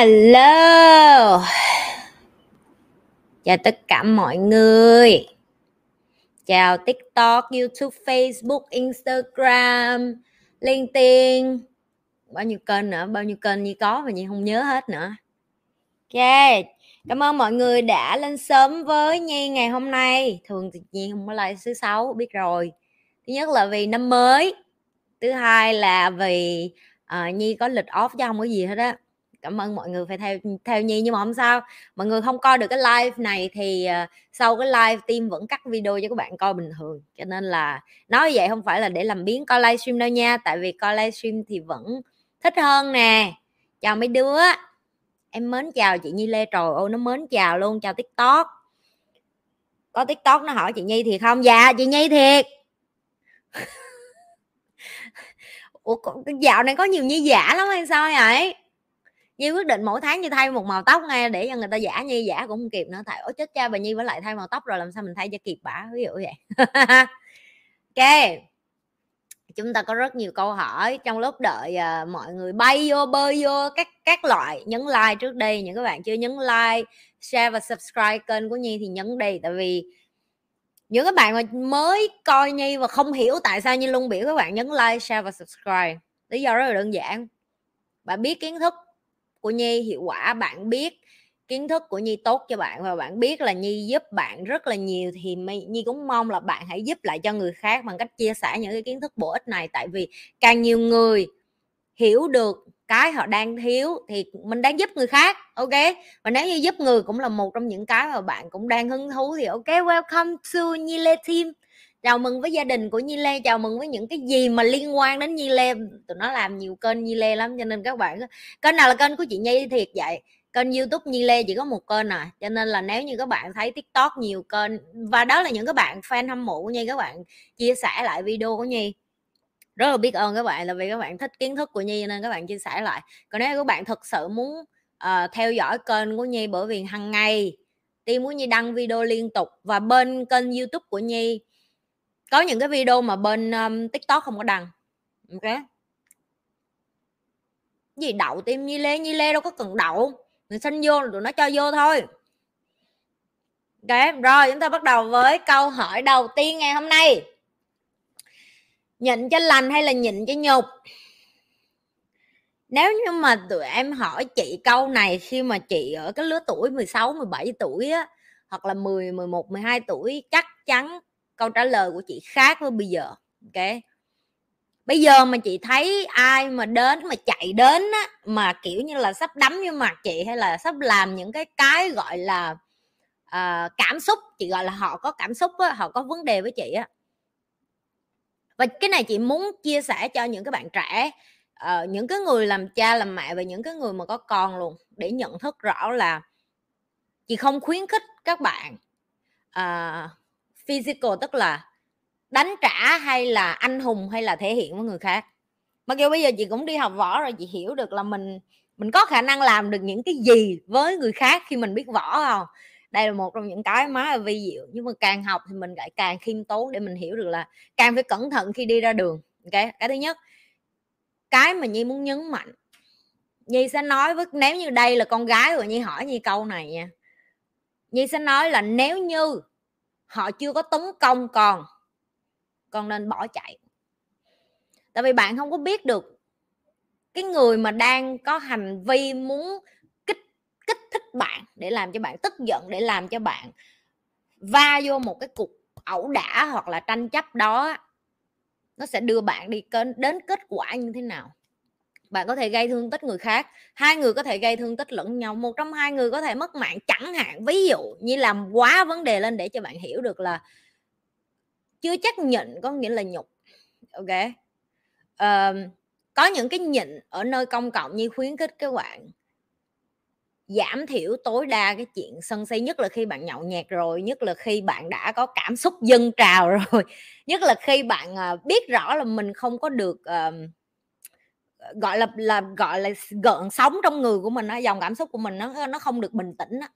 Hello. Chào tất cả mọi người. Chào TikTok, YouTube, Facebook, Instagram, LinkedIn. Bao nhiêu kênh nữa, bao nhiêu kênh như có mà Nhi không nhớ hết nữa. Ok. Cảm ơn mọi người đã lên sớm với Nhi ngày hôm nay. Thường thì Nhi không có like thứ sáu biết rồi. Thứ nhất là vì năm mới. Thứ hai là vì uh, Nhi có lịch off chứ không có gì hết á cảm ơn mọi người phải theo theo nhi nhưng mà không sao. Mọi người không coi được cái live này thì uh, sau cái live team vẫn cắt video cho các bạn coi bình thường. Cho nên là nói vậy không phải là để làm biến coi livestream đâu nha tại vì coi livestream thì vẫn thích hơn nè. Chào mấy đứa. Em mến chào chị nhi lê. Trời ơi nó mến chào luôn chào tiktok. Có tiktok nó hỏi chị nhi thì không? Dạ chị nhi thiệt. Ủa dạo này có nhiều nhi giả lắm hay sao vậy Nhi quyết định mỗi tháng như thay một màu tóc ngay để cho người ta giả Nhi giả cũng không kịp nữa. Tại ôi chết cha bà Nhi với lại thay màu tóc rồi làm sao mình thay cho kịp bả ví dụ vậy. Ok. Chúng ta có rất nhiều câu hỏi trong lúc đợi uh, mọi người bay vô bơi vô các các loại. Nhấn like trước đây những các bạn chưa nhấn like share và subscribe kênh của Nhi thì nhấn đi tại vì những các bạn mà mới coi Nhi và không hiểu tại sao Nhi luôn biểu các bạn nhấn like share và subscribe. Lý do rất là đơn giản. Bạn biết kiến thức của nhi, hiệu quả bạn biết, kiến thức của nhi tốt cho bạn và bạn biết là nhi giúp bạn rất là nhiều thì nhi cũng mong là bạn hãy giúp lại cho người khác bằng cách chia sẻ những cái kiến thức bổ ích này. Tại vì càng nhiều người hiểu được cái họ đang thiếu thì mình đang giúp người khác, ok? Và nếu như giúp người cũng là một trong những cái mà bạn cũng đang hứng thú thì ok, welcome to nhi lê team chào mừng với gia đình của Nhi Lê chào mừng với những cái gì mà liên quan đến Nhi Lê. Tụi nó làm nhiều kênh Nhi Lê lắm cho nên các bạn kênh nào là kênh của chị Nhi thiệt vậy. Kênh youtube Nhi Lê chỉ có một kênh à cho nên là nếu như các bạn thấy tiktok nhiều kênh và đó là những các bạn fan hâm mộ của Nhi các bạn chia sẻ lại video của Nhi. Rất là biết ơn các bạn là vì các bạn thích kiến thức của Nhi nên các bạn chia sẻ lại. Còn nếu các bạn thực sự muốn uh, theo dõi kênh của Nhi bởi vì hàng ngày team của Nhi đăng video liên tục và bên kênh youtube của Nhi có những cái video mà bên um, tiktok không có đăng. Ok. Gì đậu tim nhi lê nhi lê đâu có cần đậu. Mình xin vô tụi nó cho vô thôi. Ok rồi chúng ta bắt đầu với câu hỏi đầu tiên ngày hôm nay. Nhịn cho lành hay là nhịn cho nhục? Nếu như mà tụi em hỏi chị câu này khi mà chị ở cái lứa tuổi 16 17 tuổi á hoặc là 10 11 12 tuổi chắc chắn câu trả lời của chị khác với bây giờ ok? Bây giờ mà chị thấy ai mà đến mà chạy đến á, mà kiểu như là sắp đấm vô mặt chị hay là sắp làm những cái cái gọi là uh, cảm xúc chị gọi là họ có cảm xúc á, họ có vấn đề với chị á. Và cái này chị muốn chia sẻ cho những cái bạn trẻ uh, những cái người làm cha làm mẹ và những cái người mà có con luôn để nhận thức rõ là chị không khuyến khích các bạn uh, physical, tức là đánh trả hay là anh hùng hay là thể hiện với người khác. Mặc dù bây giờ chị cũng đi học võ rồi, chị hiểu được là mình mình có khả năng làm được những cái gì với người khác khi mình biết võ không? Đây là một trong những cái má là vi diệu, nhưng mà càng học thì mình lại càng khiêm tốn để mình hiểu được là càng phải cẩn thận khi đi ra đường. Ok, cái thứ nhất, cái mà nhi muốn nhấn mạnh, nhi sẽ nói với, nếu như đây là con gái của nhi hỏi nhi câu này nha. Nhi sẽ nói là nếu như họ chưa có tấn công còn con nên bỏ chạy. Tại vì bạn không có biết được cái người mà đang có hành vi muốn kích kích thích bạn để làm cho bạn tức giận, để làm cho bạn va vô một cái cuộc ẩu đả hoặc là tranh chấp đó nó sẽ đưa bạn đi đến kết quả như thế nào? Bạn có thể gây thương tích người khác hai người có thể gây thương tích lẫn nhau một trong hai người có thể mất mạng chẳng hạn. Ví dụ như làm quá vấn đề lên để cho bạn hiểu được là chưa chắc nhịn có nghĩa là nhục ok? Uh, có những cái nhịn ở nơi công cộng như khuyến khích các bạn giảm thiểu tối đa cái chuyện sân si nhất là khi bạn nhậu nhẹt rồi nhất là khi bạn đã có cảm xúc dâng trào rồi nhất là khi bạn à, biết rõ là mình không có được uh, gọi là là, gọi là gợn sóng trong người của mình á, dòng cảm xúc của mình nó nó không được bình tĩnh á.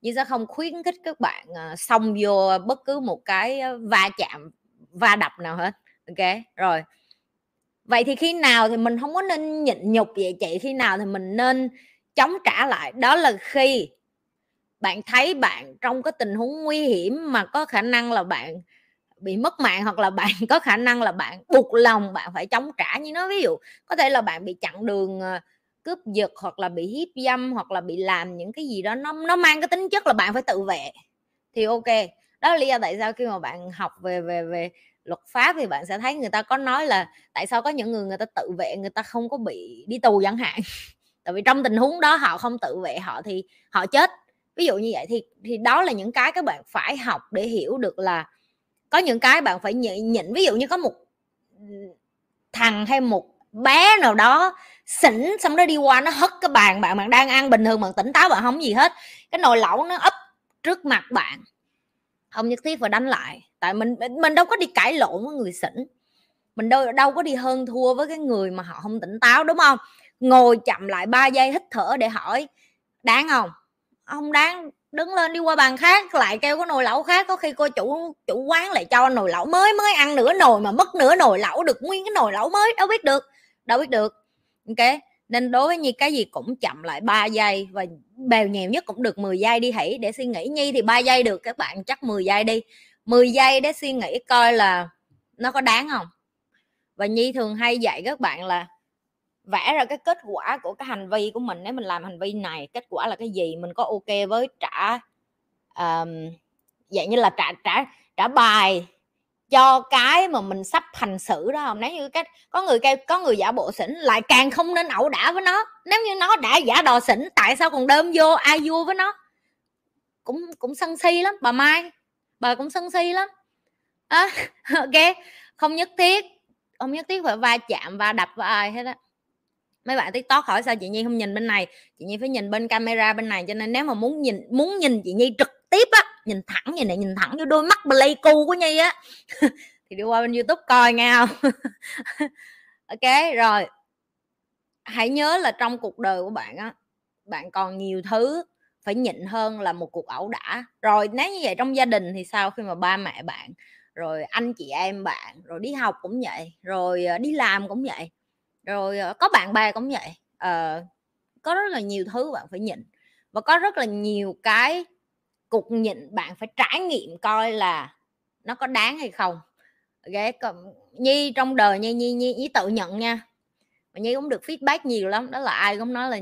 Như sẽ không khuyến khích các bạn ờ, xông vô bất cứ một cái ờ, va chạm, va đập nào hết, ok? Rồi. Vậy thì khi nào thì mình không có nên nhịn nhục vậy chị? Khi nào thì mình nên chống trả lại? Đó là khi bạn thấy bạn trong cái tình huống nguy hiểm mà có khả năng là bạn bị mất mạng hoặc là bạn có khả năng là bạn buộc lòng bạn phải chống trả như nó. Ví dụ, có thể là bạn bị chặn đường ờ, cướp giật hoặc là bị hiếp dâm hoặc là bị làm những cái gì đó, nó nó mang cái tính chất là bạn phải tự vệ thì ok. Đó là lý do tại sao khi mà bạn học về về về luật pháp thì bạn sẽ thấy người ta có nói là tại sao có những người người ta tự vệ, người ta không có bị đi tù chẳng hạn. Tại vì trong tình huống đó họ không tự vệ, họ thì họ chết. Ví dụ như vậy thì thì đó là những cái các bạn phải học để hiểu được là có những cái bạn phải nhịn, nhịn ví dụ như có một thằng hay một bé nào đó xỉn xong nó đi qua nó hất cái bàn bạn bạn đang ăn bình thường bạn tỉnh táo bạn không gì hết. Cái nồi lẩu nó ấp trước mặt bạn. Không nhất thiết phải đánh lại. Tại mình mình đâu có đi cãi lộn với người xỉn. Mình đâu đâu có đi hơn thua với cái người mà họ không tỉnh táo đúng không? Ngồi chậm lại 3 giây hít thở để hỏi đáng không? Không đáng đứng lên đi qua bàn khác, lại kêu có nồi lẩu khác. Có khi cô chủ chủ quán lại cho nồi lẩu mới mới ăn nửa nồi mà mất nửa nồi lẩu được nguyên cái nồi lẩu mới, đâu biết được, đâu biết được. Ok, nên đối với nhi, cái gì cũng chậm lại 3 giây và bèo nhèo nhất cũng được 10 giây đi hãy để suy nghĩ. Nhi thì 3 giây được, các bạn chắc 10 giây đi. 10 giây để suy nghĩ coi là nó có đáng không? Và nhi thường hay dạy các bạn là vẽ ra cái kết quả của cái hành vi của mình nếu mình làm hành vi này kết quả là cái gì mình có ok với trả um, dạng như là trả trả trả bài cho cái mà mình sắp hành xử đó không? Nếu như cái có người kêu có người giả bộ xỉn lại càng không nên ẩu đả với nó. Nếu như nó đã giả đò xỉn tại sao còn đơm vô ai vua với nó? Cũng cũng sân si lắm bà mai. Bà cũng sân si lắm. À, ok không nhất thiết không nhất thiết phải va chạm va đập với ai hết á mấy bạn tiktok hỏi sao chị nhi không nhìn bên này? Chị nhi phải nhìn bên camera bên này, cho nên nếu mà muốn nhìn muốn nhìn chị nhi trực tiếp á, nhìn thẳng như này nhìn thẳng vô đôi mắt pleiku của nhi á. Thì đi qua bên youtube coi nghe không? Ok, rồi. Hãy nhớ là trong cuộc đời của bạn á, bạn còn nhiều thứ phải nhịn hơn là một cuộc ẩu đả. Rồi nếu như vậy trong gia đình thì sao khi mà ba mẹ bạn, rồi anh chị em bạn, rồi đi học cũng vậy, rồi ờ, đi làm cũng vậy? Rồi ờ, có bạn bè cũng vậy uh, có rất là nhiều thứ bạn phải nhịn và có rất là nhiều cái cục nhịn bạn phải trải nghiệm coi là nó có đáng hay không okay? nhi trong đời nhi nhi nhi, nhi tự nhận nha mà nhi cũng được feedback nhiều lắm đó là ai cũng nói là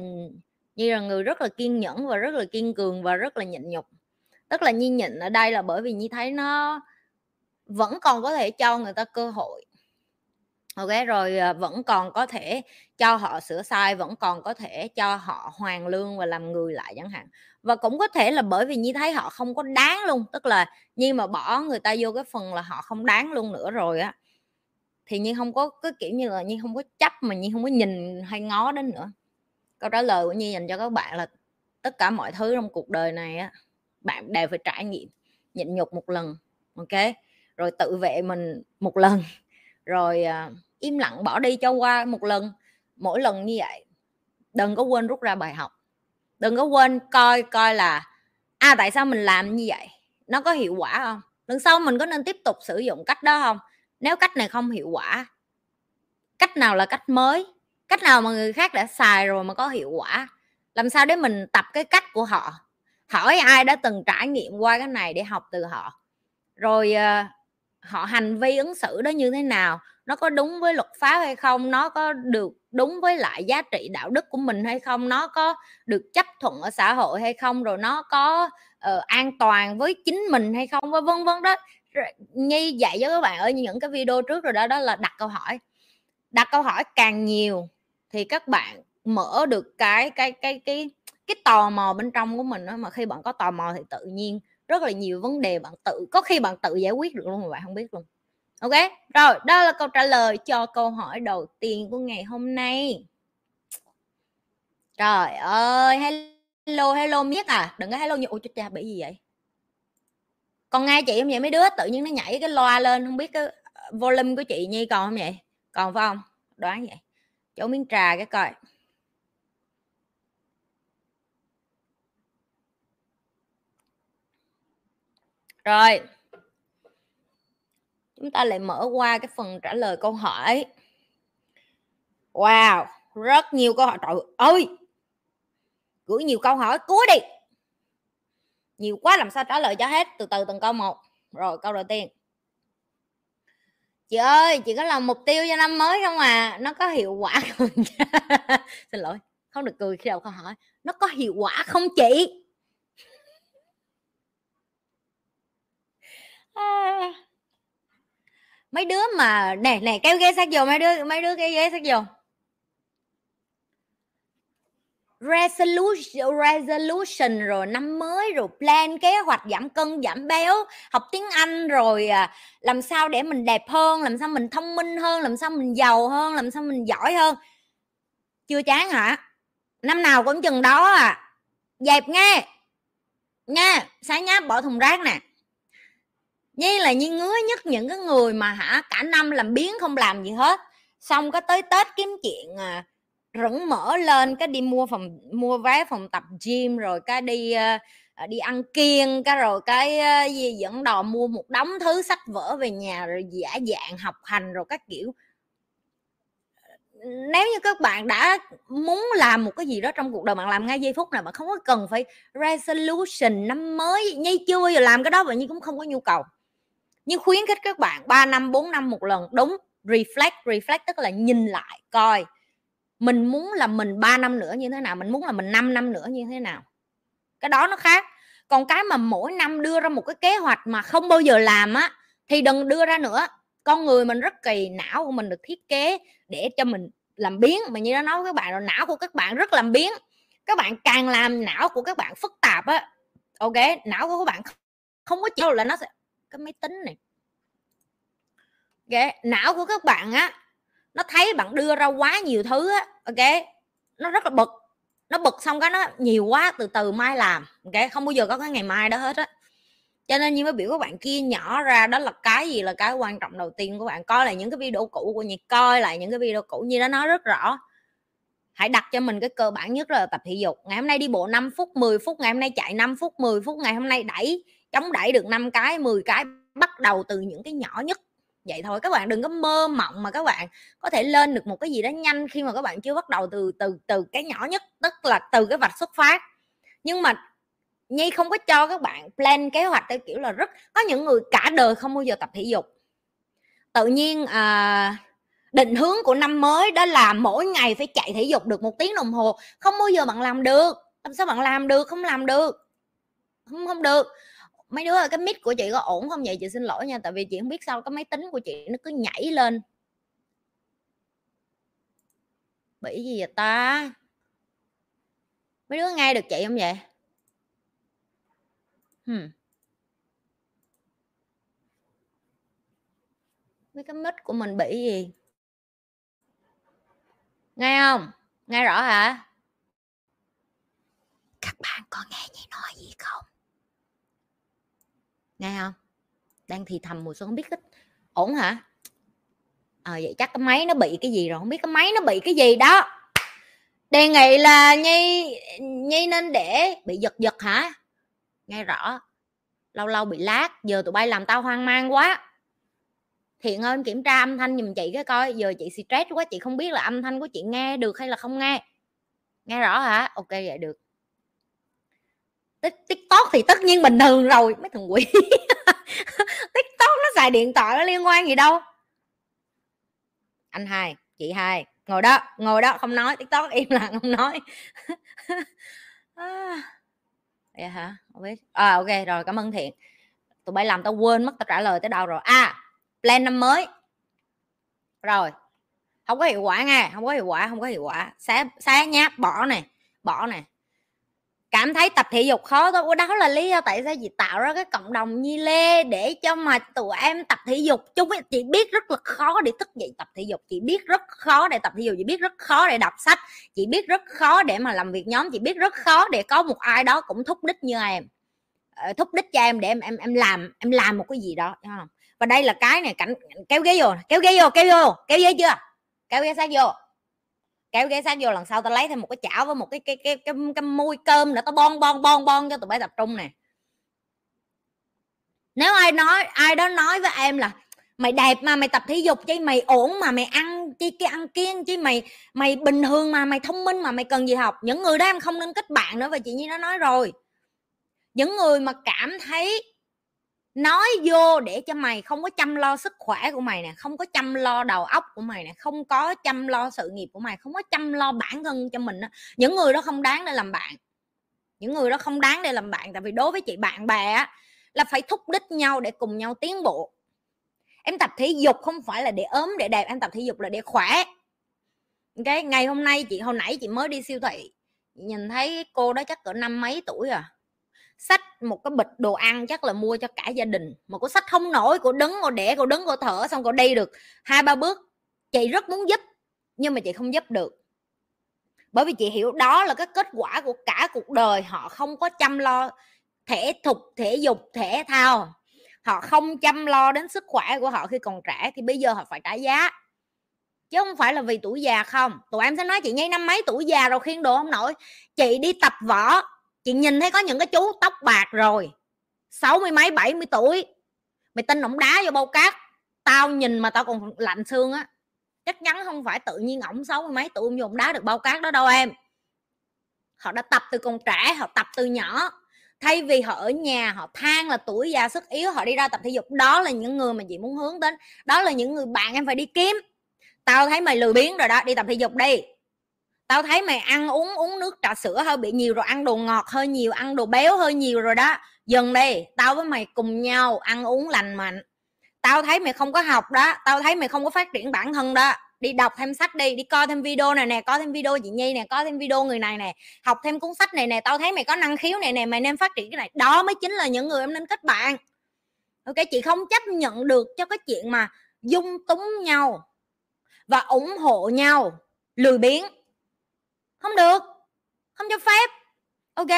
nhi là người rất là kiên nhẫn và rất là kiên cường và rất là nhịn nhục tức là nhi nhịn ở đây là bởi vì nhi thấy nó vẫn còn có thể cho người ta cơ hội ok rồi ờ, vẫn còn có thể cho họ sửa sai, vẫn còn có thể cho họ hoàn lương và làm người lại chẳng hạn. Và cũng có thể là bởi vì như thấy họ không có đáng luôn, tức là nhưng mà bỏ người ta vô cái phần là họ không đáng luôn nữa rồi á, thì như không có cái kiểu như là như không có chấp mà như không có nhìn hay ngó đến nữa. Câu trả lời của như dành cho các bạn là tất cả mọi thứ trong cuộc đời này á, bạn đều phải trải nghiệm, nhịn nhục một lần ok rồi tự vệ mình một lần, rồi ờ, im lặng bỏ đi cho qua một lần. Mỗi lần như vậy đừng có quên rút ra bài học. Đừng có quên coi coi là à tại sao mình làm như vậy? Nó có hiệu quả không? Lần sau mình có nên tiếp tục sử dụng cách đó không? Nếu cách này không hiệu quả cách nào là cách mới? Cách nào mà người khác đã xài rồi mà có hiệu quả? Làm sao để mình tập cái cách của họ? Hỏi ai đã từng trải nghiệm qua cái này để học từ họ? Rồi uh, họ hành vi ứng xử đó như thế nào? Nó có đúng với luật pháp hay không? Nó có được đúng với lại giá trị đạo đức của mình hay không? Nó có được chấp thuận ở xã hội hay không? Rồi nó có uh, an toàn với chính mình hay không? Và vân vân đó. Nhi dạy cho các bạn ở những cái video trước rồi đó đó là đặt câu hỏi. Đặt câu hỏi càng nhiều thì các bạn mở được cái cái cái cái cái tò mò bên trong của mình đó. mà khi bạn có tò mò thì tự nhiên rất là nhiều vấn đề bạn tự có khi bạn tự giải quyết được luôn mà bạn không biết luôn ok? Rồi, đó là câu trả lời cho câu hỏi đầu tiên của ngày hôm nay. Trời ơi, hello hello miết à? Đừng có hello như ôi cha bị gì vậy? Còn nghe chị không vậy? Mấy đứa tự nhiên nó nhảy cái loa lên, không biết cái ờ, volume của chị nhi còn không vậy? Còn phải không? Đoán vậy. Chỗ miếng trà cái coi. Rồi chúng ta lại mở qua cái phần trả lời câu hỏi. Wow, rất nhiều câu hỏi. Trời ơi! Gửi nhiều câu hỏi cuối đi! Nhiều quá, làm sao trả lời cho hết? Từ từ, từng câu một. Rồi, câu đầu tiên. Chị ơi, chị có làm mục tiêu cho năm mới không à? Nó có hiệu quả không? Xin lỗi, không được cười khi đầu câu hỏi. Nó có hiệu quả không chị? À mấy đứa mà nè nè kéo ghế sát vô mấy đứa mấy đứa kéo ghế sát vô. Resolution resolution rồi năm mới rồi plan kế hoạch giảm cân giảm béo học tiếng anh rồi à, làm sao để mình đẹp hơn làm sao mình thông minh hơn làm sao mình giàu hơn làm sao mình giỏi hơn. Chưa chán hả? Năm nào cũng chừng đó à. Dẹp nghe. Nha sáng nháp bỏ thùng rác nè nhi là nhi ngứa nhất những cái người mà hả cả năm làm biến không làm gì hết. Xong có tới tết kiếm chuyện à, rẫn mở lên cái đi mua phòng mua vé phòng tập gym rồi cái đi uh, đi ăn kiêng cái rồi cái uh, gì dẫn đò mua một đống thứ sách vở về nhà rồi giả dạng học hành rồi các kiểu. Nếu như các bạn đã muốn làm một cái gì đó trong cuộc đời bạn làm ngay giây phút này bạn không có cần phải resolution năm mới nhi chưa bao giờ làm cái đó và nhi cũng không có nhu cầu nhưng khuyến khích các bạn 3 năm 4 năm một lần, đúng, reflect reflect tức là nhìn lại, coi mình muốn là mình 3 năm nữa như thế nào, mình muốn là mình 5 năm nữa như thế nào. Cái đó nó khác. Còn cái mà mỗi năm đưa ra một cái kế hoạch mà không bao giờ làm á, thì đừng đưa ra nữa. Con người mình rất kỳ, não của mình được thiết kế để cho mình làm biến. Mà như đã nói với các bạn rồi, não của các bạn rất làm biến. Các bạn càng làm, não của các bạn phức tạp á, ok? Não của các bạn không có chịu là nó sẽ cái máy tính này. Ok, não của các bạn á, nó thấy bạn đưa ra quá nhiều thứ á, ok? Nó rất là bực. Nó bực xong cái nó nhiều quá, từ từ mai làm, ok? Không bao giờ có cái ngày mai đó hết á. Cho nên như mới biểu các bạn kia nhỏ ra, đó là cái gì là cái quan trọng đầu tiên của bạn. Coi lại những cái video cũ của nhị coi lại những cái video cũ như nó nói rất rõ. Hãy đặt cho mình cái cơ bản nhất là tập thể dục. Ngày hôm nay đi bộ 5 phút 10 phút, ngày hôm nay chạy 5 phút 10 phút, ngày hôm nay đẩy chống đẩy được 5 cái 10 cái bắt đầu từ những cái nhỏ nhất. Vậy thôi các bạn đừng có mơ mộng mà các bạn có thể lên được một cái gì đó nhanh khi mà các bạn chưa bắt đầu từ từ từ cái nhỏ nhất tức là từ cái vạch xuất phát. Nhưng mà nhi không có cho các bạn plan kế hoạch theo kiểu là rất có những người cả đời không bao giờ tập thể dục. Tự nhiên à, định hướng của năm mới đó là mỗi ngày phải chạy thể dục được một tiếng đồng hồ không bao giờ bạn làm được. Làm sao bạn làm được? Không làm được. Không không được mấy đứa ơi, cái mic của chị có ổn không vậy? Chị xin lỗi nha, tại vì chị không biết sao cái máy tính của chị nó cứ nhảy lên. Bị gì vậy ta? Mấy đứa nghe được chị không vậy? Hmm. mấy cái mic của mình bị gì? Nghe không? Nghe rõ hả? Các bạn có nghe chị nói gì không? Nghe không đang thì thầm một xuân không biết ít ổn hả? À, vậy chắc cái máy nó bị cái gì rồi không biết cái máy nó bị cái gì đó. Đề nghị là nhi nhi nên để bị giật giật hả? Nghe rõ. Lâu lâu bị lát giờ tụi bay làm tao hoang mang quá. Thiện ơi kiểm tra âm thanh giùm chị cái coi giờ chị stress quá chị không biết là âm thanh của chị nghe được hay là không nghe. Nghe rõ hả? Ok vậy được tiktok thì tất nhiên bình thường rồi mấy thằng quỷ. Tiktok nó xài điện thoại nó liên quan gì đâu. Anh hai chị hai ngồi đó ngồi đó không nói tiktok im lặng không nói. À, vậy hả? Không biết. À ok rồi cảm ơn thiện. Tụi bay làm tao quên mất tao trả lời tới đâu rồi. À plan năm mới. Rồi không có hiệu quả nghe không có hiệu quả không có hiệu quả. Xé xé nháp bỏ này bỏ này cảm thấy tập thể dục khó thôi đó là lý do tại sao chị tạo ra cái cộng đồng nhi lê để cho mà tụi em tập thể dục. Chung chị biết rất là khó để thức dậy tập thể dục, chị biết rất khó để tập thể dục, chị biết rất khó để đọc sách, chị biết rất khó để mà làm việc nhóm, chị biết rất khó để có một ai đó cũng thúc đích như em. Ờ, thúc đích cho em để em em em làm em làm một cái gì đó không? và đây là cái này cảnh, kéo ghế vô, kéo ghế vô, kéo vô, kéo ghế chưa? Kéo ghế sát vô kéo ghế sát vô lần sau tao lấy thêm một cái chảo với một cái cái cái cái, cái, cái môi cơm để tao bon bon bon bon cho tụi bay tập trung nè. Nếu ai nói ai đó nói với em là mày đẹp mà mày tập thể dục chứ mày ổn mà mày ăn chi cái ăn kiêng chứ mày mày bình thường mà mày thông minh mà mày cần gì học? Những người đó em không nên kết bạn nữa và chị nhi nó nói rồi. Những người mà cảm thấy nói vô để cho mày không có chăm lo sức khỏe của mày nè, không có chăm lo đầu óc của mày nè, không có chăm lo sự nghiệp của mày, không có chăm lo bản thân cho mình đó. những người đó không đáng để làm bạn. Những người đó không đáng để làm bạn, tại vì đối với chị bạn bè á, là phải thúc đích nhau để cùng nhau tiến bộ. Em tập thể dục không phải là để ốm, để đẹp, em tập thể dục là để khỏe. Cái ngày hôm nay chị, hồi nãy chị mới đi siêu thị, nhìn thấy cô đó chắc cỡ năm mấy tuổi à? Sách, một cái bịch đồ ăn chắc là mua cho cả gia đình. Mà cô sách không nổi cô đứng cô đẻ cô đứng cô thở xong cô đi được hai, ba bước. Chị rất muốn giúp, nhưng mà chị không giúp được. Bởi vì chị hiểu đó là cái kết quả của cả cuộc đời. Họ không có chăm lo thể thục, thể dục, thể thao. Họ không chăm lo đến sức khỏe của họ khi còn trẻ, thì bây giờ họ phải trả giá. Chứ không phải là vì tuổi già không. Tụi em sẽ nói chị nhi năm mấy tuổi già rồi khiên đồ không nổi. Chị đi tập võ chị nhìn thấy có những cái chú tóc bạc rồi, sáu mươi mấy, bảy mươi tuổi. Mày tin ổng đá vô bao cát, tao nhìn mà tao còn lạnh xương á. Chắc chắn không phải tự nhiên ổng sáu mươi mấy tuổi ổng đá được bao cát đó đâu em. Họ đã tập từ còn trẻ, họ tập từ nhỏ. Thay vì họ ở nhà, họ than là tuổi già sức yếu, họ đi ra tập thể dục. Đó là những người mà chị muốn hướng đến. Đó là những người bạn em phải đi kiếm. Tao thấy mày lười biếng rồi đó, đi tập thể dục đi tao thấy mày ăn uống uống nước trà sữa hơi bị nhiều rồi, ăn đồ ngọt hơi nhiều, ăn đồ béo hơi nhiều rồi đó. Dừng đi, tao với mày cùng nhau ăn uống lành mạnh. Tao thấy mày không có học đó, tao thấy mày không có phát triển bản thân đó. Đi đọc thêm sách đi đi coi thêm video này nè, coi thêm video chị nhi nè, coi thêm video người này nè, học thêm cuốn sách này nè. Tao thấy mày có năng khiếu này nè, mày nên phát triển cái này. Đó mới chính là những người em nên kết bạn. Ok, chị không chấp nhận được cho cái chuyện mà dung túng nhau và ủng hộ nhau, lười biếng không được. Không cho phép. Ok.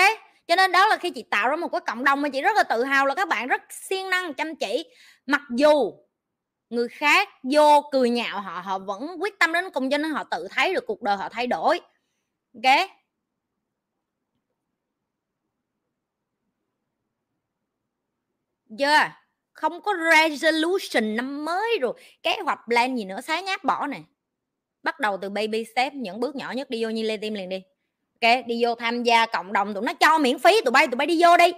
Cho nên đó là khi chị tạo ra một cái cộng đồng mà chị rất là tự hào là các bạn rất siêng năng, chăm chỉ. Mặc dù người khác vô cười nhạo họ họ vẫn quyết tâm đến cùng cho nên họ tự thấy được cuộc đời họ thay đổi. Ok. Chưa? Không có resolution năm mới rồi. Kế hoạch plan gì nữa sáng nháp bỏ này bắt đầu từ baby step, những bước nhỏ nhất đi vô như lê tim liền đi. Ok, đi vô tham gia cộng đồng tụi nó cho miễn phí, tụi bay tụi bay đi vô đi.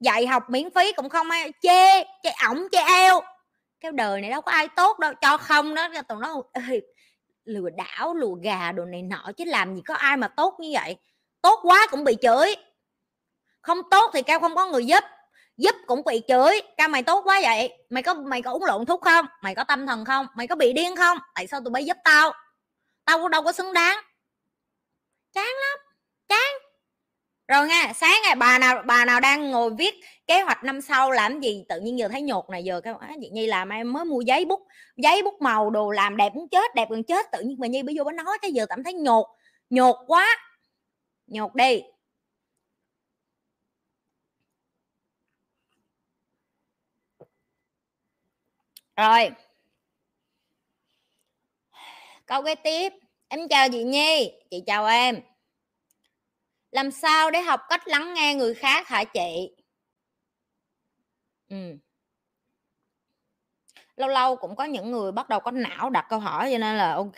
Dạy học miễn phí cũng không ai chê chê ổng, chê eo. Cái đời này đâu có ai tốt đâu, cho không đó tụi nó lừa đảo lùa gà đồ này nọ, chứ làm gì có ai mà tốt như vậy. Tốt quá cũng bị chửi. Không tốt thì cao không có người giúp giúp cũng bị chửi. Ca mày tốt quá vậy. Mày có mày có uống lộn thuốc không? Mày có tâm thần không? Mày có bị điên không? Tại sao tụi bay giúp tao? Tao cũng đâu có xứng đáng. Chán lắm. Chán. Rồi nha, sáng ngày bà nào bà nào đang ngồi viết kế hoạch năm sau làm gì, tự nhiên giờ thấy nhột này, giờ cái chị nhi làm em mới mua giấy bút giấy bút màu đồ làm đẹp muốn chết, đẹp gần chết. Tự nhiên mà nhi bây giờ bà nói, cái giờ cảm thấy nhột nhột quá. Nhột đi. Rồi. Câu kế tiếp. Em chào chị nhi. Chị chào em. Làm sao để học cách lắng nghe người khác hả chị? Ừ. lâu lâu cũng có những người bắt đầu có não đặt câu hỏi cho nên là ok.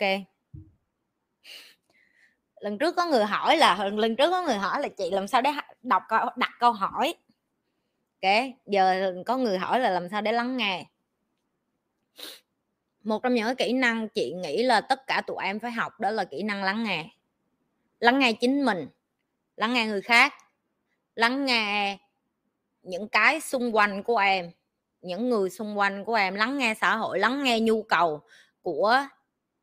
Lần trước có người hỏi là, lần trước có người hỏi là chị làm sao để đọc đặt câu hỏi. Ok, giờ có người hỏi là làm sao để lắng nghe một trong những cái kỹ năng chị nghĩ là tất cả tụi em phải học đó là kỹ năng lắng nghe. Lắng nghe chính mình, lắng nghe người khác, lắng nghe những cái xung quanh của em, những người xung quanh của em, lắng nghe xã hội, lắng nghe nhu cầu của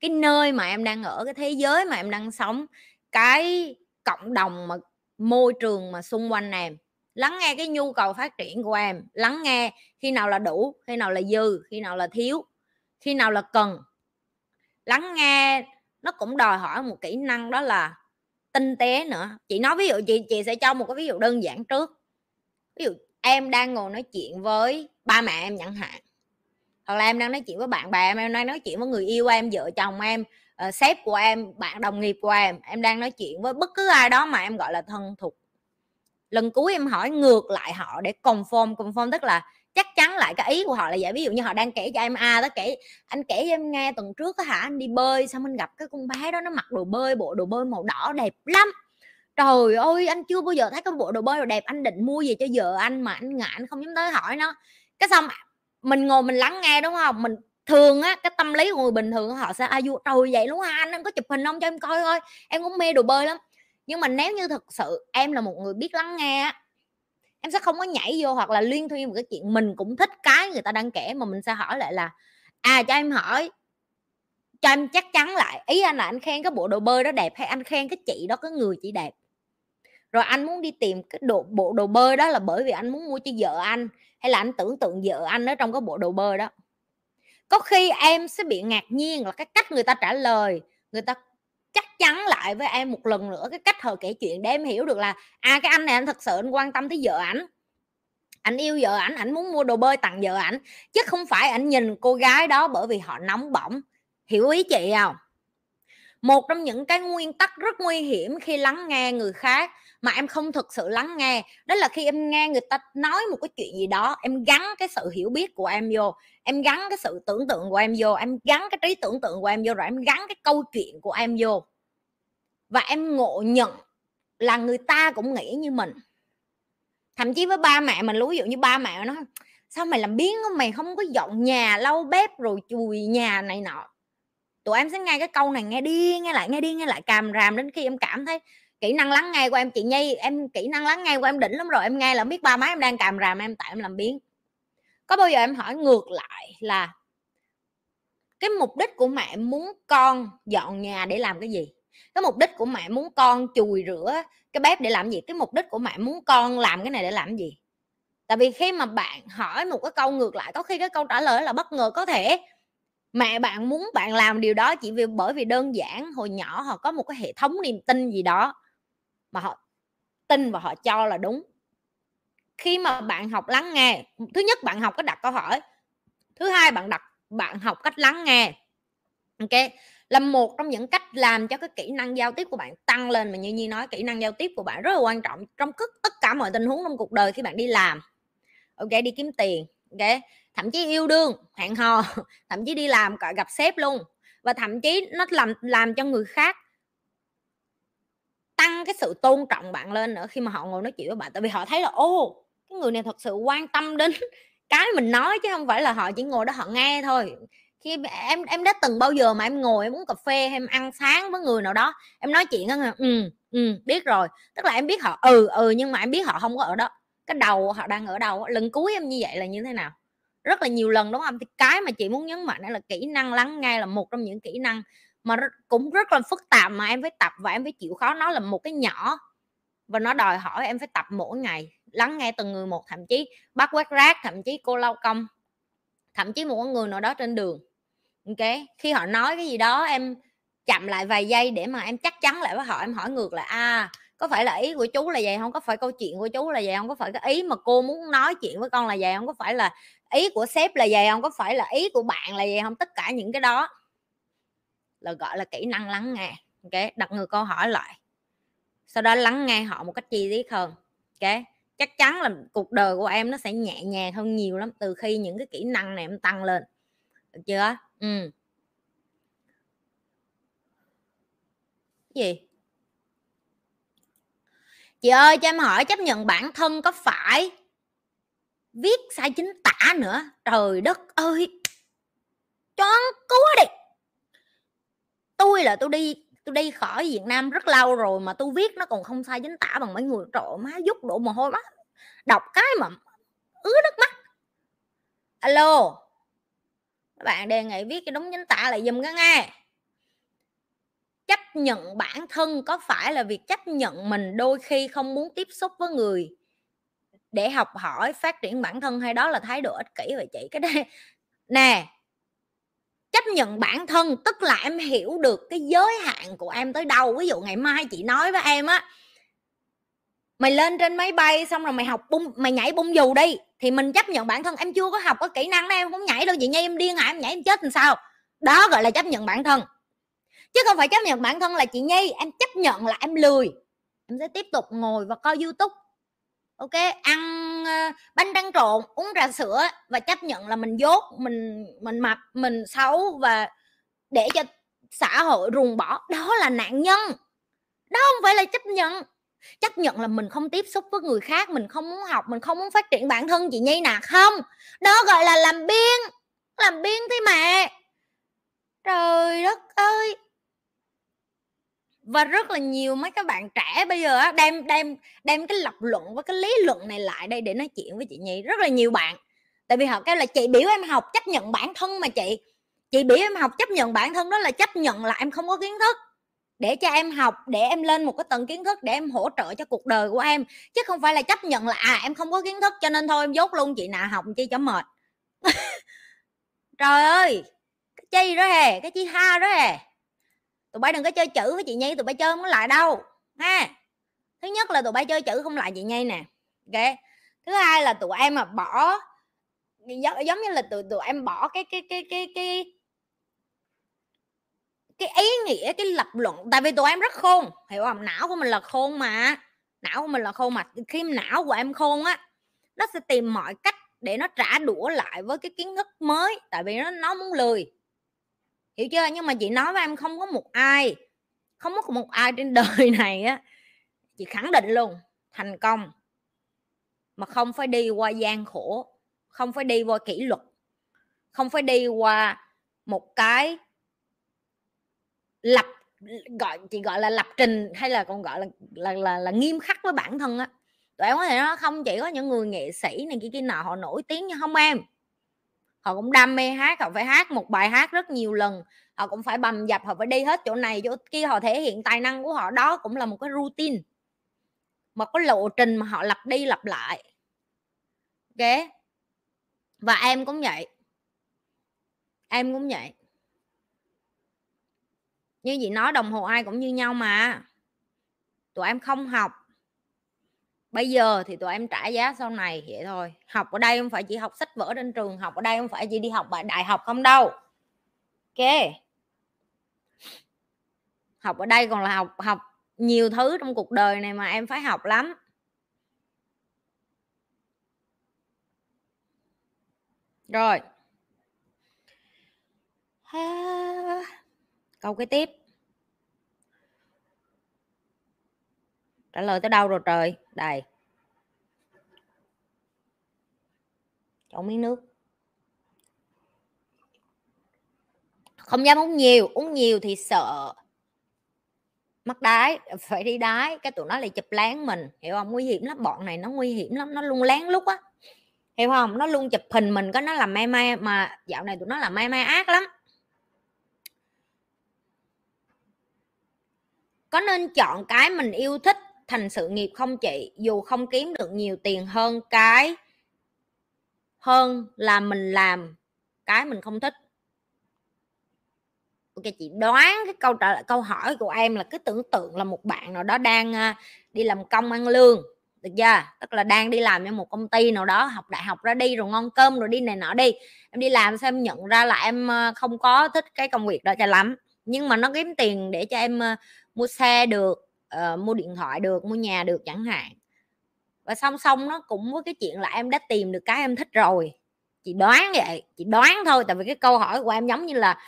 cái nơi mà em đang ở, cái thế giới mà em đang sống, cái cộng đồng mà, môi trường mà xung quanh em. Lắng nghe cái nhu cầu phát triển của em, lắng nghe khi nào là đủ, khi nào là dư, khi nào là thiếu khi nào là cần? Lắng nghe nó cũng đòi hỏi một kỹ năng đó là tinh tế nữa. Chị nói ví dụ chị chị sẽ cho một cái ví dụ đơn giản trước. Ví dụ em đang ngồi nói chuyện với ba mẹ em chẳng hạn. Hoặc là em đang nói chuyện với bạn bè em em đang nói chuyện với người yêu em vợ chồng em uh, sếp của em bạn đồng nghiệp của em. Em đang nói chuyện với bất cứ ai đó mà em gọi là thân thuộc. Lần cuối em hỏi ngược lại họ để confirm confirm tức là chắc chắn lại cái ý của họ là vậy. Ví dụ như họ đang kể cho em a à, đó kể anh kể cho em nghe tuần trước đó hả anh đi bơi xong anh gặp cái con bé đó nó mặc đồ bơi bộ đồ bơi màu đỏ đẹp lắm. Trời ơi anh chưa bao giờ thấy cái bộ đồ bơi đồ đẹp. Anh định mua gì cho vợ anh mà anh ngại anh không dám tới hỏi nó. Cái xong mình ngồi mình lắng nghe đúng không? Mình thường á cái tâm lý của người bình thường họ sẽ à, ai vô trời vậy luôn hả? Anh anh có chụp hình không cho em coi thôi. Em cũng mê đồ bơi lắm. Nhưng mà nếu như thực sự em là một người biết lắng nghe á em sẽ không có nhảy vô hoặc là liên thuyên một cái chuyện mình cũng thích cái người ta đang kể mà mình sẽ hỏi lại là à cho em hỏi, cho em chắc chắn lại, ý anh là anh khen cái bộ đồ bơi đó đẹp hay anh khen cái chị đó, cái người chị đẹp? Rồi anh muốn đi tìm cái đồ, bộ đồ bơi đó là bởi vì anh muốn mua cho vợ anh, hay là anh tưởng tượng vợ anh ở trong cái bộ đồ bơi đó? Có khi em sẽ bị ngạc nhiên là cái cách người ta trả lời, người ta chắc chắn lại với em một lần nữa, cái cách họ kể chuyện để em hiểu được là à cái anh này anh thật sự anh quan tâm tới vợ ảnh. Anh yêu vợ ảnh ảnh muốn mua đồ bơi tặng vợ ảnh, chứ không phải ảnh nhìn cô gái đó bởi vì họ nóng bỏng. Hiểu ý chị không? Một trong những cái nguyên tắc rất nguy hiểm khi lắng nghe người khác mà em không thực sự lắng nghe. Đó là khi em nghe người ta nói một cái chuyện gì đó, em gắn cái sự hiểu biết của em vô, em gắn cái sự tưởng tượng của em vô, em gắn cái trí tưởng tượng của em vô rồi em gắn cái câu chuyện của em vô. Và em ngộ nhận là người ta cũng nghĩ như mình. Thậm chí với ba mẹ mình, ví dụ như ba mẹ nó sao mày làm biến mày không có dọn nhà, lau bếp rồi chùi nhà này nọ. Tụi em sẽ nghe cái câu này, nghe đi, nghe lại, nghe đi, nghe lại càm ràm đến khi em cảm thấy kỹ năng lắng nghe của em, chị nhi, em kỹ năng lắng nghe của em đỉnh lắm rồi, em nghe là biết ba má em đang càm ràm, em tại em làm biến có bao giờ em hỏi ngược lại là cái mục đích của mẹ muốn con dọn nhà để làm cái gì? Cái mục đích của mẹ muốn con chùi rửa cái bếp để làm gì? Cái mục đích của mẹ muốn con làm cái này để làm gì? Tại vì khi mà bạn hỏi một cái câu ngược lại, có khi cái câu trả lời là bất ngờ có thể. Mẹ bạn muốn bạn làm điều đó chỉ vì, bởi vì đơn giản, hồi nhỏ họ có một cái hệ thống niềm tin gì đó mà họ tin và họ cho là đúng. Khi mà bạn học lắng nghe, thứ nhất bạn học cách đặt câu hỏi, thứ hai bạn đặt, bạn học cách lắng nghe, ok? Là một trong những cách làm cho cái kỹ năng giao tiếp của bạn tăng lên mà như nhi nói, kỹ năng giao tiếp của bạn rất là quan trọng trong tất cả mọi tình huống trong cuộc đời khi bạn đi làm. Ok, đi kiếm tiền, ok? Thậm chí yêu đương, hẹn hò, thậm chí đi làm gặp sếp luôn. Và thậm chí nó làm làm cho người khác tăng cái sự tôn trọng bạn lên nữa khi mà họ ngồi nói chuyện với bạn. Tại vì họ thấy là ô cái người này thật sự quan tâm đến cái mình nói chứ không phải là họ chỉ ngồi đó họ nghe thôi. Khi em em đã từng bao giờ mà em ngồi em uống cà phê hay em ăn sáng với người nào đó, em nói chuyện đó ừ ừ biết rồi. Tức là em biết họ ừ ừ nhưng mà em biết họ không có ở đó. Cái đầu họ đang ở đâu lần cuối em như vậy là như thế nào? Rất là nhiều lần, đúng không? Thì cái mà chị muốn nhấn mạnh là kỹ năng, lắng nghe là một trong những kỹ năng mà cũng rất là phức tạp mà em phải tập và em phải chịu khó. Nó là một cái nhỏ và nó đòi hỏi em phải tập mỗi ngày, lắng nghe từng người một, thậm chí bắt quét rác, thậm chí cô lau công, thậm chí một người nào đó trên đường. Ok? Khi họ nói cái gì đó, em chậm lại vài giây để mà em chắc chắn lại với họ, em hỏi ngược lại à có phải là ý của chú là vậy không có phải câu chuyện của chú là vậy không có phải cái ý mà cô muốn nói chuyện với con là vậy không có phải là ý của sếp là vậy không có phải là ý của bạn là vậy không tất cả những cái đó là, gọi là, kỹ năng lắng nghe, ok? Đặt người câu hỏi lại. Sau đó lắng nghe họ một cách chi tiết hơn, ok? Chắc chắn là cuộc đời của em nó sẽ nhẹ nhàng hơn nhiều lắm từ khi những cái kỹ năng này em tăng lên, được chưa? Ừ. Gì? Chị ơi, cho em hỏi chấp nhận bản thân có phải viết sai chính tả nữa? Trời đất ơi! Choáng cú đi! Tôi là tôi đi tôi đi khỏi Việt Nam rất lâu rồi mà tôi viết nó còn không sai chính tả bằng mấy người trộn má giúp đổ mồ hôi mắt đọc cái mà ứa nước mắt. Alo, các bạn đề nghị viết cái đúng chính tả lại dùm cái nghe. Chấp nhận bản thân có phải là việc chấp nhận mình đôi khi không muốn tiếp xúc với người để học hỏi, phát triển bản thân hay đó là thái độ ích kỷ vậy chị? Cái đây nè chấp nhận bản thân, tức là em hiểu được cái giới hạn của em tới đâu. Ví dụ ngày mai chị nói với em á, mày lên trên máy bay xong rồi mày học bung, mày nhảy bung dù đi. Thì mình chấp nhận bản thân, em chưa có học có kỹ năng đó, em không nhảy đâu, chị nhi em điên hả em nhảy em chết làm sao? Đó gọi là chấp nhận bản thân. Chứ không phải chấp nhận bản thân là chị nhi, em chấp nhận là em lười. Em sẽ tiếp tục ngồi và coi youtube ok, ăn ờ, bánh tráng trộn, uống trà sữa và chấp nhận là mình dốt, mình mình mập, mình xấu và để cho xã hội ruồng bỏ. Đó là nạn nhân. Đó không phải là chấp nhận. Chấp nhận là mình không tiếp xúc với người khác, mình không muốn học, mình không muốn phát triển bản thân chị nhi nè. Không. Đó gọi là làm biên làm biên thế mà. Trời đất ơi và rất là nhiều mấy các bạn trẻ bây giờ á, đem đem đem cái lập luận và cái lý luận này lại đây để nói chuyện với chị nhi, rất là nhiều bạn. Tại vì họ kêu là chị biểu em học chấp nhận bản thân mà chị. Chị biểu em học chấp nhận bản thân đó là chấp nhận là em không có kiến thức. Để cho em học, để em lên một cái tầng kiến thức để em hỗ trợ cho cuộc đời của em. Chứ không phải là chấp nhận là à em không có kiến thức cho nên thôi em dốt luôn, chị nào học chi cho mệt. Trời ơi! Cái chi đó hè cái chi ha đó hè tụi bay đừng có chơi chữ với chị nhi, tụi bay chơi không có lại đâu, ha. Thứ nhất là tụi bay chơi chữ không lại chị nhi nè, ok. Thứ hai là tụi em mà bỏ, giống như là tụi tụi em bỏ cái cái cái cái cái cái ý nghĩa, cái lập luận. Tại vì tụi em rất khôn, hiểu không? Não của mình là khôn mà, não của mình là khôn mà. Khi não của em khôn á, nó sẽ tìm mọi cách để nó trả đũa lại với cái kiến thức mới, tại vì nó nó muốn lười hiểu chưa? Nhưng mà chị nói với em không có một ai không có một ai trên đời này á chị khẳng định luôn thành công. Mà không phải đi qua gian khổ không phải đi qua kỷ luật không phải đi qua một cái lập gọi chị gọi là lập trình hay là còn gọi là là là, là nghiêm khắc với bản thân á. Tụi em có thể nói không chỉ có những người nghệ sĩ này kia kia nào họ nổi tiếng như không em họ cũng đam mê hát, họ phải hát một bài hát rất nhiều lần. Họ cũng phải bầm dập, họ phải đi hết chỗ này, chỗ kia. Họ thể hiện tài năng của họ, đó cũng là một cái routine, một cái lộ trình mà họ lặp đi lặp lại. Ok? Và em cũng vậy. Em cũng vậy. Như chị nói, đồng hồ ai cũng như nhau mà. Tụi em không học bây giờ thì tụi em trả giá sau này, vậy thôi. Học ở đây không phải chỉ học sách vở trên trường, học ở đây không phải chỉ đi học bài, đại học không đâu. Ok? Học ở đây còn là học học nhiều thứ trong cuộc đời này mà em phải học lắm. Rồi. Câu cái tiếp. Trả lời tới đâu rồi trời? Đây. Chọn miếng nước. Không dám uống nhiều uống nhiều thì sợ mắc đái, phải đi đái. Cái tụi nó lại chụp lén mình, hiểu không? Nguy hiểm lắm, bọn này nó nguy hiểm lắm, nó luôn lén lúc á. Hiểu không? Nó luôn chụp hình mình, có nó làm may may mà dạo này tụi nó làm may may ác lắm. Có nên chọn cái mình yêu thích thành sự nghiệp không chị, dù không kiếm được nhiều tiền hơn cái, hơn là mình làm cái mình không thích. Ok chị, đoán cái câu trả lời, câu hỏi của em là cái tưởng tượng là một bạn nào đó đang à, đi làm công ăn lương, được chưa? Tức là đang đi làm cho một công ty nào đó, học đại học ra đi rồi ngon cơm rồi đi này nọ đi. Em đi làm xem nhận ra là em à, không có thích cái công việc đó cho lắm. Nhưng mà nó kiếm tiền để cho em à, mua xe được uh, mua điện thoại được mua nhà được chẳng hạn. Và song song nó cũng với cái chuyện là em đã tìm được cái em thích rồi. Chị đoán vậy chị đoán thôi tại vì cái câu hỏi của em giống như là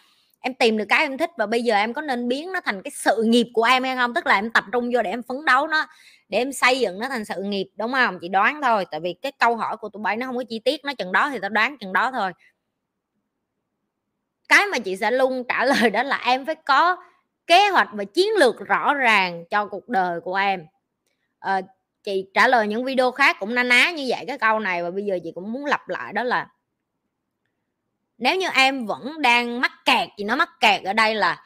em tìm được cái em thích và bây giờ em có nên biến nó thành cái sự nghiệp của em hay không? Tức là em tập trung vô để em phấn đấu nó để em xây dựng nó thành sự nghiệp đúng không? Chị đoán thôi tại vì cái câu hỏi của tụi bay nó không có chi tiết nó chừng đó thì tao đoán chừng đó thôi. Cái mà chị sẽ luôn trả lời đó là em phải có kế hoạch và chiến lược rõ ràng cho cuộc đời của em. À, chị trả lời những video khác cũng na ná như vậy cái câu này và bây giờ chị cũng muốn lặp lại đó là nếu như em vẫn đang mắc kẹt thì nó mắc kẹt ở đây là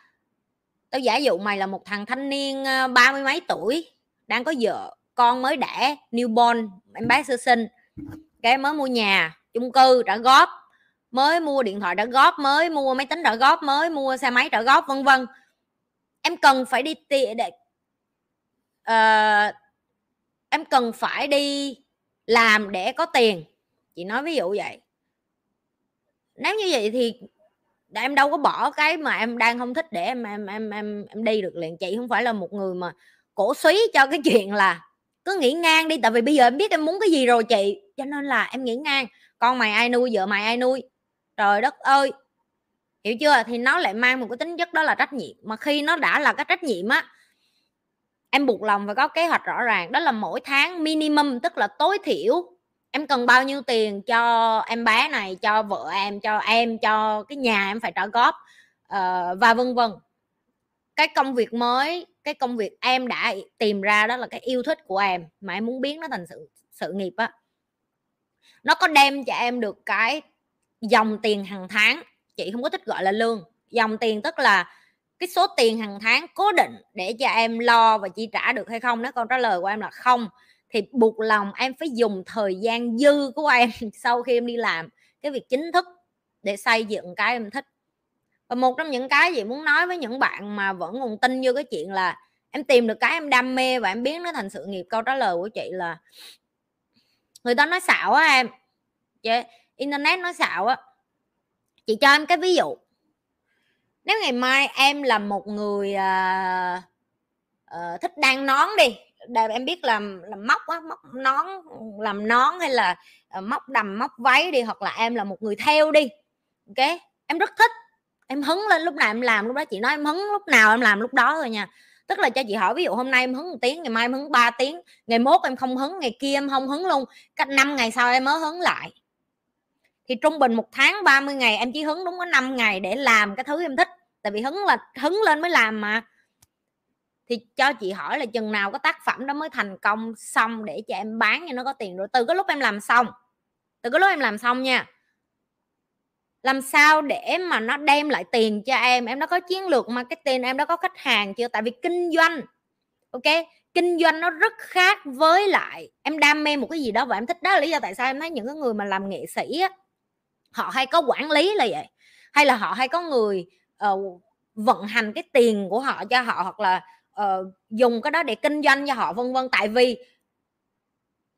tao giả dụ mày là một thằng thanh niên ờ, ba mươi mấy tuổi đang có vợ con mới đẻ newborn em bé sơ sinh cái mới mua nhà chung cư trả góp mới mua điện thoại trả góp mới mua máy tính trả góp mới mua xe máy trả góp vân vân em cần phải đi tiền để uh, em cần phải đi làm để có tiền. Chị nói ví dụ vậy. Nếu như vậy thì em đâu có bỏ cái mà em đang không thích để em em em em em đi được liền. Chị không phải là một người mà cổ suý cho cái chuyện là cứ nghĩ ngang đi tại vì bây giờ em biết em muốn cái gì rồi chị. Cho nên là em nghĩ ngang. Con mày ai nuôi vợ mày ai nuôi? Trời đất ơi! Hiểu chưa? Thì nó lại mang một cái tính chất đó là trách nhiệm. Mà khi nó đã là cái trách nhiệm á em buộc lòng phải có kế hoạch rõ ràng. Đó là mỗi tháng minimum tức là tối thiểu em cần bao nhiêu tiền cho em bé này cho vợ em cho em cho cái nhà em phải trả góp uh, và vân vân. Cái công việc mới cái công việc em đã tìm ra đó là cái yêu thích của em mà em muốn biến nó thành sự sự nghiệp á. Nó có đem cho em được cái dòng tiền hàng tháng chị không có thích gọi là lương. Dòng tiền tức là cái số tiền hàng tháng cố định để cho em lo và chi trả được hay không? Đó câu trả lời của em là không, thì buộc lòng em phải dùng thời gian dư của em sau khi em đi làm cái việc chính thức để xây dựng cái em thích. Và một trong những cái gì muốn nói với những bạn mà vẫn còn tin vô cái chuyện là em tìm được cái em đam mê và em biến nó thành sự nghiệp, câu trả lời của chị là người ta nói xạo á em. Yeah. internet nói xạo á chị cho em cái ví dụ. Nếu ngày mai em là một người uh, uh, thích đan nón đi để em biết làm làm móc á móc nón làm nón hay là uh, móc đầm móc váy đi hoặc là em là một người theo đi ok? Em rất thích. Em hứng lên lúc nào em làm lúc đó chị nói em hứng lúc nào em làm lúc đó thôi nha. Tức là cho chị hỏi ví dụ hôm nay em hứng một tiếng ngày mai em hứng 3 tiếng ngày mốt em không hứng ngày kia em không hứng luôn cách năm ngày sau em mới hứng lại thì trung bình một tháng 30 ngày em chỉ hứng đúng có 5 ngày để làm cái thứ em thích. Tại vì hứng là hứng lên mới làm mà. Thì cho chị hỏi là chừng nào có tác phẩm đó mới thành công xong để cho em bán cho nó có tiền rồi. Từ cái lúc em làm xong từ cái lúc em làm xong nha. Làm sao để mà nó đem lại tiền cho em? Em đã có chiến lược marketing em đã có khách hàng chưa? Tại vì kinh doanh ok? Kinh doanh nó rất khác với lại em đam mê một cái gì đó và em thích. Đó là lý do tại sao em thấy những cái người mà làm nghệ sĩ á, họ hay có quản lý là vậy. Hay là họ hay có người uh, vận hành cái tiền của họ cho họ hoặc là uh, dùng cái đó để kinh doanh cho họ vân vân. Tại vì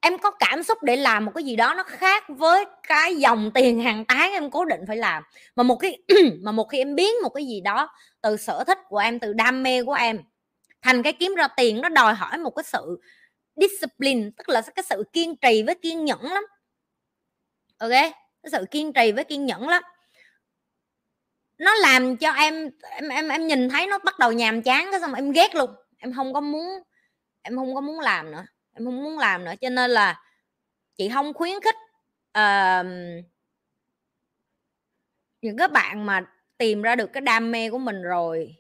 em có cảm xúc để làm một cái gì đó nó khác với cái dòng tiền hàng tháng em cố định phải làm. Mà một khi mà một khi em biến một cái gì đó từ sở thích của em từ đam mê của em thành cái kiếm ra tiền nó đòi hỏi một cái sự discipline tức là cái sự kiên trì với kiên nhẫn lắm. Ok? Cái sự kiên trì với kiên nhẫn lắm. Nó làm cho em em em em nhìn thấy nó bắt đầu nhàm chán cái xong em ghét luôn. Em không có muốn em không có muốn làm nữa em không muốn làm nữa. Cho nên là chị không khuyến khích uh, những cái bạn mà tìm ra được cái đam mê của mình rồi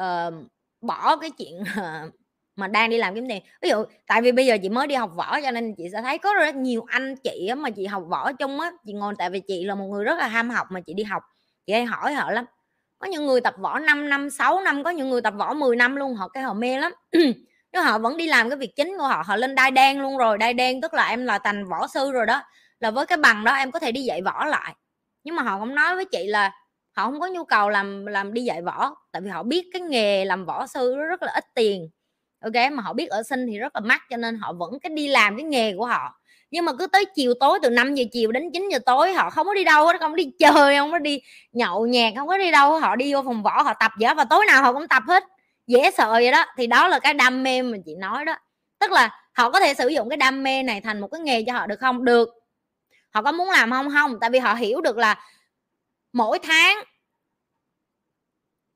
uh, bỏ cái chuyện uh, mà đang đi làm kiếm tiền. Ví dụ, tại vì bây giờ chị mới đi học võ cho nên chị sẽ thấy có rất nhiều anh chị mà chị học võ chung á, chị ngồi, tại vì chị là một người rất là ham học mà chị đi học, chị hay hỏi họ lắm. Có những người tập võ 5 năm 6 năm, có những người tập võ 10 năm luôn, họ cái họ mê lắm. Nhưng họ vẫn đi làm cái việc chính của họ họ lên đai đen luôn rồi, đai đen tức là em là thành võ sư rồi đó, là với cái bằng đó em có thể đi dạy võ lại. Nhưng mà họ không nói với chị là họ không có nhu cầu làm làm đi dạy võ, tại vì họ biết cái nghề làm võ sư rất là ít tiền ok, mà họ biết ở sinh thì rất là mắc, cho nên họ vẫn cái đi làm cái nghề của họ. Nhưng mà cứ tới chiều tối, từ 5 giờ chiều đến 9 giờ tối, họ không có đi đâu hết, không có đi chơi, không có đi nhậu nhạc không có đi đâu họ đi vô phòng võ, họ tập dở, và tối nào họ cũng tập hết. Dễ sợ vậy đó. Thì đó là cái đam mê mà chị nói đó. Tức là họ có thể sử dụng cái đam mê này thành một cái nghề cho họ được không? Được. Họ có muốn làm không? Không. Tại vì họ hiểu được là mỗi tháng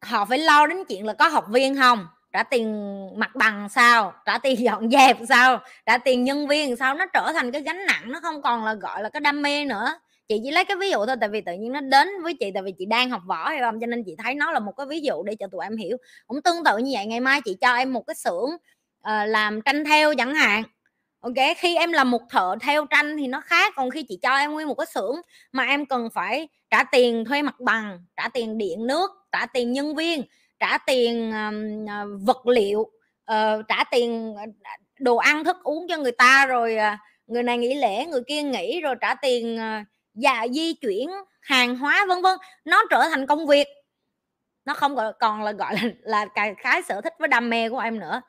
họ phải lo đến chuyện là có học viên không? Trả tiền mặt bằng sao? Trả tiền dọn dẹp sao? Trả tiền nhân viên sao? Nó trở thành cái gánh nặng nó không còn là gọi là cái đam mê nữa. Chị chỉ lấy cái ví dụ thôi tại vì tự nhiên nó đến với chị tại vì chị đang học võ hay không cho nên chị thấy nó là một cái ví dụ để cho tụi em hiểu. Cũng tương tự như vậy ngày mai chị cho em một cái xưởng uh, làm tranh theo chẳng hạn. Ok khi em là một thợ theo tranh thì nó khác còn khi chị cho em nguyên một cái xưởng mà em cần phải trả tiền thuê mặt bằng trả tiền điện nước trả tiền nhân viên trả tiền uh, vật liệu uh, trả tiền ờ, đồ ăn thức uống cho người ta rồi uh, người này nghỉ lễ người kia nghỉ rồi trả tiền uh, và di chuyển hàng hóa vân vân. Nó trở thành công việc. Nó không còn là gọi là là cái cái sở thích với đam mê của em nữa.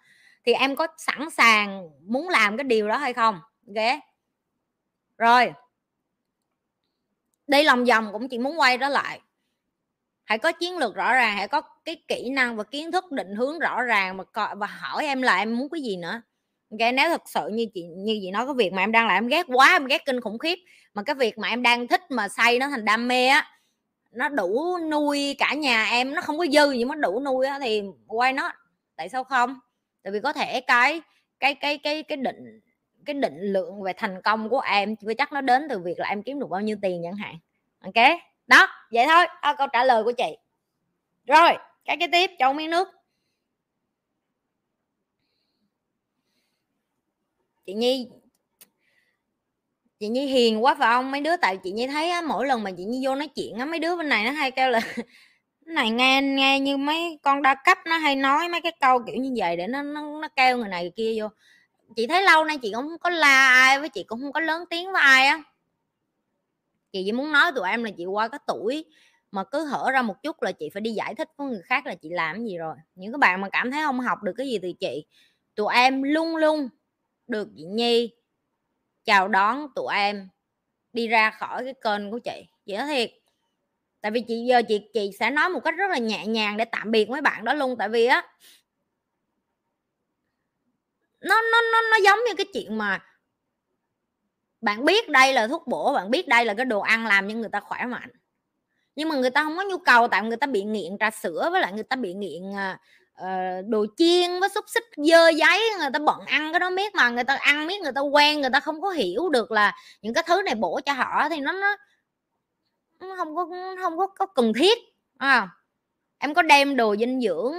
Thì em có sẵn sàng muốn làm cái điều đó hay không? Ok rồi. Đi lòng vòng cũng chỉ muốn quay đó lại hãy có chiến lược rõ ràng, hãy có cái kỹ năng và kiến thức định hướng rõ ràng mà và hỏi em là em muốn cái gì nữa. Ok, nếu thật sự như chị như chị nói, cái việc mà em đang làm em ghét quá, em ghét kinh khủng khiếp, mà cái việc mà em đang thích mà xây nó thành đam mê á, nó đủ nuôi cả nhà em, nó không có dư gì mà đủ nuôi á, thì quay nó tại sao không? Tại vì có thể cái cái cái cái cái định cái định lượng về thành công của em chưa chắc nó đến từ việc là em kiếm được bao nhiêu tiền chẳng hạn. Ok? Đó vậy thôi. Đó, câu trả lời của chị. Rồi cái cái tiếp cho miếng nước. Chị nhi chị nhi hiền quá phải không? Mấy đứa tại chị nhi thấy á, mỗi lần mà chị nhi vô nói chuyện á mấy đứa bên này nó hay kêu là này nghe nghe như mấy con đa cấp nó hay nói mấy cái câu kiểu như vậy để nó nó, nó kêu người này người kia vô. Chị thấy lâu nay chị cũng không có la ai với chị cũng không có lớn tiếng với ai á chị chỉ muốn nói tụi em là chị qua cái tuổi mà cứ hở ra một chút là chị phải đi giải thích với người khác là chị làm gì rồi. Những cái bạn mà cảm thấy không học được cái gì từ chị, tụi em luôn luôn được chị nhi chào đón tụi em đi ra khỏi cái kênh của chị. Chị nói thiệt, tại vì chị giờ chị chị sẽ nói một cách rất là nhẹ nhàng để tạm biệt mấy bạn đó luôn, tại vì á, nó nó nó nó giống như cái chuyện mà bạn biết đây là thuốc bổ bạn biết đây là cái đồ ăn làm cho người ta khỏe mạnh. Nhưng mà người ta không có nhu cầu tại người ta bị nghiện trà sữa với lại người ta bị nghiện uh, đồ chiên với xúc xích dơ giấy người ta bận ăn cái đó biết mà người ta ăn biết người ta quen người ta không có hiểu được là những cái thứ này bổ cho họ thì nó nó không có không có, có cần thiết à, em có đem đồ dinh dưỡng,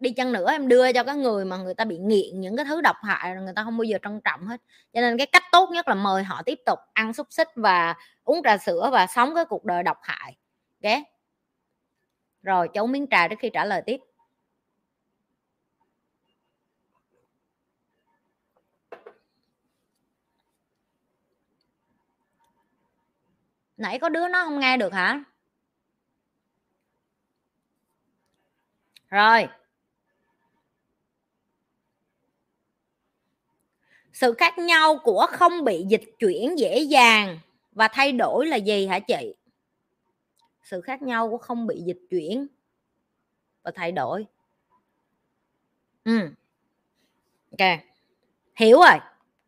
đi chăng nữa em đưa cho cái người mà người ta bị nghiện những cái thứ độc hại người ta không bao giờ trân trọng hết. Cho nên cái cách tốt nhất là mời họ tiếp tục ăn xúc xích và uống trà sữa và sống cái cuộc đời độc hại. Ok? Rồi cháu miếng trà trước khi trả lời tiếp. Nãy có đứa nó không nghe được hả? Rồi. Sự khác nhau của không bị dịch chuyển dễ dàng và thay đổi là gì hả chị? Sự khác nhau của không bị dịch chuyển và thay đổi. Ừ ok. Hiểu rồi.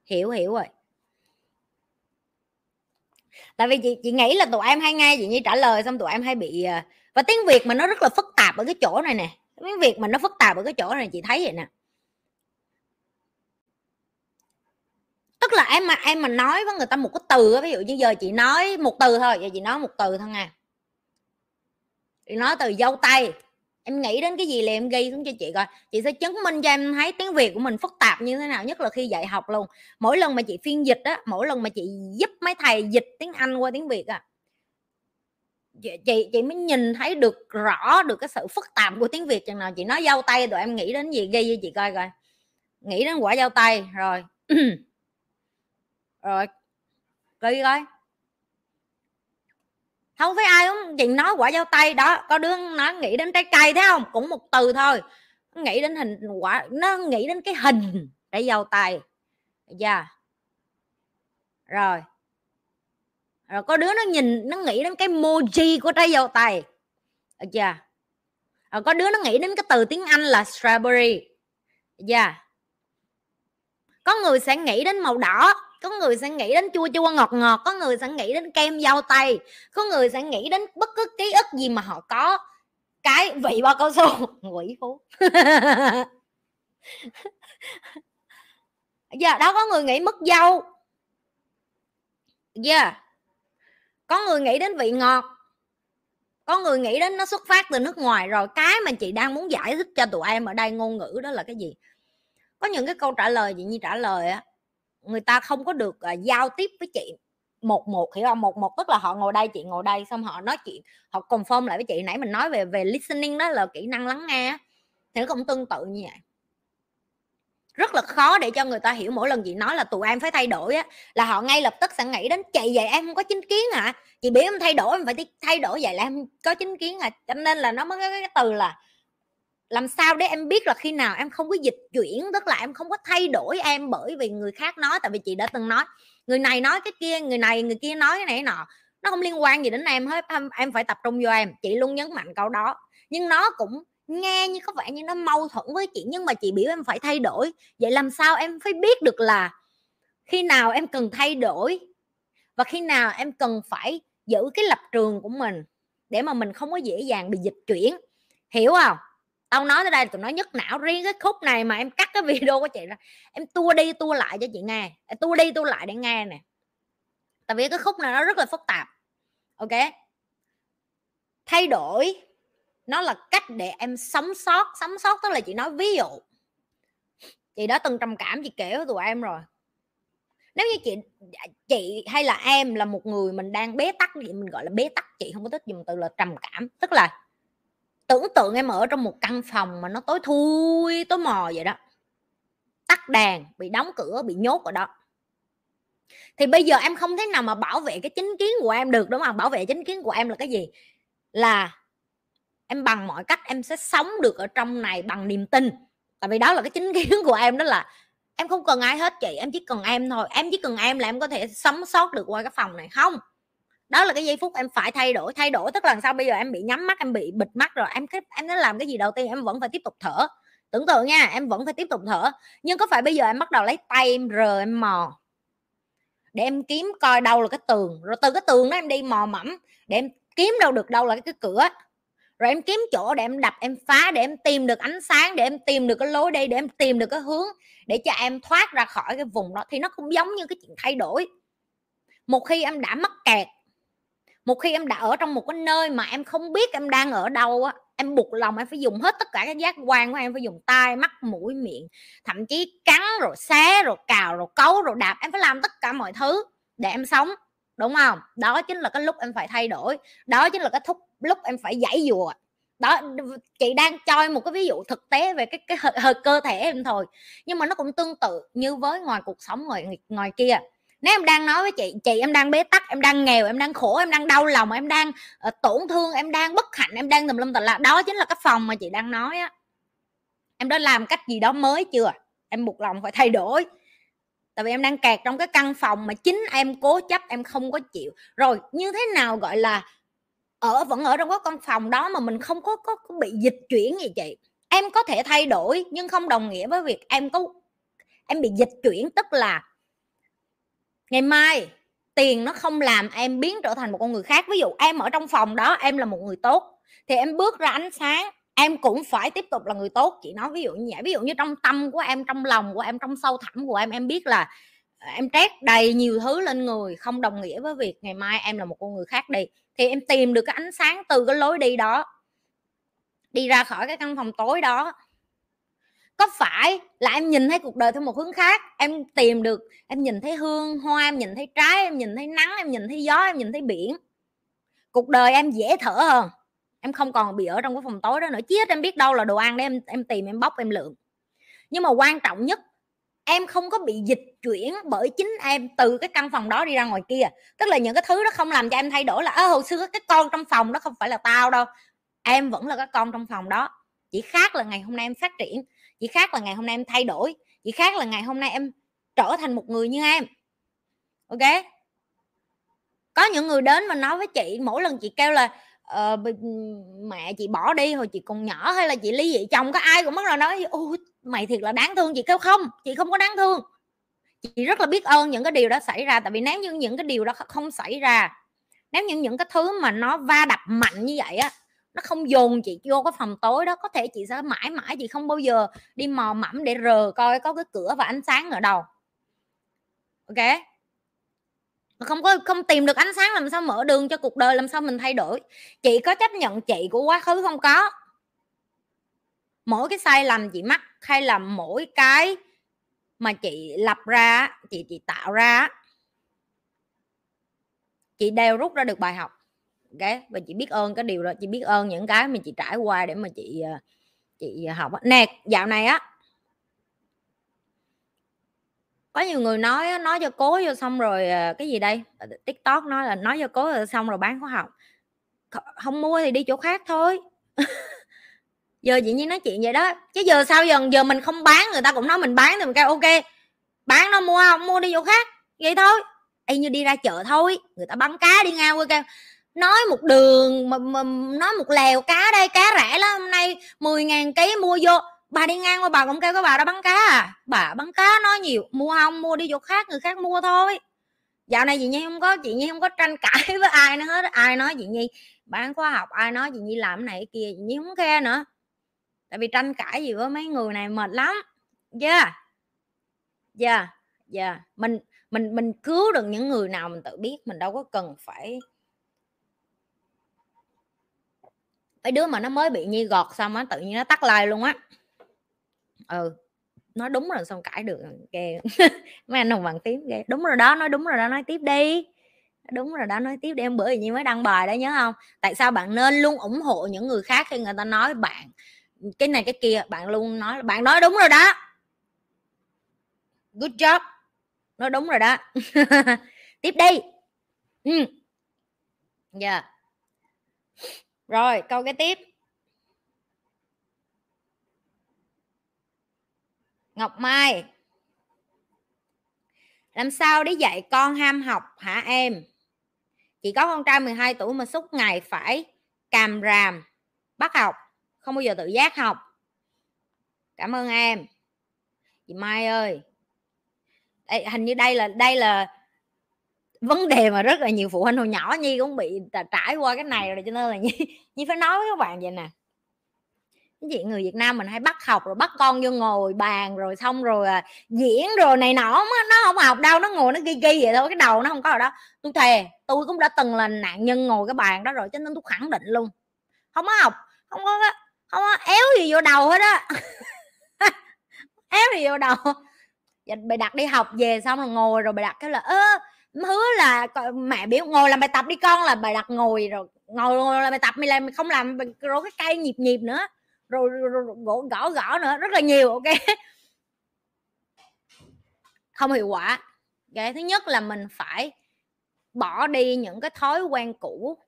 Hiểu hiểu rồi. Tại vì chị chị nghĩ là tụi em hay nghe chị như trả lời xong tụi em hay bị à, và tiếng việt mà nó rất là phức tạp ở cái chỗ này nè miếng việc mà nó phức tạp ở cái chỗ này chị thấy vậy nè. Tức là em mà em mà nói với người ta một cái từ ví dụ như giờ chị nói một từ thôi, giờ chị nói một từ thôi nha. Chị nói từ dâu tay em nghĩ đến cái gì là em ghi xuống cho chị coi. Chị sẽ chứng minh cho em thấy tiếng việt của mình phức tạp như thế nào, nhất là khi dạy học luôn. Mỗi lần mà chị phiên dịch á, mỗi lần mà chị giúp mấy thầy dịch tiếng anh qua tiếng việt á chị chị mới nhìn thấy được, rõ được cái sự phức tạp của tiếng việt chừng nào. Chị nói dâu tay tụi em nghĩ đến gì, ghi cho chị coi coi. Nghĩ đến quả dâu tay, rồi. Rồi ghi coi. Không phải ai cũng chị nói quả dâu tay đó. Có đứa nó nghĩ đến trái cây, thấy không? Cũng một từ thôi. Nghĩ đến hình quả, nó nghĩ đến cái hình trái dâu tay. Dạ. Rồi rồi có đứa nó nhìn nó nghĩ đến cái moji của trái dâu tây, được chưa? Rồi có đứa nó nghĩ đến cái từ tiếng anh là strawberry. Được chưa? Có người sẽ nghĩ đến màu đỏ có người sẽ nghĩ đến chua chua ngọt ngọt có người sẽ nghĩ đến kem dâu tây có người sẽ nghĩ đến bất cứ ký ức gì mà họ có. Cái vị bao cao su. Quỷ phú. Giờ đó có người nghĩ mất dâu. Yeah có người nghĩ đến vị ngọt. Có người nghĩ đến nó xuất phát từ nước ngoài. Rồi cái mà chị đang muốn giải thích cho tụi em ở đây ngôn ngữ đó là cái gì? Có những cái câu trả lời chị như trả lời á người ta không có được uh, giao tiếp với chị một một hiểu không? Một một tức là họ ngồi đây chị ngồi đây xong họ nói chuyện họ confirm lại với chị. Nãy mình nói về về listening đó là kỹ năng lắng nghe thì nó cũng tương tự như vậy rất là khó để cho người ta hiểu mỗi lần chị nói là tụi em phải thay đổi á là họ ngay lập tức sẽ nghĩ đến chị vậy em không có chính kiến hả? Chị biết em thay đổi em phải thay đổi vậy là em có chính kiến à cho nên là nó mới có cái từ là làm sao để em biết là khi nào em không có dịch chuyển tức là em không có thay đổi em bởi vì người khác nói? Tại vì chị đã từng nói người này nói cái kia người này người kia nói cái này nọ. Nó không liên quan gì đến em hết em, em phải tập trung vô em chị luôn nhấn mạnh câu đó. Nhưng nó cũng nghe như có vẻ như nó mâu thuẫn với chị, nhưng mà chị biểu em phải thay đổi. Vậy làm sao em phải biết được là khi nào em cần thay đổi và khi nào em cần phải giữ cái lập trường của mình để mà mình không có dễ dàng bị dịch chuyển? Hiểu không? Tao nói tới đây tụi nó nhức não riêng cái khúc này mà em cắt cái video của chị ra. Em tua đi tua lại cho chị nghe. Tua đi tua lại để nghe nè. Tại vì cái khúc này nó rất là phức tạp. Ok? Thay đổi nó là cách để em sống sót sống sót, tức là chị nói ví dụ. Chị đã từng trầm cảm, chị kể với tụi em rồi. Nếu như chị chị hay là em là một người mình đang bế tắc gì mình gọi là bế tắc, chị không có thích dùng từ là trầm cảm. Tức là tưởng tượng em ở trong một căn phòng mà nó tối thui, tối mò vậy đó. Tắt đèn, bị đóng cửa, bị nhốt ở đó. Thì bây giờ em không thể nào mà bảo vệ cái chính kiến của em được, đúng không? Bảo vệ chính kiến của em là cái gì? Là em bằng mọi cách em sẽ sống được ở trong này bằng niềm tin. Tại vì đó là cái chính kiến của em, đó là em không cần ai hết chị, em chỉ cần em thôi. Em chỉ cần em là em có thể sống sót được qua cái phòng này không? Đó là cái giây phút em phải thay đổi. Thay đổi tức là sao? Bây giờ em bị nhắm mắt, em bị bịt mắt rồi, em em nó làm cái gì đầu tiên em vẫn phải tiếp tục thở. Tưởng tượng nha, em vẫn phải tiếp tục thở. Nhưng có phải bây giờ em bắt đầu lấy tay em rờ em mò để em kiếm coi đâu là cái tường? Rồi từ cái tường đó em đi mò mẫm để em kiếm đâu được, đâu là cái cửa? Rồi em kiếm chỗ để em đập, em phá, để em tìm được ánh sáng, để em tìm được cái lối đi, để em tìm được cái hướng để cho em thoát ra khỏi cái vùng đó. Thì nó cũng giống như cái chuyện thay đổi. Một khi em đã mắc kẹt, một khi em đã ở trong một cái nơi mà em không biết em đang ở đâu á, em buộc lòng em phải dùng hết tất cả các giác quan của em, phải dùng tai, mắt, mũi, miệng, thậm chí cắn, rồi xé, rồi cào, rồi cấu, rồi đạp. Em phải làm tất cả mọi thứ để em sống đúng không? Đó chính là cái lúc em phải thay đổi đó chính là cái thúc lúc em phải giải dùa đó chị đang cho một cái ví dụ thực tế về cái cái hơi, hơi cơ thể em thôi nhưng mà nó cũng tương tự như với ngoài cuộc sống ngoài ngoài kia. Nếu em đang nói với chị chị em đang bế tắc em đang nghèo em đang khổ em đang đau lòng em đang uh, tổn thương em đang bất hạnh em đang tùm lum tùm la đó chính là cái phòng mà chị đang nói á. Em đã làm cách gì đó mới chưa? Em buộc lòng phải thay đổi tại vì em đang kẹt trong cái căn phòng mà chính em cố chấp em không có chịu. Rồi như thế nào gọi là ở vẫn ở trong cái căn phòng đó mà mình không có, có, có bị dịch chuyển gì chị? Em có thể thay đổi nhưng không đồng nghĩa với việc em có em bị dịch chuyển tức là ngày mai tiền nó không làm em biến trở thành một con người khác. Ví dụ em ở trong phòng đó em là một người tốt thì em bước ra ánh sáng em cũng phải tiếp tục là người tốt. Chị nói ví dụ như vậy, ví dụ như trong tâm của em, trong lòng của em, trong sâu thẳm của em em biết là ờ, em trét đầy nhiều thứ lên người, không đồng nghĩa với việc ngày mai em là một con người khác đi, thì em tìm được cái ánh sáng từ cái lối đi đó, đi ra khỏi cái căn phòng tối đó. Có phải là em nhìn thấy cuộc đời theo một hướng khác? Em tìm được, em nhìn thấy hương, hoa, em nhìn thấy trái, em nhìn thấy nắng, em nhìn thấy gió, em nhìn thấy biển. Cuộc đời em dễ thở hơn em không còn bị ở trong cái phòng tối đó nữa. Chết em biết đâu là đồ ăn để em em tìm, em bóc, em lượng nhưng mà quan trọng nhất, em không có bị dịch chuyển bởi chính em từ cái căn phòng đó đi ra ngoài kia. Tức là những cái thứ đó không làm cho em thay đổi là, ơ, hồi xưa cái con trong phòng đó không phải là tao đâu. Em vẫn là cái con trong phòng đó. Chỉ khác là ngày hôm nay em phát triển. Chỉ khác là ngày hôm nay em thay đổi. Chỉ khác là ngày hôm nay em trở thành một người như em. Ok? Có những người đến mà nói với chị, mỗi lần chị kêu là ờ, ừ, mẹ chị bỏ đi hồi chị còn nhỏ hay là chị ly dị chồng có ai cũng bắt đầu nói ôi mày thiệt là đáng thương chị. Kêu không chị không có đáng thương. Chị rất là biết ơn những cái điều đó xảy ra tại vì nếu như những cái điều đó không xảy ra nếu như những cái thứ mà nó va đập mạnh như vậy á nó không dồn chị vô cái phòng tối đó có thể chị sẽ mãi mãi chị không bao giờ đi mò mẫm để rờ coi có cái cửa và ánh sáng ở đâu. Ok? Không có, không tìm được ánh sáng làm sao mở đường cho cuộc đời, làm sao mình thay đổi? Chị có chấp nhận chị của quá khứ không có? Mỗi cái sai lầm chị mắc hay là mỗi cái mà chị lập ra chị chị tạo ra chị đều rút ra được bài học, okay? và chị biết ơn cái điều đó, chị biết ơn những cái mà chị trải qua để mà chị ờ, chị học nè, dạo này á có nhiều người nói nói cho cố vô xong rồi à, cái gì đây? Ờ, Tiktok nói là nói cho cố rồi xong rồi bán khóa học. Không mua thì đi chỗ khác thôi. Giờ chị nhiên nói chuyện vậy đó chứ giờ sao giờ giờ mình không bán người ta cũng nói mình bán thì mình kêu ok bán nó mua không mua đi chỗ khác. Vậy thôi. Y như đi ra chợ thôi người ta bắn cá đi ngang qua kêu nói một đường mà, mà nói một lèo cá đây cá rẻ lắm hôm nay 10 ngàn ký mua vô bà đi ngang qua bà cũng kêu cái bà đã bán cá à? Bà bán cá nói nhiều, mua không, mua đi chỗ khác, người khác mua thôi. Dạo này chị nhi không có, chị nhi không có tranh cãi với ai nữa hết. Ai nói chị nhi bán khoa học, ai nói chị nhi làm cái này cái kia, chị nhi không khe nữa. Tại vì tranh cãi gì với mấy người này mệt lắm. Yeah yeah yeah mình mình mình cứu được những người nào mình tự biết, mình đâu có cần phải mấy đứa mà nó mới bị nhi gọt xong á, tự nhiên nó tắt like luôn á ừ nói đúng rồi, xong cãi được ghê. Mấy anh đồng bằng tím ghê. Đúng rồi đó, nói đúng rồi đó, nói tiếp đi. Đúng rồi đó, nói tiếp đi. Em bữa gì mới đăng bài đó nhớ không? Tại sao bạn nên luôn ủng hộ những người khác khi người ta nói bạn? Cái này cái kia, bạn luôn nói, bạn nói đúng rồi đó. Good job. Nói đúng rồi đó. Tiếp đi. Ừ. Yeah. rồi, câu cái tiếp. Ngọc Mai. Làm sao để dạy con ham học hả em? Chị có con trai 12 tuổi mà suốt ngày phải càm ràm bắt học không bao giờ tự giác học. Cảm ơn em. Chị Mai ơi. Đây, hình như đây là đây là vấn đề mà rất là nhiều phụ huynh hồi nhỏ nhi cũng bị trải qua cái này rồi cho nên là nhi, nhi phải nói với các bạn vậy nè cái chuyện người Việt Nam mình hay bắt học rồi bắt con vô ngồi bàn rồi xong rồi à, diễn rồi này nọ nó không học đâu nó ngồi nó ghi ghi vậy thôi cái đầu nó không có rồi đó. Tôi thề tôi cũng đã từng là nạn nhân ngồi cái bàn đó rồi cho nên tôi khẳng định luôn. Không có học không có không có éo gì vô đầu hết á. Éo gì vô đầu. Dạ, Và bài đặt đi học về xong rồi ngồi rồi bài đặt cái là ơ hứa là mẹ biểu ngồi làm bài tập đi con là bài đặt ngồi rồi ngồi, ngồi làm bài tập mày làm mày không làm rồi cái cây nhịp nhịp nữa rồi, rồi, rồi, rồi gõ, gõ nữa rất là nhiều ok? Không hiệu quả. Cái thứ nhất là mình phải bỏ đi những cái thói quen cũ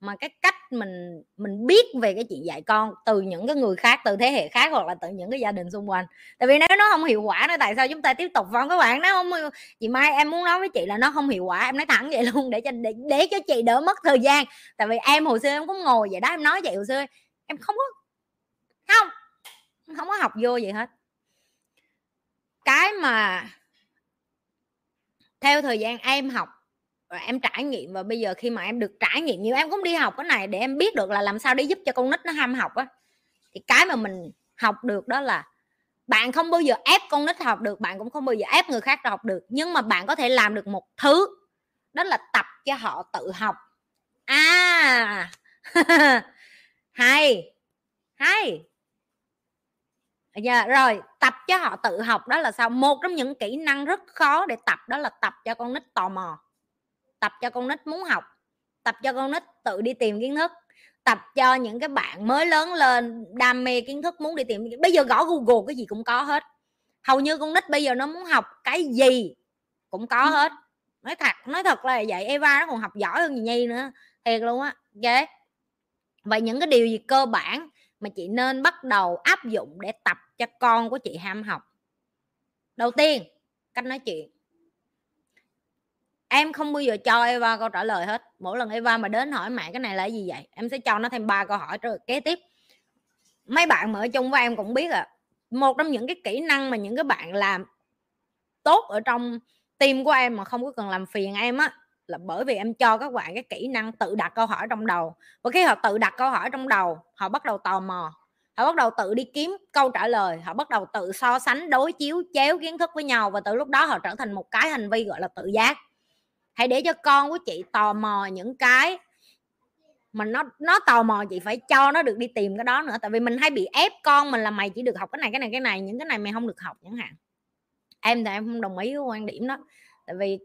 mà cái cách mình mình biết về cái chuyện dạy con từ những cái người khác từ thế hệ khác hoặc là từ những cái gia đình xung quanh. Tại vì nếu nó không hiệu quả nữa tại sao chúng ta tiếp tục vâng các bạn? Nó không chị mai em muốn nói với chị là nó không hiệu quả em nói thẳng vậy luôn để cho để, để cho chị đỡ mất thời gian. Tại vì em hồi xưa em cũng ngồi vậy đó em nói vậy hồi xưa em không có không không có học vô gì hết. Cái mà theo thời gian em học và em trải nghiệm và bây giờ khi mà em được trải nghiệm nhiều, em cũng đi học cái này để em biết được là làm sao để giúp cho con nít nó ham học á. Thì cái mà mình học được đó là bạn không bao giờ ép con nít học được, bạn cũng không bao giờ ép người khác học được. Nhưng mà bạn có thể làm được một thứ, đó là tập cho họ tự học. À! Hay! Hay! Dạ rồi tập cho họ tự học đó là sao? Một trong những kỹ năng rất khó để tập đó là tập cho con nít tò mò tập cho con nít muốn học tập cho con nít tự đi tìm kiến thức tập cho những cái bạn mới lớn lên đam mê kiến thức muốn đi tìm bây giờ gõ google cái gì cũng có hết. Hầu như con nít bây giờ nó muốn học cái gì cũng có hết. Nói thật nói thật là vậy Eva nó còn học giỏi hơn gì Nhi nữa thiệt luôn á ok vậy những cái điều gì cơ bản mà chị nên bắt đầu áp dụng để tập cho con của chị ham học. Đầu tiên, cách nói chuyện. Em không bao giờ cho Eva câu trả lời hết. Mỗi lần Eva mà đến hỏi mẹ cái này là gì vậy, em sẽ cho nó thêm ba câu hỏi rồi kế tiếp. Mấy bạn mà ở chung với em cũng biết à một trong những cái kỹ năng mà những cái bạn làm tốt ở trong team của em mà không có cần làm phiền em á là bởi vì em cho các bạn cái kỹ năng tự đặt câu hỏi trong đầu. Và khi họ tự đặt câu hỏi trong đầu, họ bắt đầu tò mò. Họ bắt đầu tự đi kiếm câu trả lời. Họ bắt đầu tự so sánh, đối chiếu, chéo kiến thức với nhau. Và từ lúc đó họ trở thành một cái hành vi, gọi là, tự giác. Hãy để cho con của chị tò mò những cái mà nó nó tò mò, chị phải cho nó được đi tìm cái đó nữa. Tại vì mình hay bị ép con mình là mày chỉ được học cái này cái này cái này, những cái này mày không được học chẳng hạn. Em thì em không đồng ý với quan điểm đó. Tại vì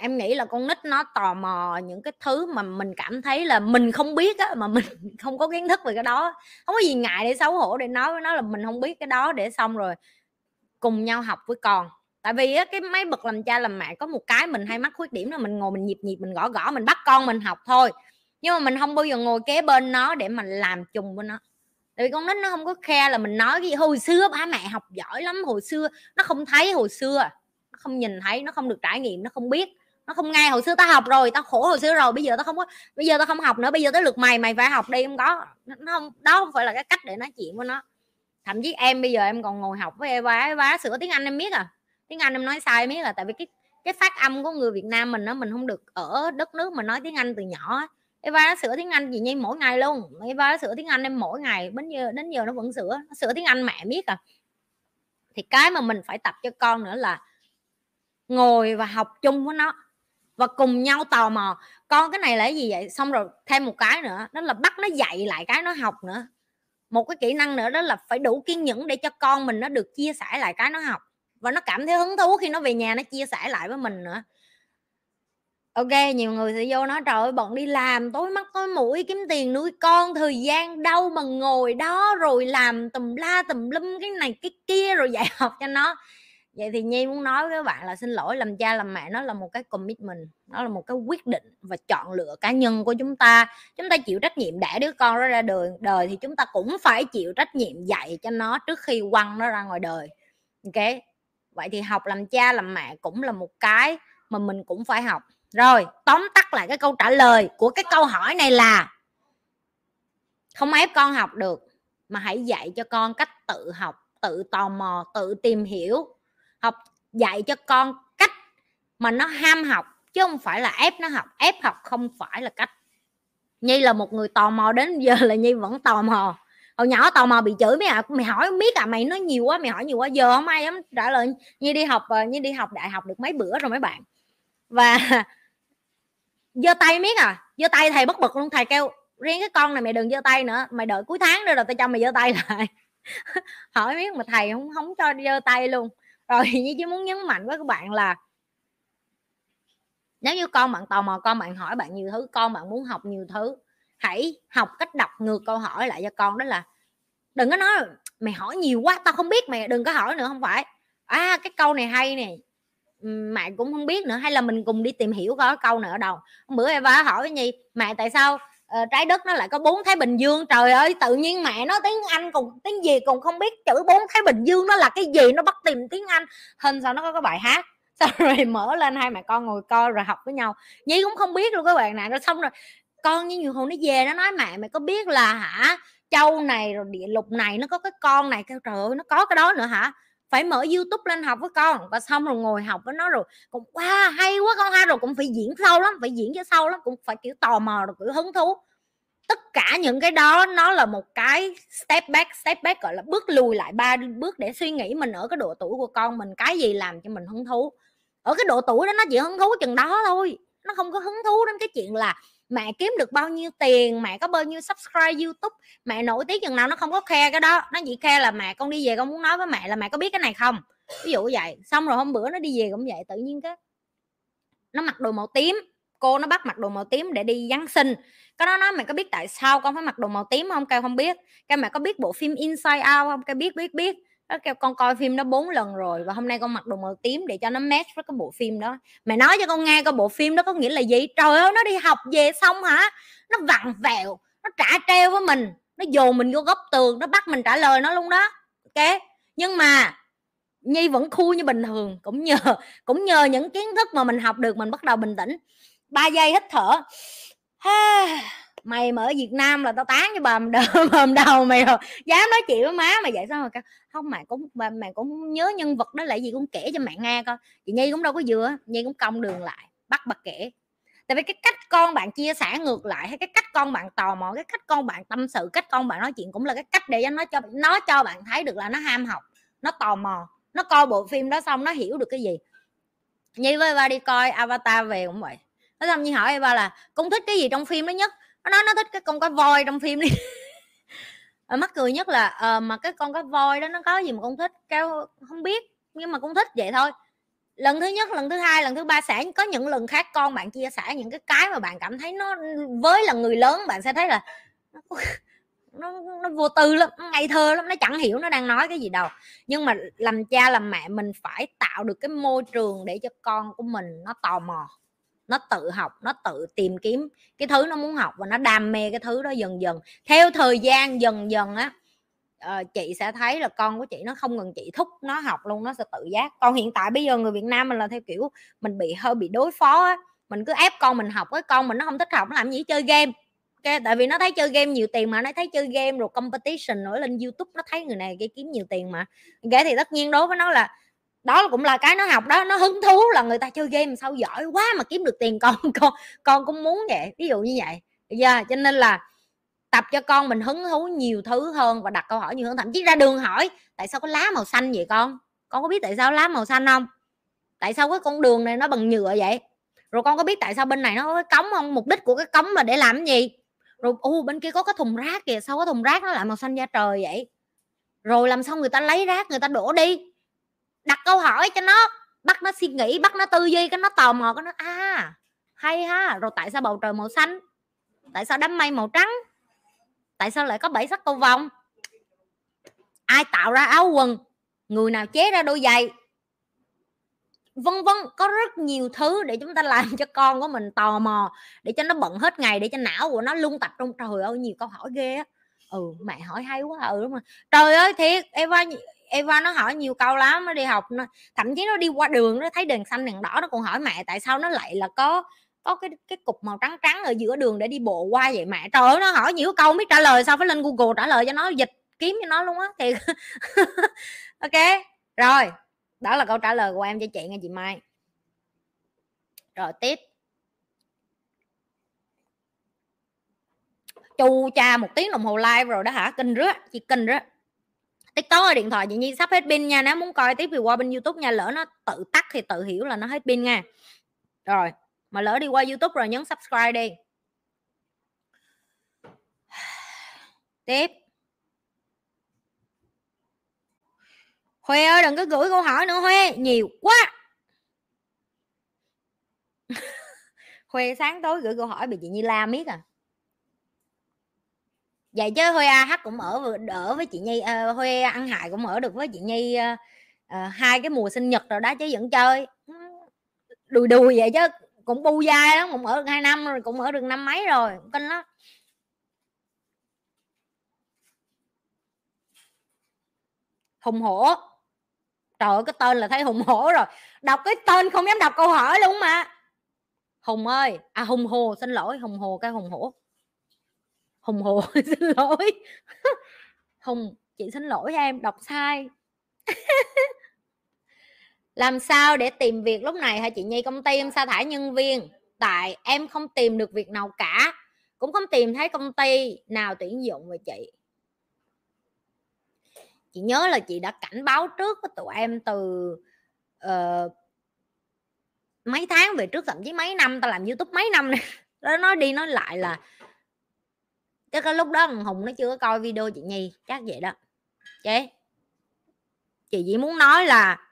em nghĩ là con nít nó tò mò những cái thứ mà mình cảm thấy là mình không biết á mà mình không có kiến thức về cái đó. Không có gì ngại để xấu hổ để nói với nó là mình không biết cái đó để xong rồi cùng nhau học với con. Tại vì á, cái mấy bậc làm cha làm mẹ có một cái mình hay mắc khuyết điểm là mình ngồi mình nhịp nhịp mình gõ gõ mình bắt con mình học thôi. Nhưng mà mình không bao giờ ngồi kế bên nó để mình làm chung với nó. Tại vì con nít nó không có khe là mình nói cái hồi xưa ba mẹ học giỏi lắm hồi xưa. Nó không thấy hồi xưa nó không nhìn thấy nó không được trải nghiệm nó không biết nó không nghe hồi xưa tao học rồi, tao khổ hồi xưa rồi, bây giờ tao không có, bây giờ tao không học nữa, bây giờ tới lượt mày mày phải học đi, không có, nó không, đó không phải là cái cách để nói chuyện với nó. Thậm chí em bây giờ em còn ngồi học với Eva Eva sửa tiếng Anh em biết à tiếng Anh em nói sai biết là tại vì cái cái phát âm của người Việt Nam mình nó mình không được ở đất nước mình nói tiếng Anh từ nhỏ Eva nó sửa tiếng Anh gì như mỗi ngày luôn, Eva nó sửa tiếng Anh em mỗi ngày đến giờ đến giờ nó vẫn sửa, nó sửa tiếng Anh mẹ biết à. Thì cái mà mình phải tập cho con nữa là ngồi và học chung với nó và cùng nhau tò mò, con cái này là cái gì vậy? Xong rồi thêm một cái nữa, đó là bắt nó dạy lại cái nó học nữa. Một cái kỹ năng nữa đó là phải đủ kiên nhẫn để cho con mình nó được chia sẻ lại cái nó học. Và nó cảm thấy hứng thú khi nó về nhà nó chia sẻ lại với mình nữa. Ok, nhiều người sẽ vô nói, trời ơi, bọn đi làm tối mắt tối mũi, kiếm tiền nuôi con, thời gian đâu mà ngồi đó, rồi làm tùm la tùm lum cái này cái kia, rồi dạy học cho nó vậy thì nhi muốn nói với các bạn là xin lỗi, làm cha làm mẹ nó là một cái commitment, nó là một cái quyết định và chọn lựa cá nhân của chúng ta. Chúng ta chịu trách nhiệm đẻ đứa con nó ra đời đời thì chúng ta cũng phải chịu trách nhiệm dạy cho nó trước khi quăng nó ra ngoài đời. Ok? Vậy thì học làm cha làm mẹ cũng là một cái mà mình cũng phải học. Rồi, tóm tắt lại cái câu trả lời của cái câu hỏi này là, không ép con học được mà hãy dạy cho con cách tự học, tự tò mò, tự tìm hiểu học dạy cho con cách mà nó ham học, chứ không phải là ép nó học. Ép học không phải là cách. Nhi là một người tò mò đến giờ là nhi vẫn tò mò. Hồi nhỏ tò mò bị chửi mấy à mày hỏi biết à mày nói nhiều quá, mày hỏi nhiều quá. Giờ không ai dám trả lời. Nhi đi học ờ, nhi đi học đại học được mấy bữa rồi mấy bạn. Và giơ tay biết à. Giơ tay thầy bất bực luôn. Thầy kêu, riêng cái con này mày đừng giơ tay nữa. Mày đợi cuối tháng nữa rồi tao cho mày giơ tay lại. Hỏi biết mà thầy không không cho giơ tay luôn. Ờ, rồi như chỉ muốn nhấn mạnh với các bạn là nếu như con bạn tò mò, con bạn hỏi bạn nhiều thứ, con bạn muốn học nhiều thứ, hãy học cách đọc ngược câu hỏi lại cho con, đó là đừng có nói mày hỏi nhiều quá, tao không biết mày, đừng có hỏi nữa không phải. À cái câu này hay nè. Mẹ cũng không biết nữa, hay là mình cùng đi tìm hiểu coi câu nữa ở đâu. Bữa em va hỏi gì mẹ, tại sao uh, trái đất nó lại có bốn thái bình dương. Trời ơi tự nhiên mẹ nó tiếng anh cùng tiếng gì còn không biết chữ bốn thái bình dương nó là cái gì nó bắt tìm tiếng anh. Hình sao nó có cái bài hát. Xong rồi mở lên hai mẹ con ngồi coi rồi học với nhau. Nhi cũng không biết luôn các bạn này rồi xong rồi con như nhiều hôm nó về nó nói mẹ mày có biết là hả châu này rồi địa lục này nó có cái con này kêu trời ơi nó có cái đó nữa hả? Phải mở youtube lên học với con, và xong rồi ngồi học với nó rồi cũng, wow, hay quá con ha! Rồi cũng phải diễn sâu lắm, phải diễn cho sâu lắm, cũng phải, kiểu, tò mò rồi kiểu hứng thú. Tất cả những cái đó, nó là một cái step back step back, gọi là, bước lùi lại ba bước để suy nghĩ mình ở cái độ tuổi của con, mình cái gì làm cho mình hứng thú. Ở cái độ tuổi đó nó chỉ hứng thú chừng đó thôi, nó không có hứng thú đến cái chuyện là mẹ kiếm được bao nhiêu tiền mẹ có bao nhiêu subscribe youtube mẹ nổi tiếng chừng nào nó không có khe cái đó. Nó chỉ khe là mẹ, con đi về con muốn nói với mẹ là mẹ có biết cái này không? Ví dụ vậy. Xong rồi hôm bữa nó đi về cũng vậy, tự nhiên cái nó mặc đồ màu tím. Cô nó bắt mặc đồ màu tím để đi giáng sinh. Cái đó nói, mẹ có biết tại sao con phải mặc đồ màu tím không? Kêu, không biết. Cái mẹ có biết bộ phim inside out không? Cái biết biết biết nó kêu, con coi phim đó bốn lần rồi và hôm nay con mặc đồ màu tím để cho nó match với cái bộ phim đó. Mày nói cho con nghe coi bộ phim đó có nghĩa là gì? Trời ơi, nó đi học về xong hả? Nó vặn vẹo, nó trả treo với mình, nó dồn mình vô góc tường, nó bắt mình trả lời nó luôn đó. Ok? Nhưng mà nhi vẫn khu như bình thường, cũng nhờ cũng nhờ những kiến thức mà mình học được, mình bắt đầu bình tĩnh. Ba giây hít thở mày mà ở Việt Nam là tao tán cho bầm đầu bầm đầu mày rồi. Dám nói chuyện với má mày vậy sao mà không, mày cũng mày cũng nhớ nhân vật đó là gì cũng kể cho mẹ nghe coi. Chị Nhi cũng đâu có vừa Nhi cũng cong đường lại, bắt bà kể. Tại vì cái cách con bạn chia sẻ ngược lại, hay cái cách con bạn tò mò, cái cách con bạn tâm sự, cách con bạn nói chuyện cũng là cái cách để nó cho nó cho bạn thấy được là nó ham học, nó tò mò, nó coi bộ phim đó xong nó hiểu được cái gì. Nhi với ba đi coi avatar về cũng vậy. Nó xong như hỏi ba là con thích cái gì trong phim đó nhất? Nó nói nó thích cái con cá voi trong phim đi. Mắc cười nhất là uh, mà cái con cá voi đó nó có gì mà con thích cao không biết nhưng mà con thích vậy thôi. Lần thứ nhất lần thứ hai lần thứ ba sẽ có những lần khác con bạn chia sẻ những cái cái mà bạn cảm thấy nó với là người lớn bạn sẽ thấy là nó, nó vô tư lắm nó ngây thơ lắm nó chẳng hiểu nó đang nói cái gì đâu. Nhưng mà làm cha làm mẹ mình phải tạo được cái môi trường để cho con của mình nó tò mò nó tự học nó tự tìm kiếm cái thứ nó muốn học và nó đam mê cái thứ đó dần dần. Theo thời gian dần dần á uh, chị sẽ thấy là con của chị nó không cần chị thúc nó học luôn nó sẽ tự giác. Còn hiện tại bây giờ người Việt Nam mình là theo kiểu mình bị hơi bị đối phó á mình cứ ép con mình học với con mình nó không thích học nó làm gì chơi game. Okay, tại vì nó thấy chơi game nhiều tiền mà nó thấy chơi game rồi competition nổi lên youtube nó thấy người này kia kiếm nhiều tiền mà. Okay, thì tất nhiên đối với nó là đó cũng là cái nó học đó, nó hứng thú là người ta chơi game sao giỏi quá mà kiếm được tiền. Con con con cũng muốn vậy, ví dụ như vậy. Giờ cho nên là tập cho con mình hứng thú nhiều thứ hơn và đặt câu hỏi nhiều hơn. Thậm chí ra đường hỏi, tại sao có lá màu xanh vậy con? Con có biết tại sao lá màu xanh không? Tại sao cái con đường này nó bằng nhựa vậy? Rồi con có biết tại sao bên này nó có cái cống không? Mục đích của cái cống mà để làm cái gì? Rồi u bên kia có cái thùng rác kìa, sao có thùng rác nó lại màu xanh da trời vậy? Rồi làm sao người ta lấy rác, người ta đổ đi? Đặt câu hỏi cho nó, bắt nó suy nghĩ, bắt nó tư duy, cái nó tò mò, cái nó à hay ha, rồi tại sao bầu trời màu xanh? Tại sao đám mây màu trắng? Tại sao lại có bảy sắc cầu vồng? Ai tạo ra áo quần? Người nào chế ra đôi giày? Vân vân, có rất nhiều thứ để chúng ta làm cho con của mình tò mò, để cho nó bận hết ngày, để cho não của nó luôn tập trung. Trời ơi, nhiều câu hỏi ghê á. Ừ mẹ hỏi hay quá ừ đúng rồi. Trời ơi, thiệt, Eva Eva nó hỏi nhiều câu lắm, nó đi học, nó, thậm chí nó đi qua đường, nó thấy đèn xanh, đèn đỏ, nó còn hỏi mẹ tại sao nó lại là có có cái cái cục màu trắng trắng ở giữa đường để đi bộ qua vậy mẹ. Trời ơi, nó hỏi nhiều câu biết trả lời sao, phải lên Google trả lời cho nó, dịch kiếm cho nó luôn á thì ok, rồi, đó là câu trả lời của em cho chị nghe chị Mai. Rồi, tiếp. Chu cha một tiếng đồng hồ live rồi đó hả? Kinh rứa, chị kinh rứa tiktok ở điện thoại chị nhi sắp hết pin nha. Nếu muốn coi tiếp thì qua bên youtube nha, lỡ nó tự tắt thì tự hiểu là nó hết pin nha. Rồi, mà lỡ đi qua youtube rồi nhấn subscribe đi. Tiếp. Huê ơi, đừng có gửi câu hỏi nữa Huê nhiều quá. Huê sáng tối gửi câu hỏi bị chị Nhi la miết à vậy chứ Huê AH cũng ở ở với chị Nhi ờ, uh, Huê ăn hại cũng ở được với chị Nhi uh, uh, hai cái mùa sinh nhật rồi đó chứ vẫn chơi. Đùi đùi vậy chứ cũng bu dai lắm cũng ở được hai năm rồi cũng ở được năm mấy rồi kinh lắm. Hùng hổ. Trời ơi cái tên là thấy hùng hổ rồi. Đọc cái tên không dám đọc câu hỏi luôn mà. Hùng ơi à hùng hồ xin lỗi hùng hồ cái hùng hổ hùng hồ xin lỗi. Hùng chị xin lỗi em đọc sai. Làm sao để tìm việc lúc này hả chị nhi công ty em sa thải nhân viên. Tại em không tìm được việc nào cả. Cũng không tìm thấy công ty nào tuyển dụng về chị. Chị nhớ là chị đã cảnh báo trước với tụi em từ uh, mấy tháng về trước thậm chí mấy năm ta làm youtube mấy năm này đó nói đi nói lại là cái cái lúc đó hùng nó chưa có coi video chị nhi, chắc vậy đó. Chị chị chỉ muốn nói là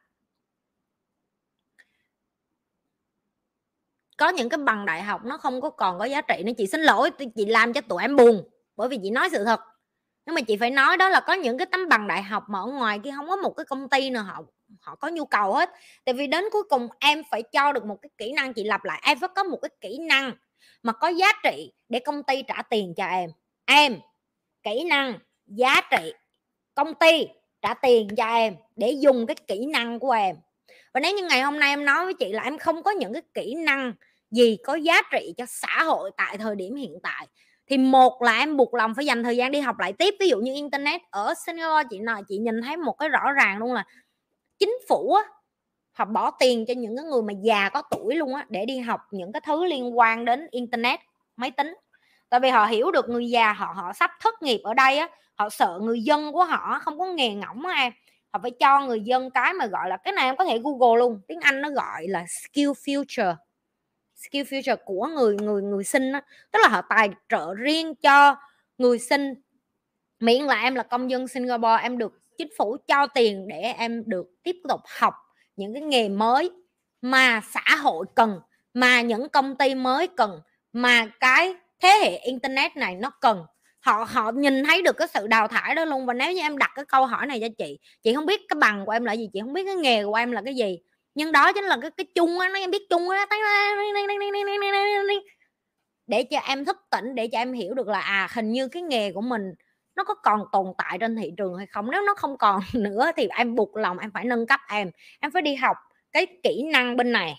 có những cái bằng đại học nó không có còn có giá trị nữa, chị xin lỗi chị làm cho tụi em buồn, bởi vì chị nói sự thật. Nhưng mà chị phải nói đó là có những cái tấm bằng đại học mà ở ngoài kia không có một cái công ty nào họ họ có nhu cầu hết. Tại vì đến cuối cùng em phải cho được một cái kỹ năng, chị lặp lại, em phải có một cái kỹ năng mà có giá trị để công ty trả tiền cho em em kỹ năng giá trị. Công ty trả tiền cho em để dùng cái kỹ năng của em. Và nếu như ngày hôm nay em nói với chị là em không có những cái kỹ năng gì có giá trị cho xã hội tại thời điểm hiện tại thì một là em buộc lòng phải dành thời gian đi học lại tiếp. Ví dụ như internet ở Singapore chị nói chị nhìn thấy một cái rõ ràng luôn là chính phủ á, họ bỏ tiền cho những cái người mà già có tuổi luôn á để đi học những cái thứ liên quan đến internet máy tính tại vì họ hiểu được người già họ họ sắp thất nghiệp ở đây á, họ sợ người dân của họ không có nghề ngỏng á em. Họ phải cho người dân cái mà gọi là, cái này em có thể google luôn, tiếng anh nó gọi là skill future. Skill future của người người người sinh á. Tức là họ tài trợ riêng cho người sinh. Miễn là em là công dân Singapore, em được chính phủ cho tiền để em được tiếp tục học những cái nghề mới mà xã hội cần, mà những công ty mới cần, mà cái thế hệ internet này nó cần. Họ họ nhìn thấy được cái sự đào thải đó luôn. Và nếu như em đặt cái câu hỏi này cho chị chị không biết cái bằng của em là gì, chị không biết cái nghề của em là cái gì. Nhưng đó chính là cái cái chung á, nó em biết chung á để cho em thức tỉnh, để cho em hiểu được là à hình như cái nghề của mình nó có còn tồn tại trên thị trường hay không. Nếu nó không còn nữa thì em buộc lòng em phải nâng cấp em. Em phải đi học cái kỹ năng bên này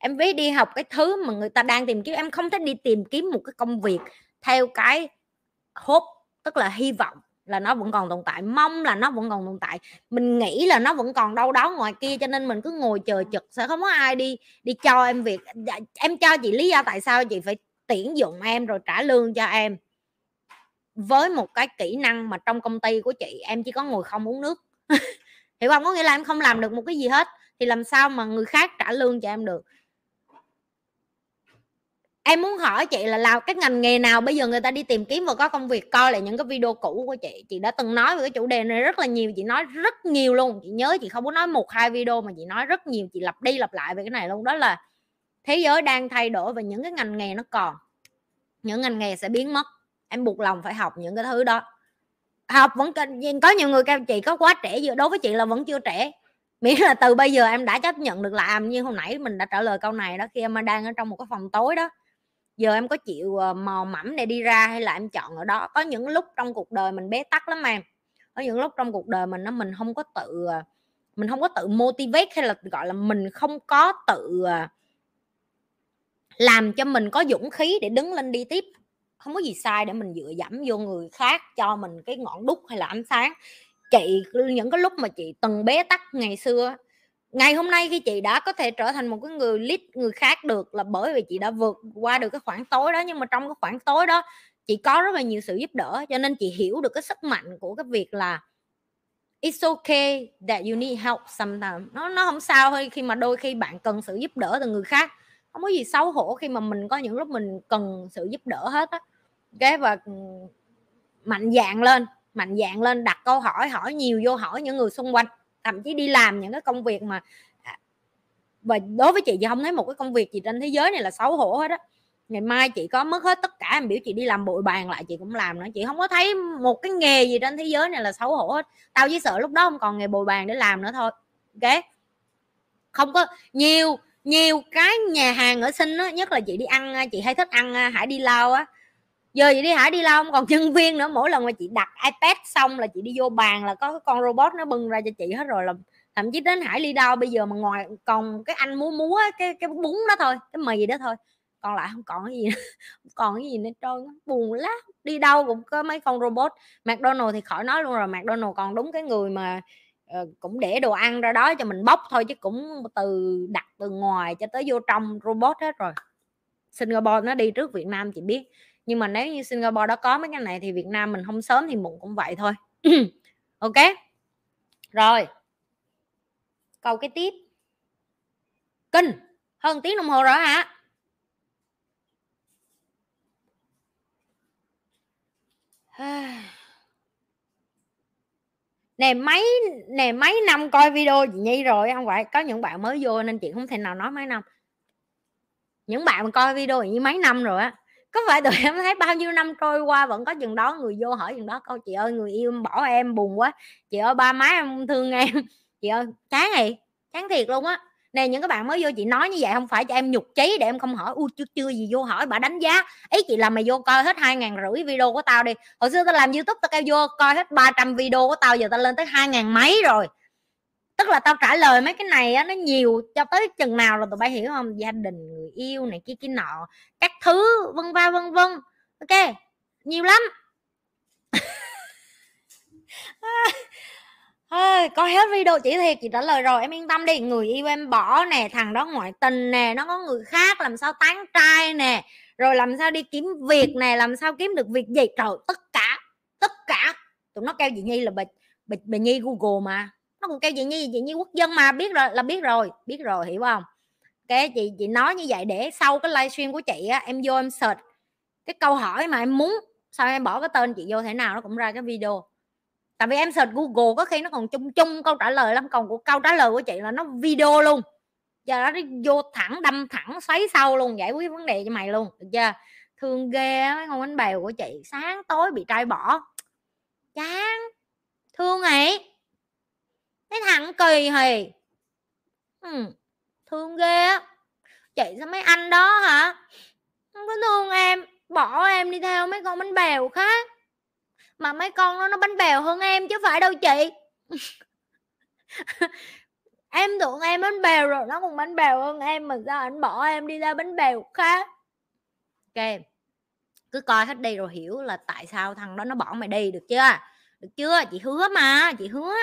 em ví đi học cái thứ mà người ta đang tìm kiếm, em không thể đi tìm kiếm một cái công việc theo cái hốt tức là hy vọng là nó vẫn còn tồn tại, mong là nó vẫn còn tồn tại, mình nghĩ là nó vẫn còn đâu đó ngoài kia, cho nên mình cứ ngồi chờ chực sẽ không có ai đi đi cho em việc. Dạ, em cho chị lý do tại sao chị phải tuyển dụng em rồi trả lương cho em. Với một cái kỹ năng mà trong công ty của chị, em chỉ có ngồi không uống nước. Hiểu không? Có nghĩa là em không làm được một cái gì hết, thì làm sao mà người khác trả lương cho em được? Em muốn hỏi chị là làm cái ngành nghề nào bây giờ người ta đi tìm kiếm và có công việc coi lại những cái video cũ của chị? Chị đã từng nói về cái chủ đề này rất là nhiều, chị nói rất nhiều luôn. Chị nhớ chị không có nói một hai video mà chị nói rất nhiều, chị lặp đi lặp lại về cái này luôn. Đó là thế giới đang thay đổi và những cái ngành nghề nó còn. Những ngành nghề sẽ biến mất. Em buộc lòng phải học những cái thứ đó. Học vẫn có nhiều người kêu chị có quá trẻ giờ đối với chị là vẫn chưa trẻ. Miễn là từ bây giờ em đã chấp nhận được làm à, như hồi nãy mình đã trả lời câu này đó, khi em đang ở trong một cái phòng tối đó giờ em có chịu ờ, mò mẫm để đi ra hay là em chọn ở đó? Có những lúc trong cuộc đời mình bế tắc lắm em. Có những lúc trong cuộc đời mình nó mình không có tự ờ, mình không có tự motivate hay là, gọi là, mình không có tự ờ, làm cho mình có dũng khí để đứng lên đi tiếp. Không có gì sai để mình dựa dẫm vô người khác, cho mình cái ngọn đúc hay là ánh sáng. Chị, những cái lúc mà chị từng bế tắc ngày xưa ngày hôm nay khi chị đã có thể trở thành một cái người lead, người khác được là bởi vì chị đã vượt qua được cái khoảng tối đó. Nhưng mà trong cái khoảng tối đó, chị có rất là nhiều sự giúp đỡ, cho nên chị hiểu được cái sức mạnh của cái việc là it's okay that you need help sometimes. Nó nó không sao thôi khi mà đôi khi bạn cần sự giúp đỡ từ người khác. Không có gì xấu hổ khi mà mình có những lúc mình cần sự giúp đỡ hết á. Cái và ừ, mạnh dạng lên, mạnh dạng lên, đặt câu hỏi hỏi nhiều vô hỏi những người xung quanh thậm chí đi làm những cái công việc mà à, và đối với chị thì không thấy một cái công việc gì trên thế giới này là xấu hổ hết á. Ngày mai chị có mất hết tất cả, em biểu chị đi làm bội bàn lại chị cũng làm nữa, chị không có thấy một cái nghề gì trên thế giới này là xấu hổ hết. Tao chỉ sợ lúc đó không còn nghề bồi bàn để làm nữa thôi, ok? Không có, nhiều nhiều cái nhà hàng ở sinh á, nhất là chị đi ăn, chị hay thích ăn à, hải đi lao á giờ vậy đi hải đi lao không còn nhân viên nữa mỗi lần mà chị đặt ipad xong là chị đi vô bàn là có cái con robot nó bưng ra cho chị hết rồi là thậm chí đến hải đi đâu bây giờ mà ngoài còn cái anh múa múa cái cái bún đó thôi cái mì đó thôi. Còn lại không còn cái gì không còn cái gì nữa trơn buồn lắm. Đi đâu cũng có mấy con robot. McDonald thì khỏi nói luôn rồi McDonald còn đúng cái người mà uh, cũng để đồ ăn ra đó cho mình bóc thôi chứ cũng từ đặt từ ngoài cho tới vô trong robot hết rồi. Singapore nó đi trước Việt Nam chị biết nhưng mà nếu như Singapore đó có mấy cái này thì Việt Nam mình không sớm thì muộn cũng vậy thôi. Ok? Rồi. Câu cái tiếp. Kinh. Hơn tiếng đồng hồ rồi hả? Nè, mấy nè, mấy năm coi video chị nhi rồi, không phải. Có những bạn mới vô nên chị không thể nào nói mấy năm. Những bạn mà coi video như mấy năm rồi á có phải tụi em thấy bao nhiêu năm trôi qua vẫn có chừng đó người vô hỏi chừng đó, câu chị ơi, người yêu em bỏ em, buồn quá. Chị ơi, ba má em thương em. Chị ơi, chán gì chán thiệt luôn á. Nè, những các bạn mới vô chị nói như vậy không phải cho em nhục chí để em không hỏi u chưa chưa gì vô hỏi, bà đánh giá. Ý chị là mày vô coi hết hai ngàn rưỡi video của tao đi. Hồi xưa tao làm youtube, tao kêu vô coi hết 300 video của tao, giờ tao lên tới hai ngàn mấy rồi tức là tao trả lời mấy cái này á nó nhiều cho tới chừng nào là tụi bay hiểu không? Gia đình người yêu này kia kia nọ các thứ vân va vân vân. Ok nhiều lắm. Thôi coi hết video chỉ thiệt chị trả lời rồi em yên tâm đi. Người yêu em bỏ nè thằng đó ngoại tình nè nó có người khác làm sao tán trai nè rồi làm sao đi kiếm việc nè làm sao kiếm được việc gì? Trời tất cả tất cả. Tụi nó kêu chị nhi là bà bà, bà nhi google mà nó còn kêu chị nhi chị nhi quốc dân mà, biết rồi, là biết rồi biết rồi, hiểu không? Cái chị chị nói như vậy để sau cái livestream của chị á, em vô em search. Cái câu hỏi mà em muốn, sao em bỏ cái tên chị vô thế nào nó cũng ra cái video. Tại vì em search google có khi nó còn chung chung câu trả lời lắm, còn của câu trả lời của chị là nó video luôn. Giờ nó vô thẳng, đâm thẳng, xoáy sâu luôn, giải quyết vấn đề cho mày luôn, được chưa? Thương ghê mấy con bánh bèo của chị, sáng tối bị trai bỏ. Chán, thương ấy cái thằng kỳ hì. Ừ, thương ghê á. Chị sao mấy anh đó hả? Không có thương em bỏ em đi theo mấy con bánh bèo khác. Mà mấy con nó nó bánh bèo hơn em chứ phải đâu chị. Em tưởng em bánh bèo rồi nó còn bánh bèo hơn em mà sao anh bỏ em đi ra bánh bèo khác? Ok cứ coi hết đi rồi hiểu là tại sao thằng đó nó bỏ mày đi được chưa? Được chưa? Chị hứa mà chị hứa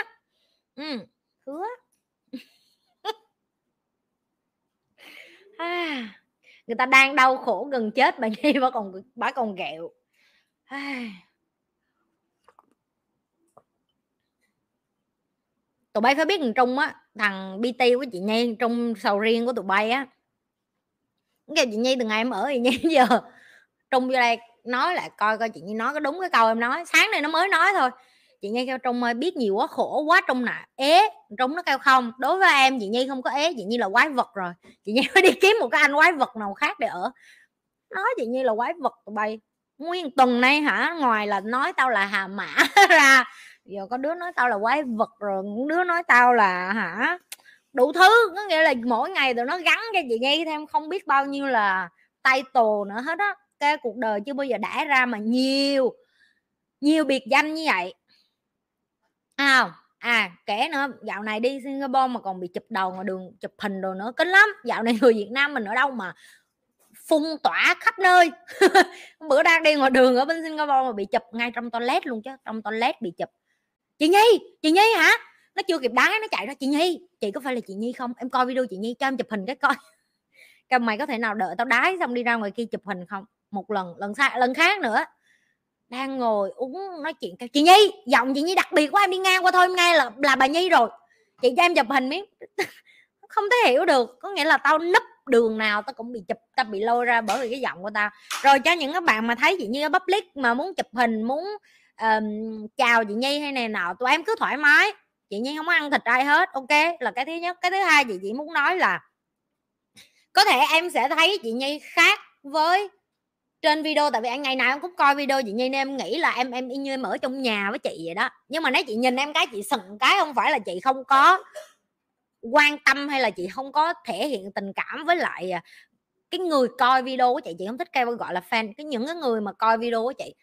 ừ. Hứa. À, người ta đang đau khổ gần chết bà nhi bà còn bà còn ghẹo. À. tụi bay phải biết thằng trung á thằng bt của chị nhi trong sầu riêng của tụi bay á. Cái chị nhi từ ngày em ở thì nhi giờ trung vô đây nói lại coi coi chị nhi nói có đúng cái câu em nói. Sáng nay nó mới nói thôi chị nhi cao trung ơi, biết nhiều quá, khổ quá, trung nạ ế trong nó cao không. Đối với em, chị nhi không có ế, chị nhi là quái vật rồi. Chị nhi phải đi kiếm một cái anh quái vật nào khác để ở. Nói, chị nhi là quái vật, tụi bay nguyên tuần nay hả? Ngoài là nói tao là hà mã ra. Giờ có đứa nói tao là quái vật rồi, đứa nói tao là hả? Đủ thứ. Có nghĩa là mỗi ngày tụi nó gắn cho chị nhi thêm không biết bao nhiêu là tay tù nữa hết á. Cái cuộc đời chưa bao giờ đã ra mà nhiều nhiều biệt danh như vậy à, à kể nữa dạo này đi Singapore mà còn bị chụp đầu ngoài đường chụp hình đồ nữa kinh lắm. Dạo này người Việt Nam mình ở đâu mà phun tỏa khắp nơi. Bữa đang đi ngoài đường ở bên Singapore mà bị chụp ngay trong toilet luôn chứ trong toilet bị chụp. Chị Nhi chị Nhi hả? Nó chưa kịp đá nó chạy ra chị Nhi chị có phải là chị Nhi không? Em coi video chị Nhi cho em chụp hình cái coi. Cái mày có thể nào đợi tao đái xong đi ra ngoài kia chụp hình không? Một lần lần xa lần khác nữa đang ngồi uống nói chuyện chị nhi giọng chị nhi đặc biệt quá em đi ngang qua thôi ngay là là bà nhi rồi. Chị cho em chụp hình miếng. Không thể hiểu được có nghĩa là tao nấp đường nào tao cũng bị chụp tao bị lôi ra bởi vì cái giọng của tao. Rồi cho những các bạn mà thấy chị nhi ở public mà muốn chụp hình muốn um, chào chị nhi hay này nọ tụi em cứ thoải mái. Chị nhi không ăn thịt ai hết ok? Là cái thứ nhất. Cái thứ hai chị chỉ muốn nói là có thể em sẽ thấy chị nhi khác với trên video, tại vì anh ngày nào em cũng coi video chị Nhi nên em nghĩ là em em y như em ở trong nhà với chị vậy đó. Nhưng mà nếu chị nhìn em cái, chị sừng cái không phải là chị không có quan tâm hay là chị không có thể hiện tình cảm với lại à, cái người coi video của chị chị không thích kêu gọi là fan, cái những cái người mà coi video của chị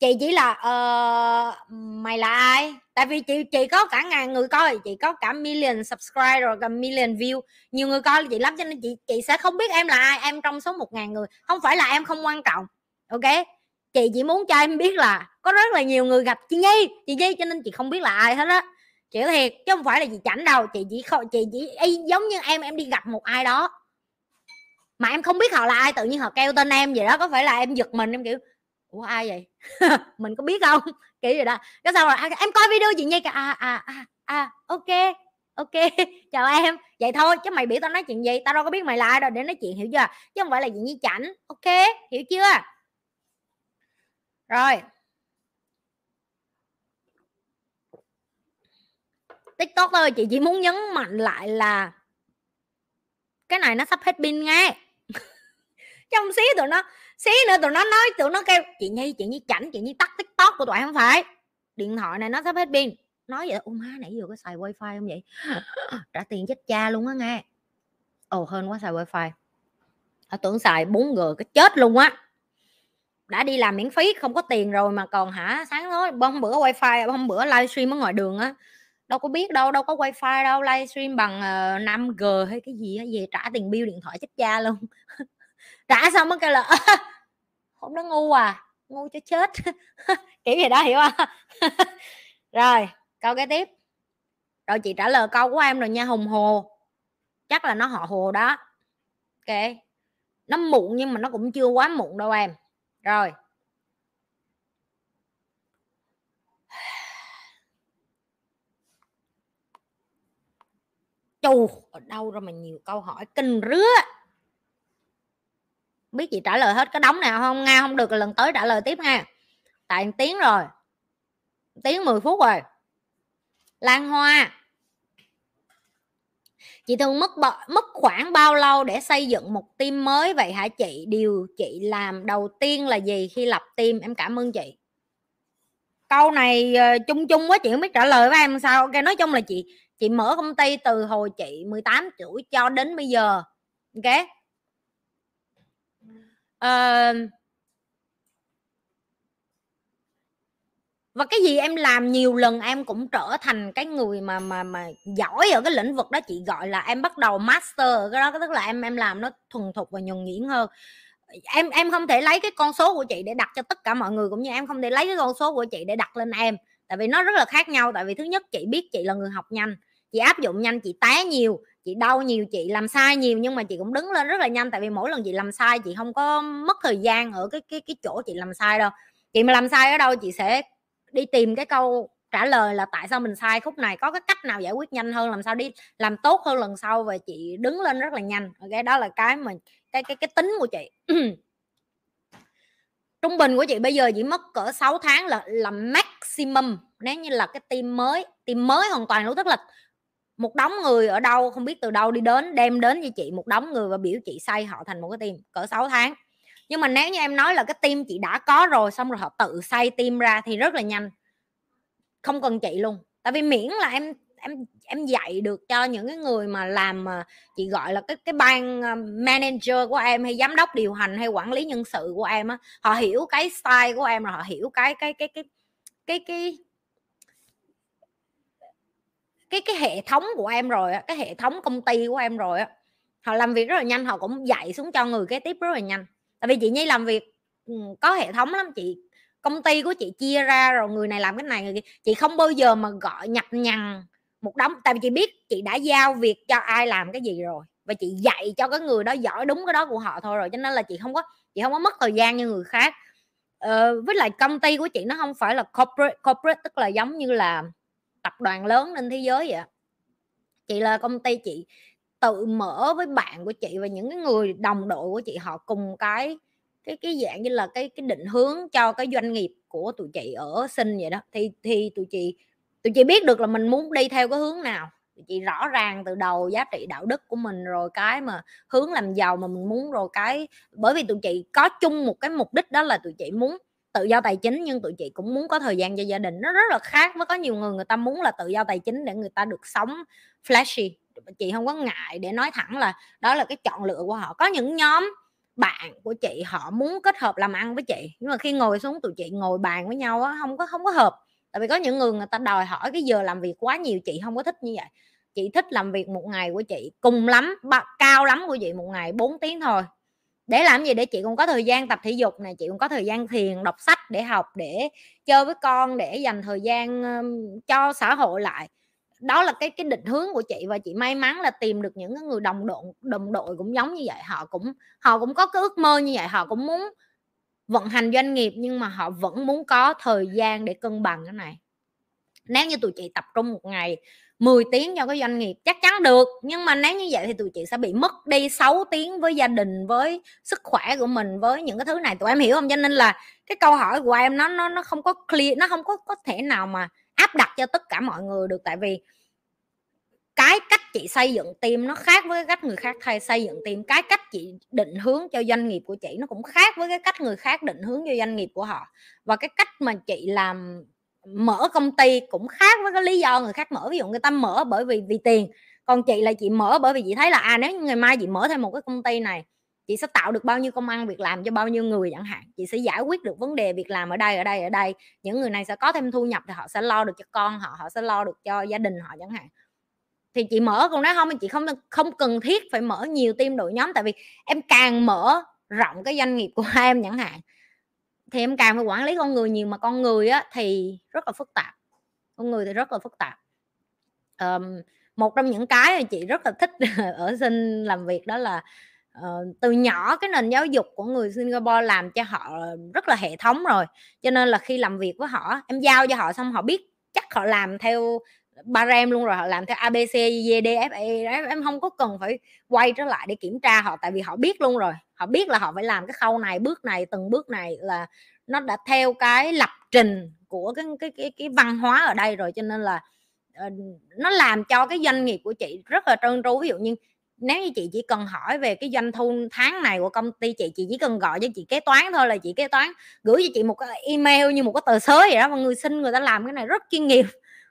chị chỉ là uh, mày là ai? Tại vì chị chị có cả ngàn người coi chị có cả million subscribe rồi cả million view. Nhiều người coi chị lắm cho nên chị chị sẽ không biết em là ai em trong số một ngàn người. Không phải là em không quan trọng ok? Chị chỉ muốn cho em biết là có rất là nhiều người gặp chị nhi chị nhi cho nên chị không biết là ai hết á. Chị thiệt chứ không phải là chị chảnh đâu chị chỉ không chị chỉ y giống như em em đi gặp một ai đó mà em không biết họ là ai tự nhiên họ kêu tên em vậy đó có phải là em giật mình em kiểu ủa, ai vậy? Mình có biết không? Kiểu gì đó. Cái sau rồi à, em coi video gì nhi à à à à ok ok, chào em. Vậy thôi, chứ mày biểu tao nói chuyện gì? Tao đâu có biết mày là ai đâu, để nói chuyện hiểu chưa? Chứ không phải là gì nhi chảnh. Ok, hiểu chưa? Rồi. Tiktok ơi, chị chỉ muốn nhấn mạnh lại là cái này nó sắp hết pin nghe trong xí tụi nó xí nữa tụi nó nói tụi nó kêu chị nhi chị nhi chảnh chị nhi tắt tiktok của tụi em không phải. Điện thoại này nó sắp hết pin. Nói vậy ô má nãy vừa có xài wifi không vậy? Trả tiền chết cha luôn á nghe. Ồ hơn quá xài wifi. Ở tưởng xài 4G cái chết luôn á. Đã đi làm miễn phí không có tiền rồi mà còn hả? Sáng nói hôm bữa wifi hôm bữa livestream ở ngoài đường á. Đâu có biết đâu đâu có wifi đâu livestream bằng ờ, uh, 5G hay cái gì á về trả tiền bill điện thoại chết cha luôn. trả xong mới kêu là không nó ngu à ngu cho chết. Kiểu gì đó, hiểu không? Rồi, câu cái tiếp. Rồi chị trả lời câu của em rồi nha hùng hồ. Chắc là nó họ hồ đó. Ok. Nó muộn nhưng mà nó cũng chưa quá muộn đâu em. Rồi. Chù, ở đâu rồi mà nhiều câu hỏi kinh rứa biết chị trả lời hết cái đóng nào không? Nga không được, lần tới trả lời tiếp nha tại tiếng rồi. Tiếng 10 phút rồi. Lan hoa. Chị thường mất mất khoảng bao lâu để xây dựng một team mới vậy hả chị? Điều chị làm đầu tiên là gì khi lập team? Em cảm ơn chị. Câu này ờ, chung chung quá, chị không biết trả lời với em sao. Ok, nói chung là chị chị mở công ty từ hồi chị 18 tuổi cho đến bây giờ. Ok? Uh, và cái gì em làm nhiều lần em cũng trở thành cái người mà mà mà giỏi ở cái lĩnh vực đó chị gọi là em bắt đầu master ở cái đó tức là em em làm nó thuần thục và nhuần nhuyễn hơn. Em em không thể lấy cái con số của chị để đặt cho tất cả mọi người cũng như em không thể lấy cái con số của chị để đặt lên em. Tại vì nó rất là khác nhau tại vì thứ nhất chị biết chị là người học nhanh chị áp dụng nhanh chị té nhiều chị đau nhiều, chị làm sai nhiều nhưng mà chị cũng đứng lên rất là nhanh. Tại vì mỗi lần chị làm sai, chị không có mất thời gian ở cái cái cái chỗ chị làm sai đâu. Chị mà làm sai ở đâu, chị sẽ đi tìm cái câu trả lời là tại sao mình sai khúc này, có cái cách nào giải quyết nhanh hơn, làm sao đi làm tốt hơn lần sau. Và chị đứng lên rất là nhanh. Cái đó là cái mà, cái cái cái tính của chị. Trung bình của chị bây giờ chỉ mất cỡ 6 tháng là là maximum, nếu như là cái team mới team mới hoàn toàn luôn tức là một đống người ở đâu, không biết từ đâu đi đến, đem đến cho chị một đống người và biểu chị xây họ thành một cái team cỡ 6 tháng. Nhưng mà nếu như em nói là cái team chị đã có rồi, xong rồi họ tự xây team ra thì rất là nhanh. Không cần chị luôn. Tại vì miễn là em em em dạy được cho những cái người mà làm mà chị gọi là cái cái ban à, manager của em hay giám đốc điều hành hay quản lý nhân sự của em á, họ hiểu cái style của em rồi, họ hiểu cái cái cái cái cái cái cái cái hệ thống của em rồi cái hệ thống công ty của em rồi á họ làm việc rất là nhanh họ cũng dạy xuống cho người kế tiếp rất là nhanh. Tại vì chị nhi làm việc ừ, có hệ thống lắm chị công ty của chị chia ra rồi người này làm cái này người kia. Chị không bao giờ mà gọi nhập nhằn một đống tại vì chị biết chị đã giao việc cho ai làm cái gì rồi và chị dạy cho cái người đó giỏi đúng cái đó của họ thôi rồi cho nên là chị không có chị không có mất thời gian như người khác. Ờ, với lại công ty của chị nó không phải là corporate corporate tức là giống như là tập đoàn lớn trên thế giới vậy chị là công ty chị tự mở với bạn của chị và những cái người đồng đội của chị, họ cùng cái cái cái dạng như là cái cái định hướng cho cái doanh nghiệp của tụi chị ở sinh vậy đó. Thì thì tụi chị tụi chị biết được là mình muốn đi theo cái hướng nào. Tụi chị rõ ràng từ đầu giá trị đạo đức của mình rồi cái mà hướng làm giàu mà mình muốn rồi cái, bởi vì tụi chị có chung một cái mục đích đó là tụi chị muốn tự do tài chính, nhưng tụi chị cũng muốn có thời gian cho gia đình. Nó rất là khác với có nhiều người người ta muốn là tự do tài chính để người ta được sống flashy. Chị không có ngại để nói thẳng là đó là cái chọn lựa của họ. Có những nhóm bạn của chị họ muốn kết hợp làm ăn với chị, nhưng mà khi ngồi xuống tụi chị ngồi bàn với nhau á, không có không có hợp. Tại vì có những người người ta đòi hỏi cái giờ làm việc quá nhiều, chị không có thích như vậy. Chị thích làm việc một ngày của chị cùng lắm cao lắm của chị một ngày 4 tiếng thôi để làm gì? Để chị cũng có thời gian tập thể dục này chị cũng có thời gian thiền, đọc sách để học, để chơi với con, để dành thời gian cho xã hội lại. Đó là cái cái định hướng của chị và chị may mắn là tìm được những người đồng đội đồng đội cũng giống như vậy. Họ cũng họ cũng có cái ước mơ như vậy, họ cũng muốn vận hành doanh nghiệp nhưng mà họ vẫn muốn có thời gian để cân bằng cái này. Nếu như tụi chị tập trung một ngày 10 tiếng cho cái doanh nghiệp chắc chắn được. Nhưng mà nếu như vậy thì tụi chị sẽ bị mất đi 6 tiếng với gia đình, với sức khỏe của mình, với những cái thứ này. Tụi em hiểu không? Cho nên là cái câu hỏi của em nó nó nó không có clear, nó không có có thể nào mà áp đặt cho tất cả mọi người được. Tại vì cái cách chị xây dựng team nó khác với cách người khác thay xây dựng team. Cái cách chị định hướng cho doanh nghiệp của chị nó cũng khác với cái cách người khác định hướng cho doanh nghiệp của họ. Và cái cách mà chị làm mở công ty cũng khác với cái lý do người khác mở, ví dụ người ta mở bởi vì vì tiền. Còn chị là chị mở bởi vì chị thấy là à nếu như ngày mai chị mở thêm một cái công ty này, chị sẽ tạo được bao nhiêu công ăn, việc làm cho bao nhiêu người chẳng hạn. Chị sẽ giải quyết được vấn đề việc làm ở đây ở đây ở đây. Những người này sẽ có thêm thu nhập thì họ sẽ lo được cho con họ họ sẽ lo được cho gia đình họ chẳng hạn. Thì chị mở còn đó không, chị không không cần thiết phải mở nhiều team đội nhóm. Tại vì em càng mở rộng cái doanh nghiệp của em chẳng hạn thì em càng phải quản lý con người nhiều mà con người á thì rất là phức tạp. Con người thì rất là phức tạp. Um, một trong những cái mà chị rất là thích ở sinh làm việc đó là uh, từ nhỏ cái nền giáo dục của người Singapore làm cho họ rất là hệ thống rồi. Cho nên là khi làm việc với họ em giao cho họ xong họ biết chắc họ làm theo ba rem luôn rồi họ làm theo abc d f e em không có cần phải quay trở lại để kiểm tra họ tại vì họ biết luôn rồi họ biết là họ phải làm cái khâu này bước này từng bước này là nó đã theo cái lập trình của cái cái cái, cái văn hóa ở đây rồi cho nên là uh, nó làm cho cái doanh nghiệp của chị rất là trơn tru. Ví dụ như nếu như chị chỉ cần hỏi về cái doanh thu tháng này của công ty chị chị chỉ cần gọi cho chị kế toán thôi là chị kế toán gửi cho chị một cái email như một cái tờ sới vậy đó mọi người xin người ta làm cái này rất chuyên nghiệp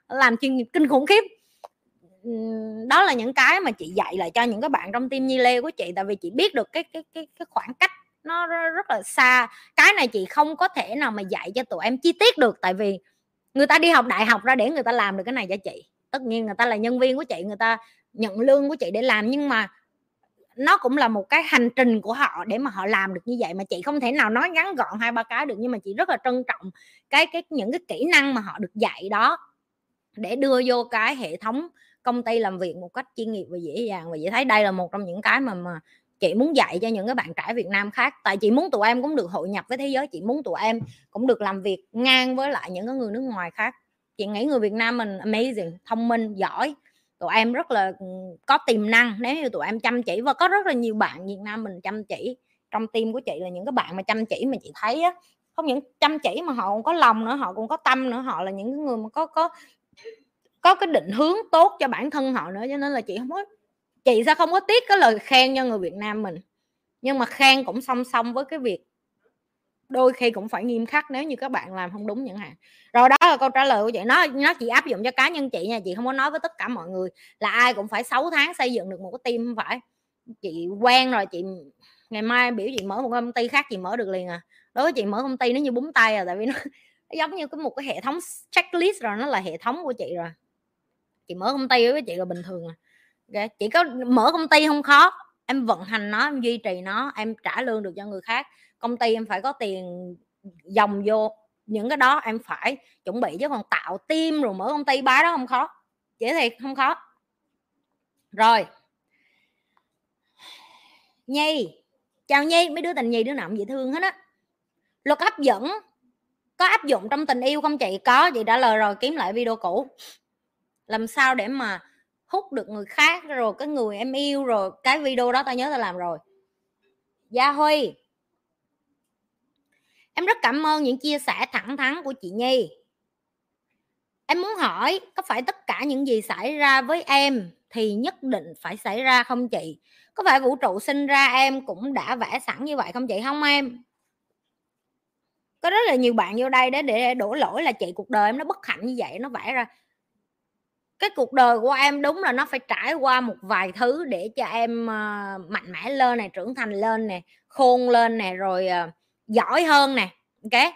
làm chuyên nghiệp kinh khủng khiếp. Đó là những cái mà chị dạy lại cho những các bạn trong team nhi lê của chị, tại vì chị biết được cái cái cái cái khoảng cách nó rất là xa. Cái này chị không có thể nào mà dạy cho tụi em chi tiết được, tại vì người ta đi học đại học ra để người ta làm được cái này cho chị. Tất nhiên người ta là nhân viên của chị, người ta nhận lương của chị để làm, nhưng mà nó cũng là một cái hành trình của họ để mà họ làm được như vậy, mà chị không thể nào nói ngắn gọn hai ba cái được, nhưng mà chị rất là trân trọng cái cái, những cái kỹ năng mà họ được dạy đó để đưa vô cái hệ thống công ty làm việc một cách chuyên nghiệp và dễ dàng và chị thấy. Đây là một trong những cái mà mà chị muốn dạy cho những cái bạn trẻ Việt Nam khác. Tại chị muốn tụi em cũng được hội nhập với thế giới, chị muốn tụi em cũng được làm việc ngang với lại những cái người nước ngoài khác. Chị nghĩ người Việt Nam mình amazing, thông minh, giỏi. Tụi em rất là ừ, có tiềm năng. Nếu như tụi em chăm chỉ, và có rất là nhiều bạn Việt Nam mình chăm chỉ. Trong tim của chị là những cái bạn mà chăm chỉ mà chị thấy á, không những chăm chỉ mà họ còn có lòng nữa, họ cũng có tâm nữa, họ là những người mà có có có cái định hướng tốt cho bản thân họ nữa cho nên là chị không có chị sẽ không có tiếc cái lời khen cho người Việt Nam mình. Nhưng mà khen cũng song song với cái việc đôi khi cũng phải nghiêm khắc nếu như các bạn làm không đúng những hạn. Rồi đó là câu trả lời của chị. Nó nó chỉ áp dụng cho cá nhân chị nha chị không có nói với tất cả mọi người là ai cũng phải 6 tháng xây dựng được một cái team không phải. Chị quen rồi chị ngày mai biểu chị mở một công ty khác chị mở được liền à. Đối với chị mở công ty nó như búng tay à tại vì nó, nó giống như cái một cái hệ thống checklist rồi nó là hệ thống của chị rồi chị mở công ty với chị là bình thường à. Dạ, okay. chị có mở công ty không khó. Em vận hành nó, em duy trì nó, em trả lương được cho người khác. Công ty em phải có tiền dòng vô những cái đó, em phải chuẩn bị chứ còn tạo team rồi mở công ty bá đó không khó. Dễ thiệt, không khó. Rồi. Nhi, chào nhi, mấy đứa tình nhi đứa nào cũng dễ thương hết á. Luật hấp dẫn, có áp dụng trong tình yêu không chị? Có, chị trả lời rồi, kiếm lại video cũ làm sao để mà hút được người khác, rồi cái người em yêu, rồi cái video đó tao nhớ tao làm rồi. Gia huy. Em rất cảm ơn những chia sẻ thẳng thắn của chị nhi. Em muốn hỏi, có phải tất cả những gì xảy ra với em thì nhất định phải xảy ra không chị? Có phải vũ trụ sinh ra em cũng đã vẽ sẵn như vậy không chị? Không em. Có rất là nhiều bạn vô đây để để đổ lỗi là chị, cuộc đời em nó bất hạnh như vậy, nó vẽ ra cái cuộc đời của em đúng là nó phải trải qua một vài thứ để cho em uh, mạnh mẽ lên này trưởng thành lên nè khôn lên nè rồi uh, giỏi hơn nè ok?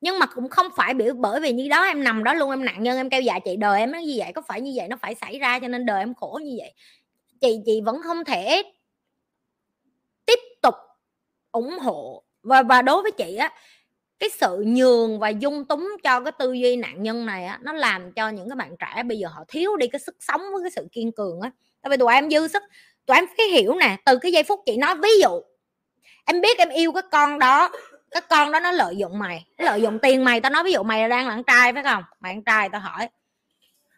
Nhưng mà cũng không phải biểu bởi vì như đó em nằm đó luôn em nạn nhân em kêu dạ chị đời em nó như vậy có phải như vậy nó phải xảy ra cho nên đời em khổ như vậy. Chị chị vẫn không thể tiếp tục ủng hộ. Và và đối với chị á cái sự nhường và dung túng cho cái tư duy nạn nhân này á, nó làm cho những cái bạn trẻ bây giờ họ thiếu đi cái sức sống với cái sự kiên cường á. Tại vì tụi em dư sức, tụi em phải hiểu nè, từ cái giây phút chị nói, ví dụ, em biết em yêu cái con đó, cái con đó nó lợi dụng mày, nó lợi dụng tiền mày, tao nói ví dụ mày đang là con trai, phải không? Mày con trai, tao hỏi.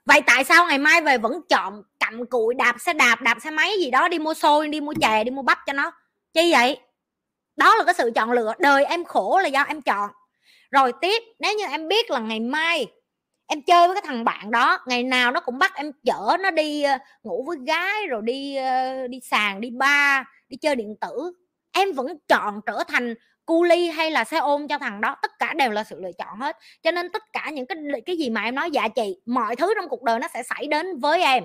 Vậy tại sao ngày mai về vẫn chọn cặm cụi đạp xe đạp đạp xe máy gì đó, đi mua xôi, đi mua chè, đi mua bắp cho nó? Chi vậy? Đó là cái sự chọn lựa, đời em khổ là do em chọn. Rồi tiếp, nếu như em biết là ngày mai em chơi với cái thằng bạn đó, ngày nào nó cũng bắt em chở nó đi ờ, ngủ với gái rồi đi ờ, đi sàn, đi bar, đi chơi điện tử, em vẫn chọn trở thành cu ly hay là xe ôm cho thằng đó. Tất cả đều là sự lựa chọn hết. Cho nên tất cả những cái cái gì mà em nói dạ chị, mọi thứ trong cuộc đời nó sẽ xảy đến với em.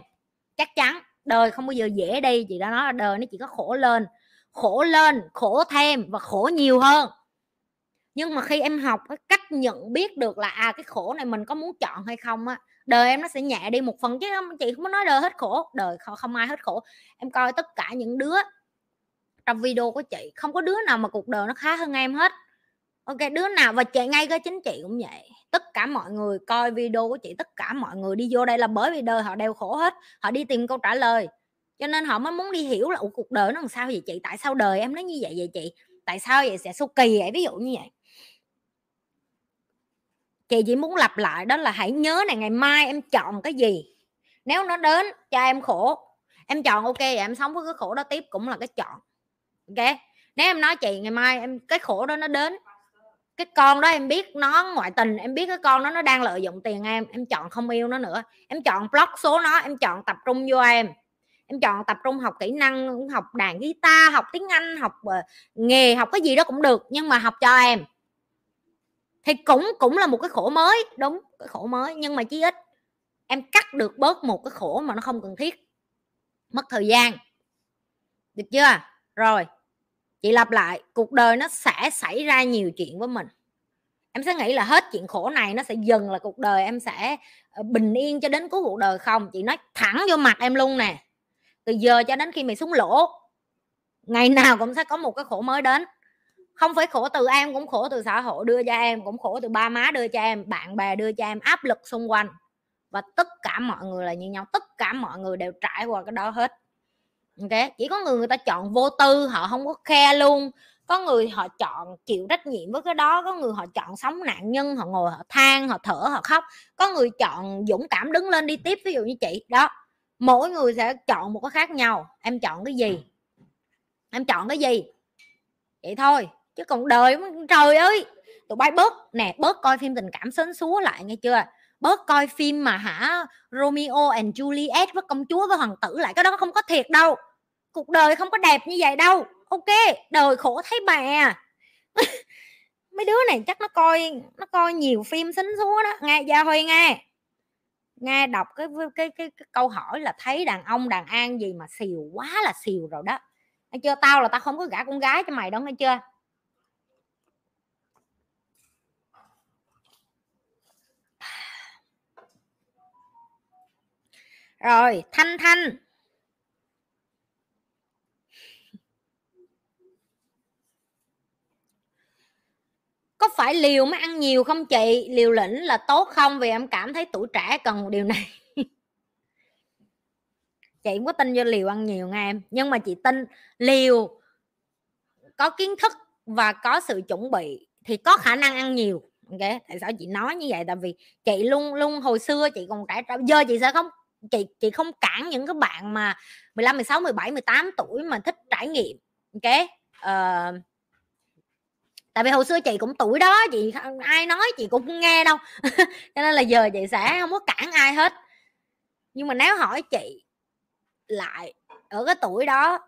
Chắc chắn, đời không bao giờ dễ đi, chị đã nói là đời nó chỉ có khổ lên khổ lên, khổ thêm và khổ nhiều hơn. Nhưng mà khi em học cái cách nhận biết được là à cái khổ này mình có muốn chọn hay không á, đời em nó sẽ nhẹ đi một phần. Chứ chị không có nói đời hết khổ, đời không ai hết khổ. Em coi tất cả những đứa trong video của chị, không có đứa nào mà cuộc đời nó khá hơn em hết. Ok, đứa nào và chị ngay cái chính chị cũng vậy. Tất cả mọi người coi video của chị, tất cả mọi người đi vô đây là bởi vì đời họ đều khổ hết. Họ đi tìm câu trả lời cho nên họ mới muốn đi hiểu là cuộc đời nó làm sao vậy chị? Tại sao đời em nó như vậy vậy chị? Tại sao vậy sẽ số kỳ vậy? Ví dụ như vậy. Chị chỉ muốn lặp lại đó là hãy nhớ này ngày mai em chọn cái gì. Nếu nó đến cho em khổ, em chọn ok vậy, em sống với cái khổ đó tiếp cũng là cái chọn. Ok? Nếu em nói chị ngày mai em, cái khổ đó nó đến, cái con đó em biết nó ngoại tình, em biết cái con đó nó đang lợi dụng tiền em em chọn không yêu nó nữa. Em chọn block số nó, em chọn tập trung vô em em chọn tập trung học kỹ năng học đàn guitar, học tiếng anh, học ờ, nghề, học cái gì đó cũng được, nhưng mà học cho em thì cũng cũng là một cái khổ mới, đúng, cái khổ mới, nhưng mà chí ít em cắt được bớt một cái khổ mà nó không cần thiết. Mất thời gian. Được chưa? Rồi, chị lặp lại, cuộc đời nó sẽ xảy ra nhiều chuyện với mình. Em sẽ nghĩ là hết chuyện khổ này nó sẽ dần là cuộc đời em sẽ ờ, bình yên cho đến cuối cuộc đời không? Chị nói thẳng vô mặt em luôn nè từ giờ cho đến khi mày xuống lỗ, ngày nào cũng sẽ có một cái khổ mới đến. Không phải khổ từ em, cũng khổ từ xã hội đưa cho em, cũng khổ từ ba má đưa cho em, bạn bè đưa cho em, áp lực xung quanh. Và tất cả mọi người là như nhau, tất cả mọi người đều trải qua cái đó hết. Ok, chỉ có người người ta chọn vô tư, họ không có khe luôn. Có người họ chọn chịu trách nhiệm với cái đó, có người họ chọn sống nạn nhân, họ ngồi, họ than, họ thở, họ khóc. Có người chọn dũng cảm đứng lên đi tiếp, ví dụ như chị, đó mỗi người sẽ chọn một cái khác nhau. Em chọn cái gì? Em chọn cái gì? Vậy thôi chứ còn đời trời ơi! Tụi bay bớt nè bớt coi phim tình cảm sến súa lại nghe chưa? Bớt coi phim mà hả Romeo and Juliet với công chúa với hoàng tử lại cái đó không có thiệt đâu. Cuộc đời không có đẹp như vậy đâu. Ok đời khổ thấy bà. Mấy đứa này chắc nó coi nó coi nhiều phim xính xúa đó. Nghe gia huy nghe nghe đọc cái, cái cái cái câu hỏi là thấy đàn ông đàn an gì mà xìu quá là xìu rồi đó. Nghe chưa? Tao là tao không có gả con gái cho mày đâu nghe chưa? Rồi thanh thanh. Có phải liều mới ăn nhiều không chị? Liều lĩnh là tốt không? Vì em cảm thấy tuổi trẻ cần một điều này. Chị không có tin vô liều ăn nhiều nha em. Nhưng mà chị tin liều có kiến thức và có sự chuẩn bị thì có khả năng ăn nhiều. Ok? Tại sao chị nói như vậy? Tại vì chị luôn luôn hồi xưa chị còn trẻ giờ chị sẽ không chị chị không cản những cái bạn mà 15 16 17 18 tuổi mà thích trải nghiệm. Ok? Uh, tại vì hồi xưa chị cũng tuổi đó, chị ai nói, chị cũng nghe đâu. Cho nên là giờ chị sẽ không có cản ai hết. Nhưng mà nếu hỏi chị lại ở cái tuổi đó,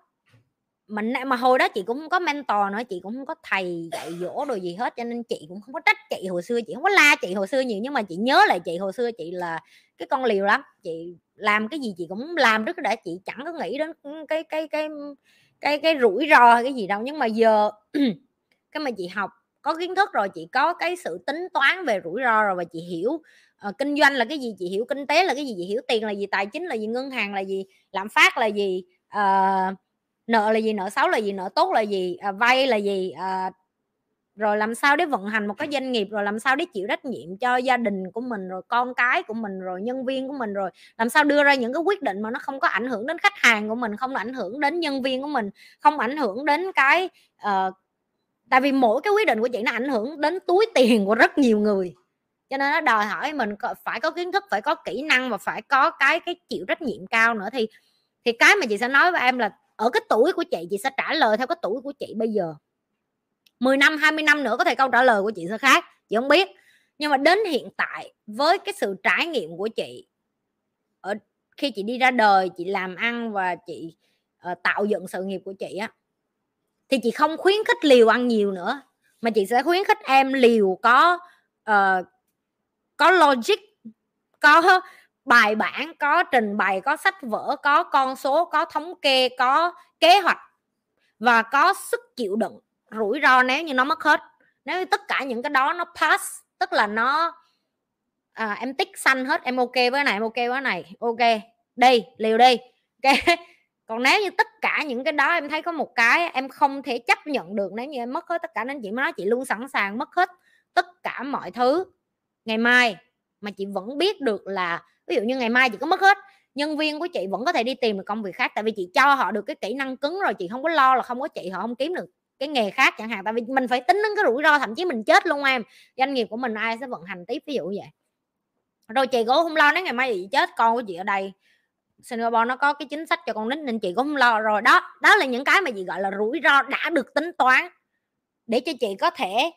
mình mà hồi đó chị cũng không có mentor nữa, chị cũng không có thầy dạy dỗ đồ gì hết, cho nên chị cũng không có trách chị hồi xưa, chị không có la chị hồi xưa nhiều, nhưng mà chị nhớ lại chị hồi xưa, chị là cái con liều lắm. Chị làm cái gì chị cũng làm rất để chị chẳng có nghĩ đến cái cái cái cái cái rủi ro hay cái gì đâu. Nhưng mà giờ cái mà chị học có kiến thức rồi chị có cái sự tính toán về rủi ro rồi và chị hiểu uh, kinh doanh là cái gì chị hiểu kinh tế là cái gì chị hiểu tiền là gì tài chính là gì ngân hàng là gì lạm phát là gì uh, nợ là gì nợ xấu là gì nợ tốt là gì uh, vay là gì uh, rồi làm sao để vận hành một cái doanh nghiệp rồi làm sao để chịu trách nhiệm cho gia đình của mình rồi con cái của mình rồi nhân viên của mình rồi làm sao đưa ra những cái quyết định mà nó không có ảnh hưởng đến khách hàng của mình không ảnh hưởng đến nhân viên của mình không ảnh hưởng đến cái uh, tại vì mỗi cái quyết định của chị nó ảnh hưởng đến túi tiền của rất nhiều người. Cho nên nó đòi hỏi mình phải có kiến thức phải có kỹ năng và phải có cái cái chịu trách nhiệm cao nữa. Thì thì cái mà chị sẽ nói với em là ở cái tuổi của chị chị sẽ trả lời theo cái tuổi của chị bây giờ. 10 năm 20 năm nữa có thể câu trả lời của chị sẽ khác chị không biết. Nhưng mà đến hiện tại với cái sự trải nghiệm của chị ở khi chị đi ra đời chị làm ăn và chị uh, tạo dựng sự nghiệp của chị á thì chị không khuyến khích liều ăn nhiều nữa mà chị sẽ khuyến khích em liều có uh, có logic có bài bản có trình bày có sách vở có con số có thống kê có kế hoạch và có sức chịu đựng rủi ro nếu như nó mất hết. Nếu như tất cả những cái đó nó pass tức là nó à, em tích xanh hết em ok với này em ok với này ok đi liều đi ok còn nếu như tất cả những cái đó em thấy có một cái em không thể chấp nhận được nếu như em mất hết tất cả nên chị mới nói chị luôn sẵn sàng mất hết tất cả mọi thứ. Ngày mai mà chị vẫn biết được là, ví dụ như ngày mai chị có mất hết, nhân viên của chị vẫn có thể đi tìm được công việc khác, tại vì chị cho họ được cái kỹ năng cứng rồi, chị không có lo là không có chị, họ không kiếm được cái nghề khác chẳng hạn. Tại vì mình phải tính đến cái rủi ro, thậm chí mình chết luôn em. Doanh nghiệp của mình ai sẽ vận hành tiếp, ví dụ vậy. Rồi chị cũng không lo, nếu ngày mai chị chết, con của chị ở đây Singapore nó có cái chính sách cho con nít nên chị cũng không lo rồi. Đó đó là những cái mà chị, gọi là, rủi ro đã được tính toán để cho chị có thể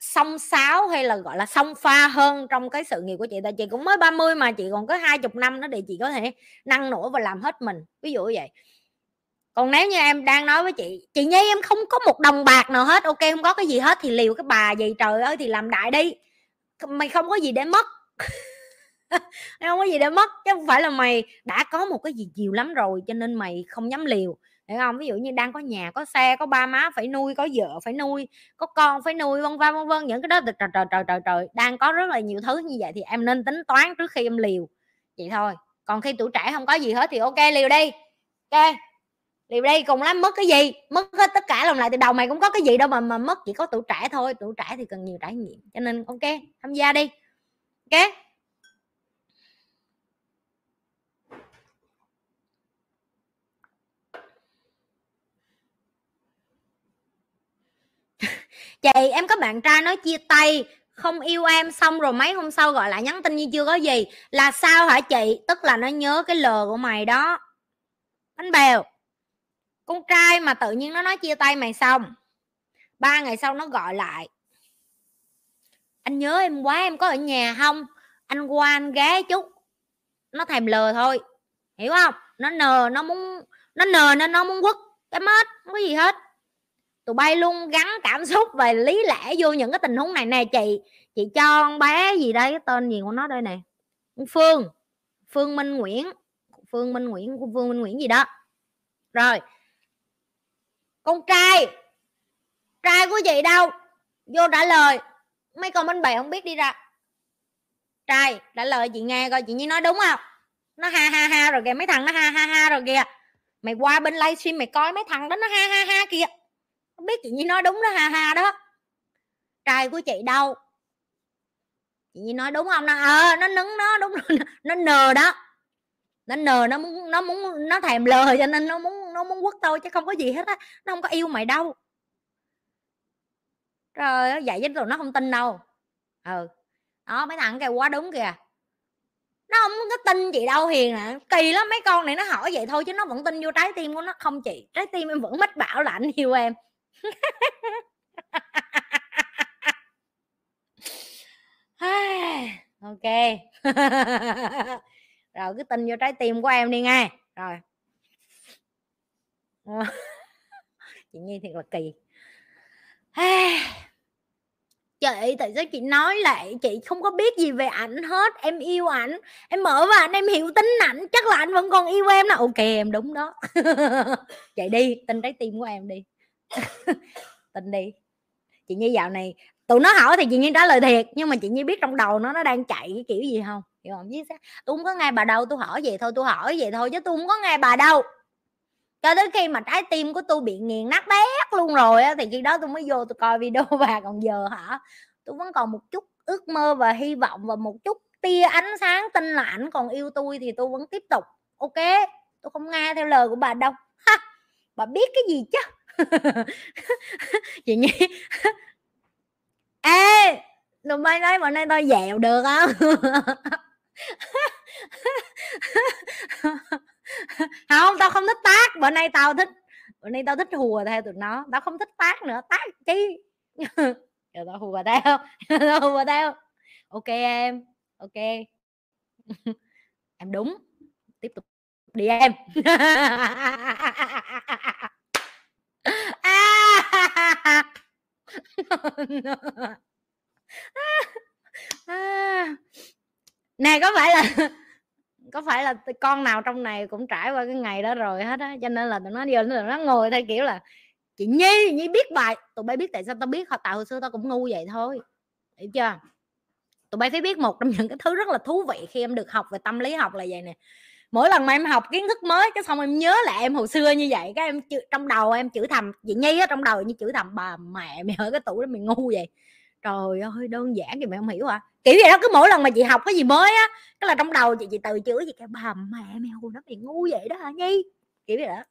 song sáo hay là, gọi là, song pha hơn trong cái sự nghiệp của chị. Tại chị cũng mới 30 mà, chị còn có hai chục năm nữa để chị có thể năng nổ và làm hết mình. Ví dụ như vậy. Còn nếu như em đang nói với chị chị nhi, em không có một đồng bạc nào hết, ok, không có cái gì hết thì liều cái bà gì trời ơi thì làm đại đi. Mày không có gì để mất. không có gì để mất, chứ không phải là mày đã có một cái gì nhiều lắm rồi, cho nên mày không dám liều. Hiểu không? Ví dụ như đang có nhà, có xe, có ba má phải nuôi, có vợ phải nuôi, có con phải nuôi, vân vân vân vân, những cái đó trời trời trời trời trời, đang có rất là nhiều thứ như vậy thì em nên tính toán trước khi em liều. Vậy thôi. Còn khi tuổi trẻ không có gì hết thì ok, liều đi. Ok? Liều đi, cùng lắm, mất cái gì? Mất hết tất cả lòng lại từ đầu mày cũng có cái gì đâu mà mà mất, chỉ có tuổi trẻ thôi. Tuổi trẻ thì cần nhiều trải nghiệm, cho nên ok, tham gia đi. Ok? Chị, em có bạn trai nói chia tay, không yêu em xong rồi mấy hôm sau gọi lại nhắn tin như chưa có gì. Là sao hả chị? Tức là nó nhớ cái lờ của mày đó. Bánh bèo. Con trai mà tự nhiên nó nói chia tay mày xong, ba ngày sau nó gọi lại. Anh nhớ em quá, em có ở nhà không? Anh qua anh ghé chút. Nó thèm lờ thôi. Hiểu không? Nó nờ, nó muốn, nó nờ nên nó muốn quất. Cái mất không có gì hết tụi bay luôn gắn cảm xúc về lý lẽ vô những cái tình huống này. Nè, chị chị cho con bé gì đây? Cái tên gì của nó đây nè? Phương. Phương minh nguyễn. Phương minh nguyễn phương minh nguyễn gì đó. Rồi. Con trai. Trai của chị đâu? Vô trả lời. Mấy con bánh bè không biết đi ra. Trai, trả lời chị nghe coi, chị như nói đúng không? Nó ha ha ha, rồi kìa, mấy thằng nó ha ha ha, rồi kìa. Mày qua bên livestream mày coi mấy thằng đó nó ha ha ha kìa không biết chị Nhi nói đúng đó, ha ha đó. Trai của chị đâu? Chị Nhi nói đúng không? Nó ờ nó nứng nó đúng nó nờ đó. Nó nờ, nó muốn nó muốn, nó thèm lờ cho nên nó muốn nó muốn quất tôi chứ không có gì hết á. Nó không có yêu mày đâu. Rồi vậy với tụi nó không tin đâu. Ừ. Đó, mấy thằng kia quá đúng kìa. Nó không có tin chị đâu hiền à. Kỳ lắm, mấy con này nó hỏi vậy thôi chứ nó vẫn tin vô trái tim của nó. Không chị, trái tim em vẫn mách bảo là anh yêu em. ok. Rồi, cứ tin vô trái tim của em đi nghe. Rồi. Chị nhi thiệt là kỳ. Chị tại sao chị nói lại chị không có biết gì về ảnh hết? Em yêu ảnh. Em mở vào ảnh, em hiểu tính ảnh. Chắc là anh vẫn còn yêu em nè ok, em đúng đó. Chạy đi, tin trái tim của em đi. tin đi. Chị nhi dạo này, tụi nó hỏi thì chị nhi trả lời thiệt, nhưng mà chị nhi biết trong đầu nó nó đang chạy cái kiểu gì không? Hiểu không? Chứ tôi không có nghe bà đâu, tôi hỏi vậy thôi, tôi hỏi vậy thôi chứ tôi không có nghe bà đâu. Cho tới khi mà trái tim của tôi bị nghiền nát bét luôn rồi á, thì khi đó tôi mới vô tôi coi video bà còn giờ hả? Tôi vẫn còn một chút ước mơ và hy vọng và một chút tia ánh sáng tin là ảnh còn yêu tôi thì tôi vẫn tiếp tục. Ok? Tôi không nghe theo lời của bà đâu. Ha! Bà biết cái gì chứ? chị nhi. Ê đừng bay nói bọn nay tao dẹo được không? Không, tao không thích tác. Bữa nay tao thích bữa nay tao thích hùa theo tụi nó. Tao không thích tác nữa. Tác chi? Giờ tao hùa theo. Tao hùa theo. Ok em ok. Em đúng. Tiếp tục đi em. Ờ, nè, có phải là có phải là con nào trong này cũng trải qua cái ngày đó rồi hết á, cho nên là tụi nó giờ tụi nó ngồi theo kiểu là, chị nhi nhi biết bài, tụi bay biết tại sao tao biết họ tại hồi xưa tao cũng ngu vậy thôi. Hiểu chưa? Tụi bay phải biết một trong những cái thứ rất là thú vị khi em được học về tâm lý học là vậy nè mỗi lần mà em học kiến thức mới cái xong em nhớ lại em hồi xưa như vậy cái em chữ, trong đầu em chữ thầm chị nhi á trong đầu như chữ thầm bà mẹ mày ở cái tuổi đó mày ngu vậy. Trời ơi đơn giản thì mày không hiểu à. Kiểu vậy đó cứ mỗi lần mà chị học cái gì mới á cái là trong đầu chị chị từ chửi gì cái bà mẹ mày hồi đó mày ngu vậy đó hả nhi? Kiểu vậy đó.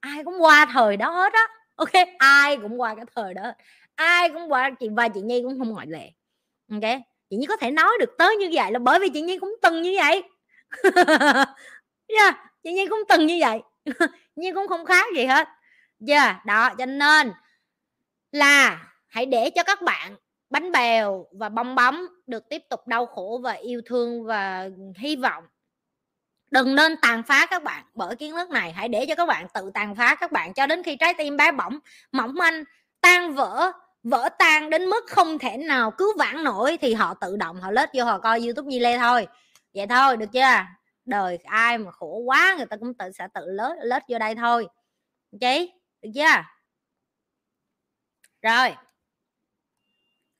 Ai cũng qua thời đó hết á. Ok ai cũng qua cái thời đó ai cũng qua chị và chị nhi cũng không ngoại lệ. Ok chị nhi có thể nói được tới như vậy là bởi vì chị nhi cũng từng như vậy. yeah, chị nhi cũng từng như vậy. Nhi cũng không khác gì hết. Yeah, đó cho nên là hãy để cho các bạn bánh bèo và bong bóng được tiếp tục đau khổ và yêu thương và hy vọng. Đừng nên tàn phá các bạn. Bởi kiến thức này hãy để cho các bạn tự tàn phá các bạn cho đến khi trái tim bé bỏng mỏng manh tan vỡ vỡ tan đến mức không thể nào cứu vãn nổi thì họ tự động họ lết vô họ coi youtube như lê thôi vậy thôi, được chưa? Đời ai mà khổ quá, người ta cũng tự, sẽ tự lết lết vô đây thôi. Chị được chưa? Rồi.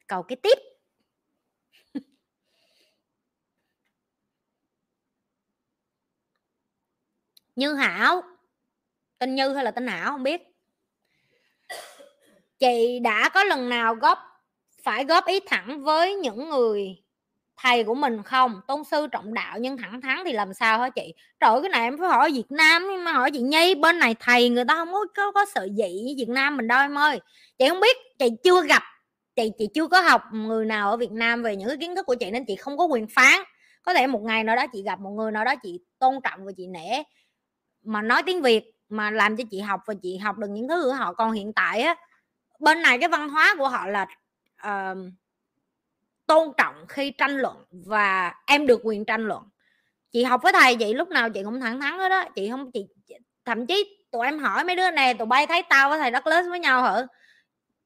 Cầu cái tiếp. Như hảo. Tên như hay là tên hảo, không biết. Chị đã có lần nào góp, phải góp ý thẳng với những người thầy của mình không? Tôn sư trọng đạo nhưng thẳng thắn thì làm sao hả chị? Trời cái này em phải hỏi việt nam nhưng mà hỏi chị nhi bên này thầy người ta không có có, có sự dị với việt nam mình đâu em ơi. Chị không biết chị chưa gặp chị chị chưa có học người nào ở việt nam về những cái kiến thức của chị nên chị không có quyền phán. Có thể một ngày nào đó chị gặp một người nào đó chị tôn trọng và chị nể mà nói tiếng việt mà làm cho chị học và chị học được những thứ của họ. Còn hiện tại á bên này cái văn hóa của họ là uh, tôn trọng khi tranh luận và em được quyền tranh luận. Chị học với thầy vậy lúc nào chị cũng thẳng thắn hết đó chị không, chị thậm chí tụi em hỏi mấy đứa này tụi bay thấy tao với thầy đất lớn với nhau hả?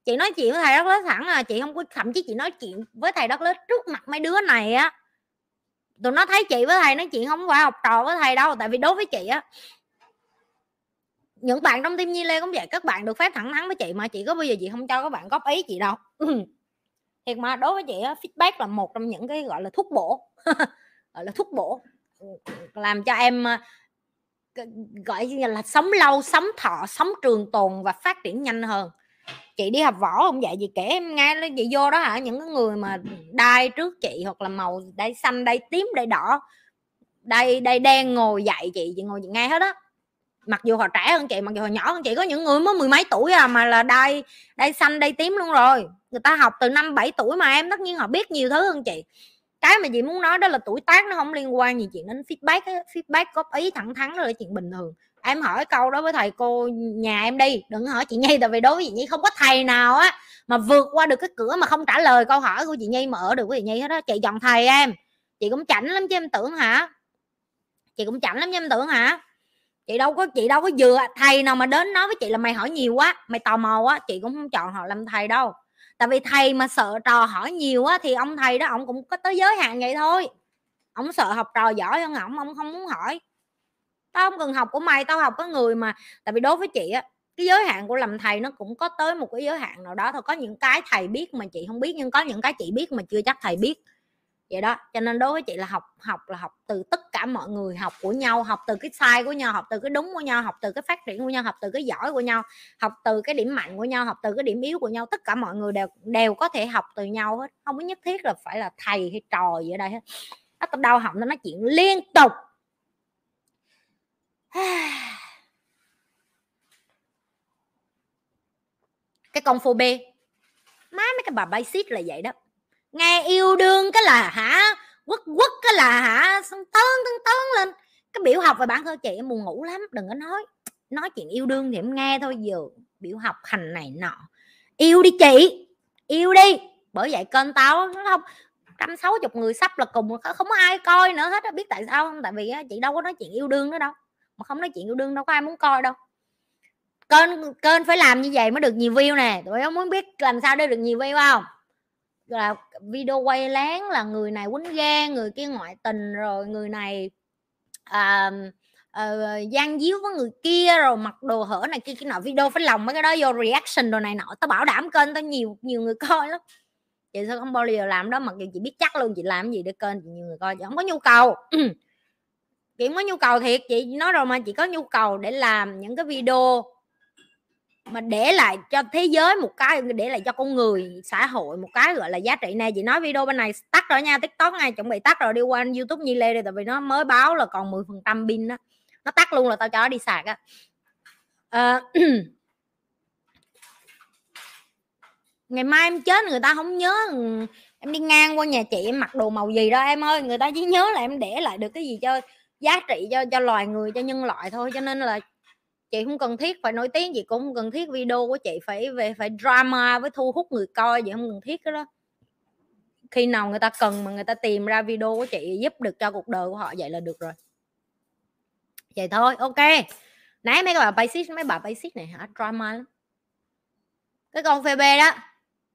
Chị nói chuyện với thầy đất lớn thẳng à chị không có, thậm chí chị nói chuyện với thầy đất lớn trước mặt mấy đứa này á. Tụi nó thấy chị với thầy nói chuyện không phải học trò với thầy đâu, tại vì đối với chị á, những bạn trong team nhi lê cũng vậy, các bạn được phép thẳng thắn với chị mà, chị có bao giờ chị không cho các bạn góp ý chị đâu. thiệt mà đối với chị á, feedback là một trong những cái gọi là thuốc bổ. Gọi là thuốc bổ. Ừ, làm cho em ờ, gọi như là sống lâu sống thọ sống trường tồn và phát triển nhanh hơn. Chị đi học võ không vậy gì kể em nghe lên chị vô đó hả những cái người mà đai trước chị hoặc là màu đai xanh đai tím đai đỏ đây đây đen ngồi dạy chị chị ngồi chị nghe hết á. Mặc dù họ trẻ hơn chị mặc dù họ nhỏ hơn chị có những người mới mười mấy tuổi à mà là đai đai xanh đai tím luôn rồi người ta học từ năm bảy tuổi mà em, tất nhiên họ biết nhiều thứ hơn chị. Cái mà chị muốn nói đó là tuổi tác nó không liên quan gì chuyện đến feedback feedback góp ý thẳng thắn là chuyện bình thường. Em hỏi câu đó với thầy cô nhà em đi, đừng hỏi chị nhi, tại vì đối với chị nhi không có thầy nào á mà vượt qua được cái cửa mà không trả lời câu hỏi của chị nhi, mà ở được với chị nhi hết đó chị chọn thầy em, chị cũng chảnh lắm chứ em tưởng hả? Chị cũng chảnh lắm chứ em tưởng hả? Chị đâu có, chị đâu có vừa thầy nào mà đến nói với chị là mày hỏi nhiều quá, mày tò mò quá, chị cũng không chọn họ làm thầy đâu tại vì thầy mà sợ trò hỏi nhiều á, thì ông thầy đó, ông cũng có tới giới hạn vậy thôi. Ông sợ học trò giỏi hơn ông ông không muốn hỏi. Tao không cần học của mày, tao học có người mà. Tại vì đối với chị á, cái giới hạn của làm thầy nó cũng có tới một cái giới hạn nào đó. Thôi có những cái thầy biết mà chị không biết, nhưng có những cái chị biết mà chưa chắc thầy biết vậy đó, cho nên đối với chị là học học là học từ tất cả mọi người, học của nhau, học từ cái sai của nhau, học từ cái đúng của nhau, học từ cái phát triển của nhau, học từ cái giỏi của nhau, học từ cái điểm mạnh của nhau, học từ cái điểm yếu của nhau, tất cả mọi người đều đều có thể học từ nhau hết. Không có nhất thiết là phải là thầy hay trò gì ở đây hết. Nó đau họng nó nói chuyện liên tục. Cái con phô bê má, mấy cái bà basic là vậy đó nghe yêu đương cái là hả? Quất quất cái là hả? Xong tớn tớn tớn lên. Cái biểu học về bản thân chị em buồn ngủ lắm, đừng có nói. Nói chuyện yêu đương thì em nghe thôi, giờ biểu học hành này nọ. Yêu đi chị, yêu đi. Bởi vậy kênh tao nó không, trăm sáu chục người sắp là cùng, không có ai coi nữa hết biết tại sao không? Tại vì chị đâu có nói chuyện yêu đương nữa đâu. Mà không nói chuyện yêu đương đâu có ai muốn coi đâu. Kênh kênh phải làm như vậy mới được nhiều view nè. Tụi em muốn biết làm sao để được nhiều view không? Là video quay lén là người này quýnh gan người kia ngoại tình rồi người này à, à, gian díu với người kia rồi mặc đồ hở này kia cái nọ video phải lòng mấy cái đó vô reaction đồ này nọ tao bảo đảm kênh tao nhiều nhiều người coi lắm. Chị sao không bao giờ làm đó mặc dù chị biết chắc luôn chị làm gì để kênh chị nhiều người coi chị không có nhu cầu. Chị không có nhu cầu thiệt chị nói rồi mà chị có nhu cầu để làm những cái video mà để lại cho thế giới một cái để lại cho con người xã hội một cái gọi là giá trị này. Chị nói video bên này tắt rồi nha tiktok ngay chuẩn bị tắt rồi đi qua youtube như lê đi tại vì nó mới báo là còn 10 phần trăm pin đó nó tắt luôn là tao cho nó đi sạc á. À, ngày mai em chết người ta không nhớ ừ, em đi ngang qua nhà chị em mặc đồ màu gì đó em ơi. Người ta chỉ nhớ là em để lại được cái gì cho giá trị cho cho loài người cho nhân loại thôi cho nên là chị không cần thiết phải nổi tiếng, chị cũng không cần thiết video của chị phải về, phải drama với thu hút người coi vậy không cần thiết cái đó. Khi nào người ta cần mà người ta tìm ra video của chị giúp được cho cuộc đời của họ, vậy là được rồi. Vậy thôi, ok. Nãy mấy bà basic mấy bà basic này hả? Drama lắm. Cái con phê bê đó.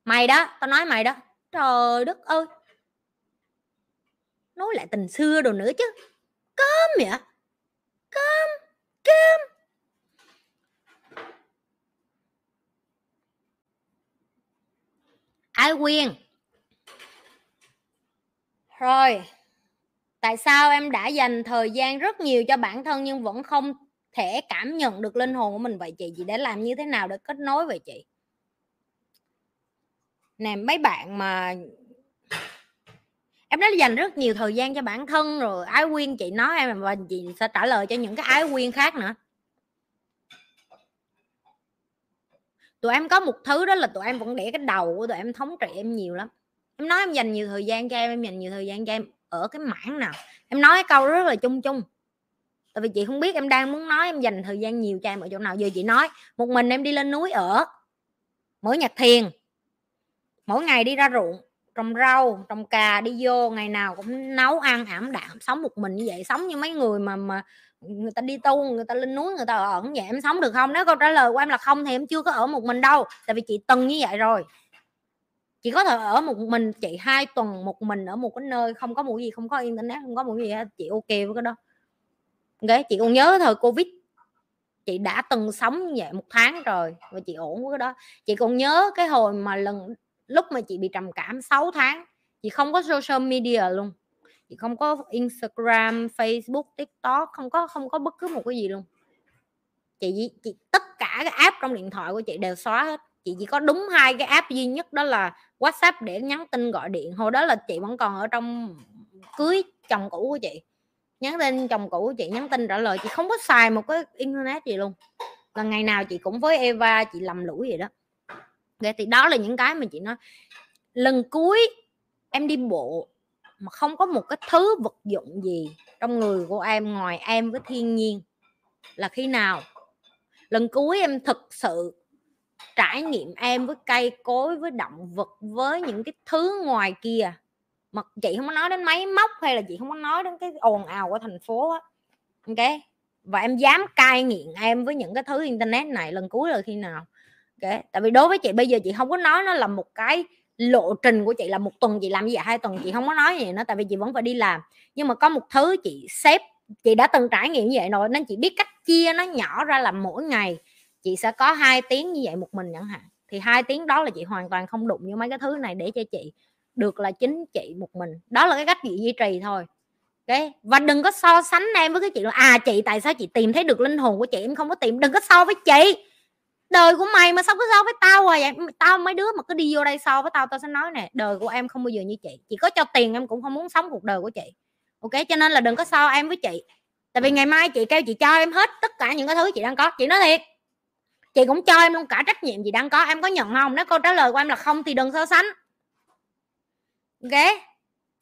Mày đó, tao nói mày đó. Trời đất ơi. Nói lại tình xưa đồ nữa chứ. Cơm vậy? Cơm cơm. Ái quyên rồi, tại sao em đã dành thời gian rất nhiều cho bản thân nhưng vẫn không thể cảm nhận được linh hồn của mình? Vậy chị chị đã làm như thế nào để kết nối vậy chị? Nè, mấy bạn mà em đã dành rất nhiều thời gian cho bản thân rồi, ái quyên chị nói em và chị sẽ trả lời cho những cái ái quyên khác nữa. Tụi em có một thứ đó là tụi em vẫn để cái đầu của tụi em thống trị em nhiều lắm. Em nói em dành nhiều thời gian cho em em dành nhiều thời gian cho em ở cái mảng nào? Em nói cái câu rất là chung chung. Tại vì chị không biết em đang muốn nói, em dành thời gian nhiều cho em ở chỗ nào. Giờ chị nói, một mình em đi lên núi ở mỗi nhạc thiền. Mỗi ngày đi ra ruộng, trồng rau, trồng cà, đi vô, ngày nào cũng nấu ăn ảm đạm, sống một mình như vậy. Sống như mấy người mà mà người ta đi tu, người ta lên núi, người ta ở vậy em sống được không? Nếu câu trả lời của em là không thì em chưa có ở một mình đâu, tại vì chị từng như vậy rồi. Chị có thể ở một mình, chị hai tuần một mình ở một cái nơi không có một gì, không có internet, không có một gì hết, chị ok với cái đó. Ok, chị còn nhớ thời covid, chị đã từng sống như vậy một tháng rồi và chị ổn với cái đó. Chị còn nhớ cái hồi mà lần, lúc mà chị bị trầm cảm 6 tháng, chị không có social media luôn chị không có Instagram Facebook TikTok không có không có bất cứ một cái gì luôn. Chị, chị tất cả cái app trong điện thoại của chị đều xóa hết. Chị chỉ có đúng hai cái app duy nhất đó là WhatsApp để nhắn tin gọi điện. Hồi đó là chị vẫn còn ở trong cưới chồng cũ của chị. Nhắn tin chồng cũ của chị nhắn tin trả lời. Chị không có xài một cái internet gì luôn. Là ngày nào chị cũng với Eva chị lầm lũi vậy đó. Vậy thì đó là những cái mà chị nói. Lần cuối em đi bộ mà không có một cái thứ vật dụng gì trong người của em ngoài em với thiên nhiên là khi nào. Lần cuối em thực sự trải nghiệm em với cây cối, với động vật, với những cái thứ ngoài kia. Mà chị không có nói đến máy móc hay là chị không có nói đến cái ồn ào của thành phố á. Ok? Và em dám cai nghiện em với những cái thứ internet này lần cuối là khi nào? Ok? Tại vì đối với chị bây giờ chị không có nói nó là một cái lộ trình của chị là một tuần chị làm gì hai tuần chị không có nói gì nữa, tại vì chị vẫn phải đi làm. Nhưng mà có một thứ chị xếp chị đã từng trải nghiệm như vậy rồi, nên chị biết cách chia nó nhỏ ra làm mỗi ngày chị sẽ có hai tiếng như vậy một mình chẳng hạn. Thì hai tiếng đó là chị hoàn toàn không đụng vô mấy cái thứ này để cho chị được là chính chị một mình. Đó là cái cách chị duy trì thôi. Okay? và đừng có so sánh em với cái chuyện là à chị, tại sao chị tìm thấy được linh hồn của chị? Em không có tìm, đừng có so với chị đời của mày mà sao cứ so với tao rồi vậy tao mấy đứa mà cứ đi vô đây so với tao tao sẽ nói nè, đời của em không bao giờ như chị. Chị có cho tiền em cũng không muốn sống cuộc đời của chị. Ok? Cho nên là đừng có so em với chị. Tại vì ngày mai chị kêu chị cho em hết tất cả những cái thứ chị đang có. Chị nói thiệt. Chị cũng cho em luôn cả trách nhiệm gì đang có. Em có nhận không? Nếu câu trả lời của em là không thì đừng so sánh. Ok?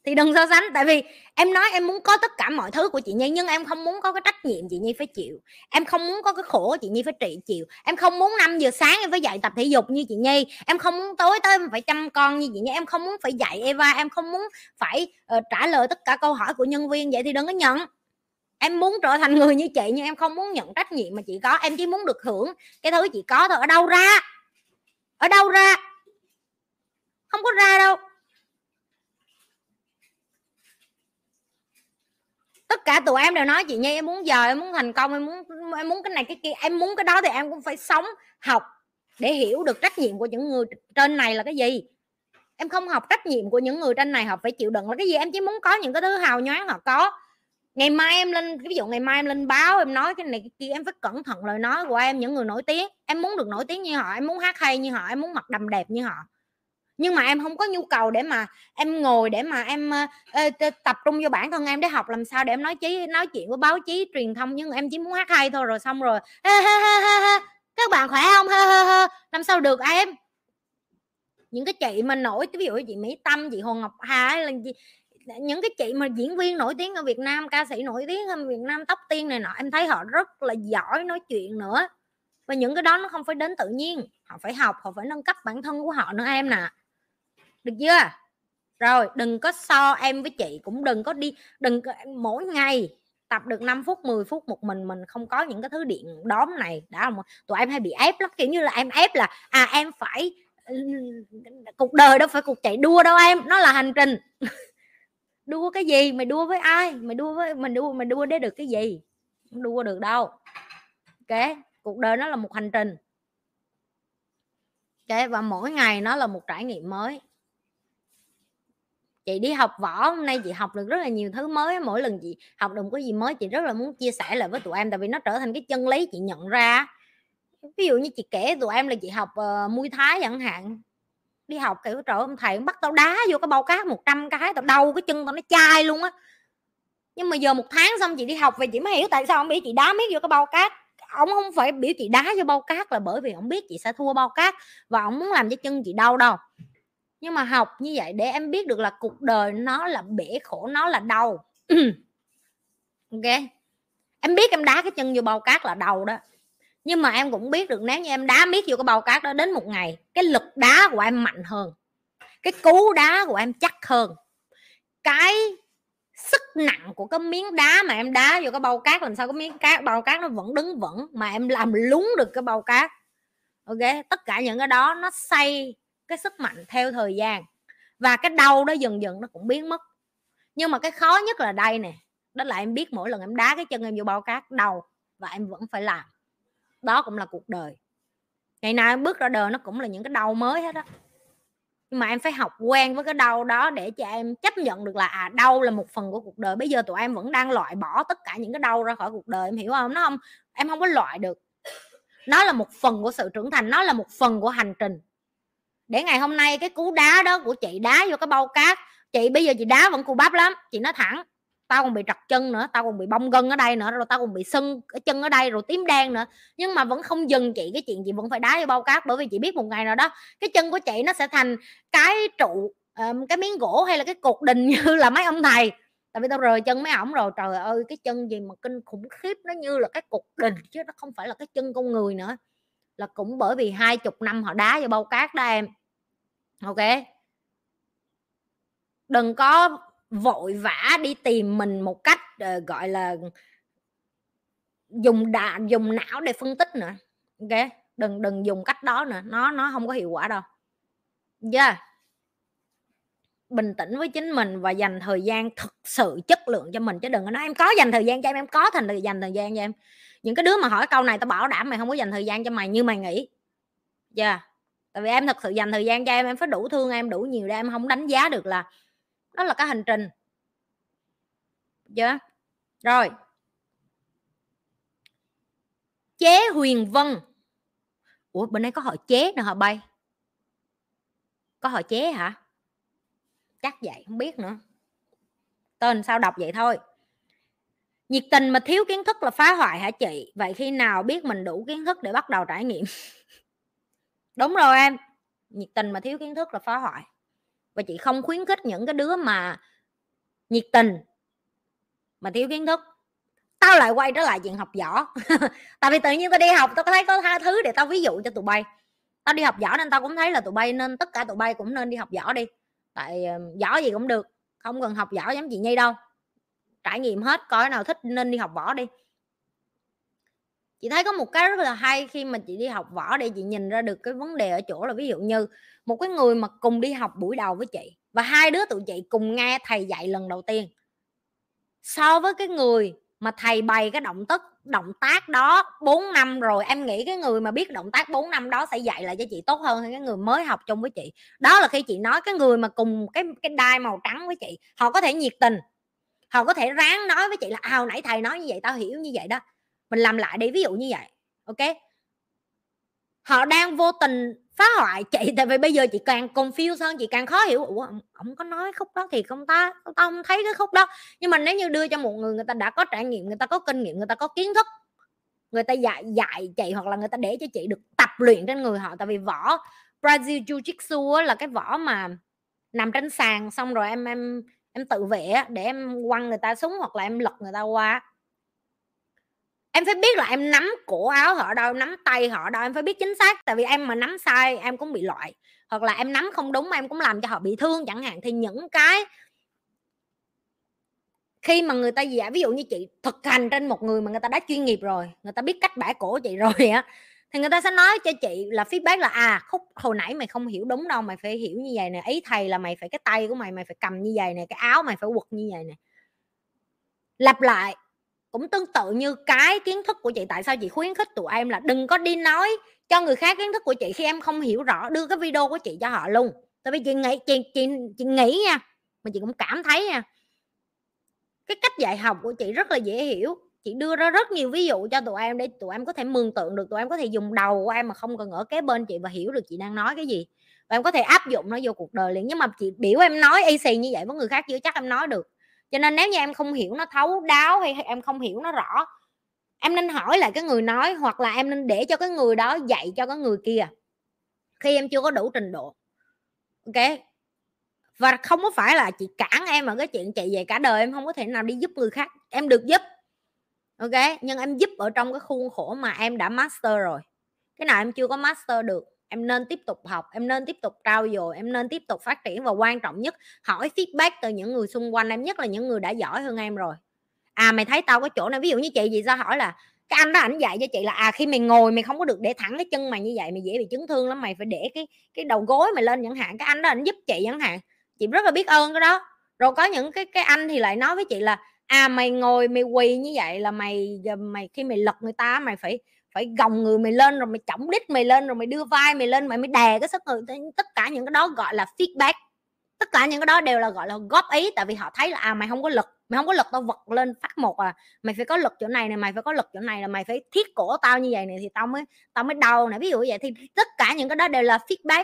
Thì đừng so sánh tại vì em nói em muốn có tất cả mọi thứ của chị nhi nhưng em không muốn có cái trách nhiệm chị nhi phải chịu. Em không muốn có cái khổ chị nhi phải trị chịu. Em không muốn 5 giờ sáng em phải dạy tập thể dục như chị nhi. Em không muốn tối tới em phải chăm con như chị nhi. Em không muốn phải dạy eva. Em không muốn phải uh, trả lời tất cả câu hỏi của nhân viên. Vậy thì đừng có nhận. Em muốn trở thành người như chị nhưng em không muốn nhận trách nhiệm mà chị có. Em chỉ muốn được hưởng cái thứ chị có thôi. Ở đâu ra? Ở đâu ra? Không có ra đâu. Tất cả tụi em đều nói, chị nhi, em muốn giờ, em muốn thành công, em muốn em muốn cái này, cái kia. Em muốn cái đó thì em cũng phải sống, học để hiểu được trách nhiệm của những người trên này là cái gì. Em không học trách nhiệm của những người trên này họ phải chịu đựng là cái gì. Em chỉ muốn có những cái thứ hào nhoáng họ có. Ngày mai em lên, ví dụ ngày mai em lên báo, em nói cái này, cái kia, em phải cẩn thận lời nói của em, những người nổi tiếng. Em muốn được nổi tiếng như họ, em muốn hát hay như họ, em muốn mặc đầm đẹp như họ nhưng mà em không có nhu cầu để mà em ngồi để mà em uh, tập trung vô bản thân em để học làm sao để em nói chí nói chuyện với báo chí truyền thông nhưng em chỉ muốn hát hay thôi rồi xong rồi ha, ha, ha, ha, ha. các bạn khỏe không ha, ha, ha. làm sao được em những cái chị mà nổi ví dụ chị Mỹ Tâm chị Hồ Ngọc Hà là gì những cái chị mà diễn viên nổi tiếng ở Việt Nam ca sĩ nổi tiếng ở Việt Nam tóc tiên này nọ em thấy họ rất là giỏi nói chuyện nữa và những cái đó nó không phải đến tự nhiên họ phải học họ phải nâng cấp bản thân của họ nữa em nè được chưa? Rồi đừng có so em với chị cũng đừng có đi đừng có, mỗi ngày tập được 5 phút 10 phút một mình mình không có những cái thứ điện đóm này. Đã không? Tụi em hay bị ép lắm kiểu như là em ép là à em phải ừ, cuộc đời đâu phải cuộc chạy đua đâu em nó là hành trình. Đua cái gì? Mày đua với ai? Mày đua với mình đua mày đua để được cái gì? Không đua được đâu. Ok cuộc đời nó là một hành trình. Ok và mỗi ngày nó là một trải nghiệm mới chị đi học võ hôm nay chị học được rất là nhiều thứ mới mỗi lần chị học được cái gì mới chị rất là muốn chia sẻ lại với tụi em tại vì nó trở thành cái chân lý chị nhận ra ví dụ như chị kể tụi em là chị học uh, muay thái chẳng hạn đi học kiểu trời ông thầy bắt tao đá vô cái bao cát 100 cái tao đau cái chân tao nó chai luôn á. Nhưng mà giờ một tháng xong chị đi học về chị mới hiểu tại sao ông bị chị đá miết vô cái bao cát. Ông không phải biểu chị đá vô bao cát là bởi vì ông biết chị sẽ thua bao cát và ông muốn làm cho chân chị đau đâu nhưng mà học như vậy để em biết được là cuộc đời nó là bể khổ, nó là đau. Ok? Em biết em đá cái chân vô bao cát là đau đó. Nhưng mà em cũng biết được, nếu như em đá miết vô cái bao cát đó, đến một ngày, cái lực đá của em mạnh hơn. Cái cú đá của em chắc hơn. Cái sức nặng của cái miếng đá mà em đá vô cái bao cát, làm sao cái miếng cát bao cát nó vẫn đứng vững mà em làm lún được cái bao cát. Ok? Tất cả những cái đó nó xây cái sức mạnh theo thời gian. Và cái đau đó dần dần nó cũng biến mất. Nhưng mà cái khó nhất là đây nè, đó là em biết mỗi lần em đá cái chân em vô bao cát đau và em vẫn phải làm. Đó cũng là cuộc đời. Ngày nào em bước ra đời nó cũng là những cái đau mới hết á. Nhưng mà em phải học quen với cái đau đó để cho em chấp nhận được là à đau là một phần của cuộc đời. Bây giờ tụi em vẫn đang loại bỏ tất cả những cái đau ra khỏi cuộc đời, em hiểu không? Nó không, em không có loại được. Nó là một phần của sự trưởng thành, nó là một phần của hành trình để ngày hôm nay cái cú đá đó của chị đá vô cái bao cát. Chị bây giờ chị đá vẫn cù bắp lắm, chị nói thẳng, tao còn bị trật chân nữa, tao còn bị bong gân ở đây nữa, rồi tao còn bị sưng ở chân ở đây, rồi tím đen nữa. Nhưng mà vẫn không dừng chị, cái chuyện chị vẫn phải đá vô bao cát bởi vì chị biết một ngày nào đó cái chân của chị nó sẽ thành cái trụ ờ, cái miếng gỗ hay là cái cột đình như là mấy ông thầy. Tại vì tao rời chân mấy ổng rồi, trời ơi, cái chân gì mà kinh khủng khiếp, nó như là cái cột đình chứ nó không phải là cái chân con người nữa. Là cũng bởi vì hai chục năm họ đá vô bao cát đó em ok. Đừng có vội vã đi tìm mình một cách uh, gọi là dùng đà, dùng não để phân tích nữa. Ok? Đừng đừng dùng cách đó nữa. Nó nó không có hiệu quả đâu. Yeah bình tĩnh với chính mình và dành thời gian thực sự chất lượng cho mình chứ đừng có nói em có dành thời gian cho em em có thành thời dành thời gian cho em. Những cái đứa mà hỏi câu này tao bảo đảm mày không có dành thời gian cho mày như mày nghĩ. Yeah tại vì em thật sự dành thời gian cho em em phải đủ thương em đủ nhiều để em không đánh giá được là đó là cái hành trình. Chưa rồi. Chế huyền vân. Ủa, bên đây có họ chế nữa hả bay? Có họ chế hả? Chắc vậy, không biết nữa. Tên sao đọc vậy thôi. Nhiệt tình mà thiếu kiến thức là phá hoại hả chị? Vậy khi nào biết mình đủ kiến thức để bắt đầu trải nghiệm? đúng rồi em nhiệt tình mà thiếu kiến thức là phá hoại. Và chị không khuyến khích những cái đứa mà nhiệt tình mà thiếu kiến thức. Tao lại quay trở lại chuyện học võ. Tại vì tự nhiên tao đi học, tao thấy có hai thứ để tao ví dụ cho tụi bay. Tao đi học võ nên tao cũng thấy là tụi bay nên, tất cả tụi bay cũng nên đi học võ đi. Tại ờ, võ gì cũng được, không cần học võ giống chị nhi đâu. Trải nghiệm hết, coi nào thích nên đi học võ đi chị thấy có một cái rất là hay khi mà chị đi học võ để chị nhìn ra được cái vấn đề ở chỗ là ví dụ như một cái người mà cùng đi học buổi đầu với chị và hai đứa tụi chị cùng nghe thầy dạy lần đầu tiên. So với cái người mà thầy bày cái động tác động tác đó 4 năm rồi, em nghĩ cái người mà biết động tác 4 năm đó sẽ dạy lại cho chị tốt hơn hay cái người mới học chung với chị. Đó là khi chị nói cái người mà cùng cái cái đai màu trắng với chị, họ có thể nhiệt tình, họ có thể ráng nói với chị là à nãy thầy nói như vậy, tao hiểu như vậy đó mình làm lại đi, ví dụ như vậy, ok? Họ đang vô tình phá hoại chị, tại vì bây giờ chị càng confuse hơn, chị càng khó hiểu. Ủa, ông có nói khúc đó thì không ta? Tao không thấy cái khúc đó. Nhưng mà nếu như đưa cho một người người ta đã có trải nghiệm, người ta có kinh nghiệm, người ta có kiến thức, người ta dạy dạy chị hoặc là người ta để cho chị được tập luyện trên người họ, tại vì võ, Brazil Jiu Jitsu là cái võ mà nằm trên sàn, xong rồi em em em tự vệ để em quăng người ta xuống hoặc là em lật người ta qua em phải biết là em nắm cổ áo họ đâu nắm tay họ đâu, em phải biết chính xác. Tại vì em mà nắm sai, em cũng bị loại. Hoặc là em nắm không đúng em cũng làm cho họ bị thương chẳng hạn. Thì những cái khi mà người ta giả, ví dụ như chị thực hành trên một người mà người ta đã chuyên nghiệp rồi, người ta biết cách bẻ cổ chị rồi á, thì người ta sẽ nói cho chị là feedback là à khúc, hồi nãy mày không hiểu đúng đâu, mày phải hiểu như vậy nè. Ý thầy là mày phải, cái tay của mày mày phải cầm như vậy nè, cái áo mày phải quật như vậy nè. Lặp lại cũng tương tự như cái kiến thức của chị, tại sao chị khuyến khích tụi em là đừng có đi nói cho người khác kiến thức của chị khi em không hiểu rõ, đưa cái video của chị cho họ luôn. Tại vì chị nghĩ, chị chị chị nghĩ nha, mà chị cũng cảm thấy nha, cái cách dạy học của chị rất là dễ hiểu. Chị đưa ra rất nhiều ví dụ cho tụi em để tụi em có thể mường tượng được, tụi em có thể dùng đầu của em mà không cần ở kế bên chị và hiểu được chị đang nói cái gì. Và em có thể áp dụng nó vô cuộc đời liền, nhưng mà chị biểu em nói y xì như vậy với người khác chưa chắc em nói được cho nên nếu như em không hiểu nó thấu đáo hay em không hiểu nó rõ, em nên hỏi lại cái người nói hoặc là em nên để cho cái người đó dạy cho cái người kia khi em chưa có đủ trình độ. Ok? Và không có phải là chị cản em ở cái chuyện chị về cả đời, em không có thể nào đi giúp người khác. Em được giúp, ok? Nhưng em giúp ở trong cái khuôn khổ mà em đã master rồi. Cái nào em chưa có master được em nên tiếp tục học, em nên tiếp tục trao dồi, em nên tiếp tục phát triển và quan trọng nhất, hỏi feedback từ những người xung quanh em, nhất là những người đã giỏi hơn em rồi. À mày thấy tao có chỗ này ví dụ như chị gì sao hỏi là, cái anh đó ảnh dạy cho chị là à khi mày ngồi mày không có được để thẳng cái chân mày như vậy, mày dễ bị chấn thương lắm, mày phải để cái cái đầu gối mày lên chẳng hạn, cái anh đó ảnh giúp chị chẳng hạn. Chị rất là biết ơn cái đó. Rồi có những cái cái anh thì lại nói với chị là à mày ngồi mày quỳ như vậy là mày mày khi mày lật người ta mày phải phải gồng người mày lên rồi mày chỏng đít mày lên rồi mày đưa vai mày lên, mày mới đè cái sức người tất cả những cái đó gọi là feedback. Tất cả những cái đó đều là, gọi là, góp ý, tại vì họ thấy là à mày không có lực, mày không có lực tao vật lên phát một à. Mày phải có lực chỗ này này mày phải có lực chỗ này là mày phải thiết cổ tao như vậy này thì tao mới tao mới đau này ví dụ vậy thì tất cả những cái đó đều là feedback.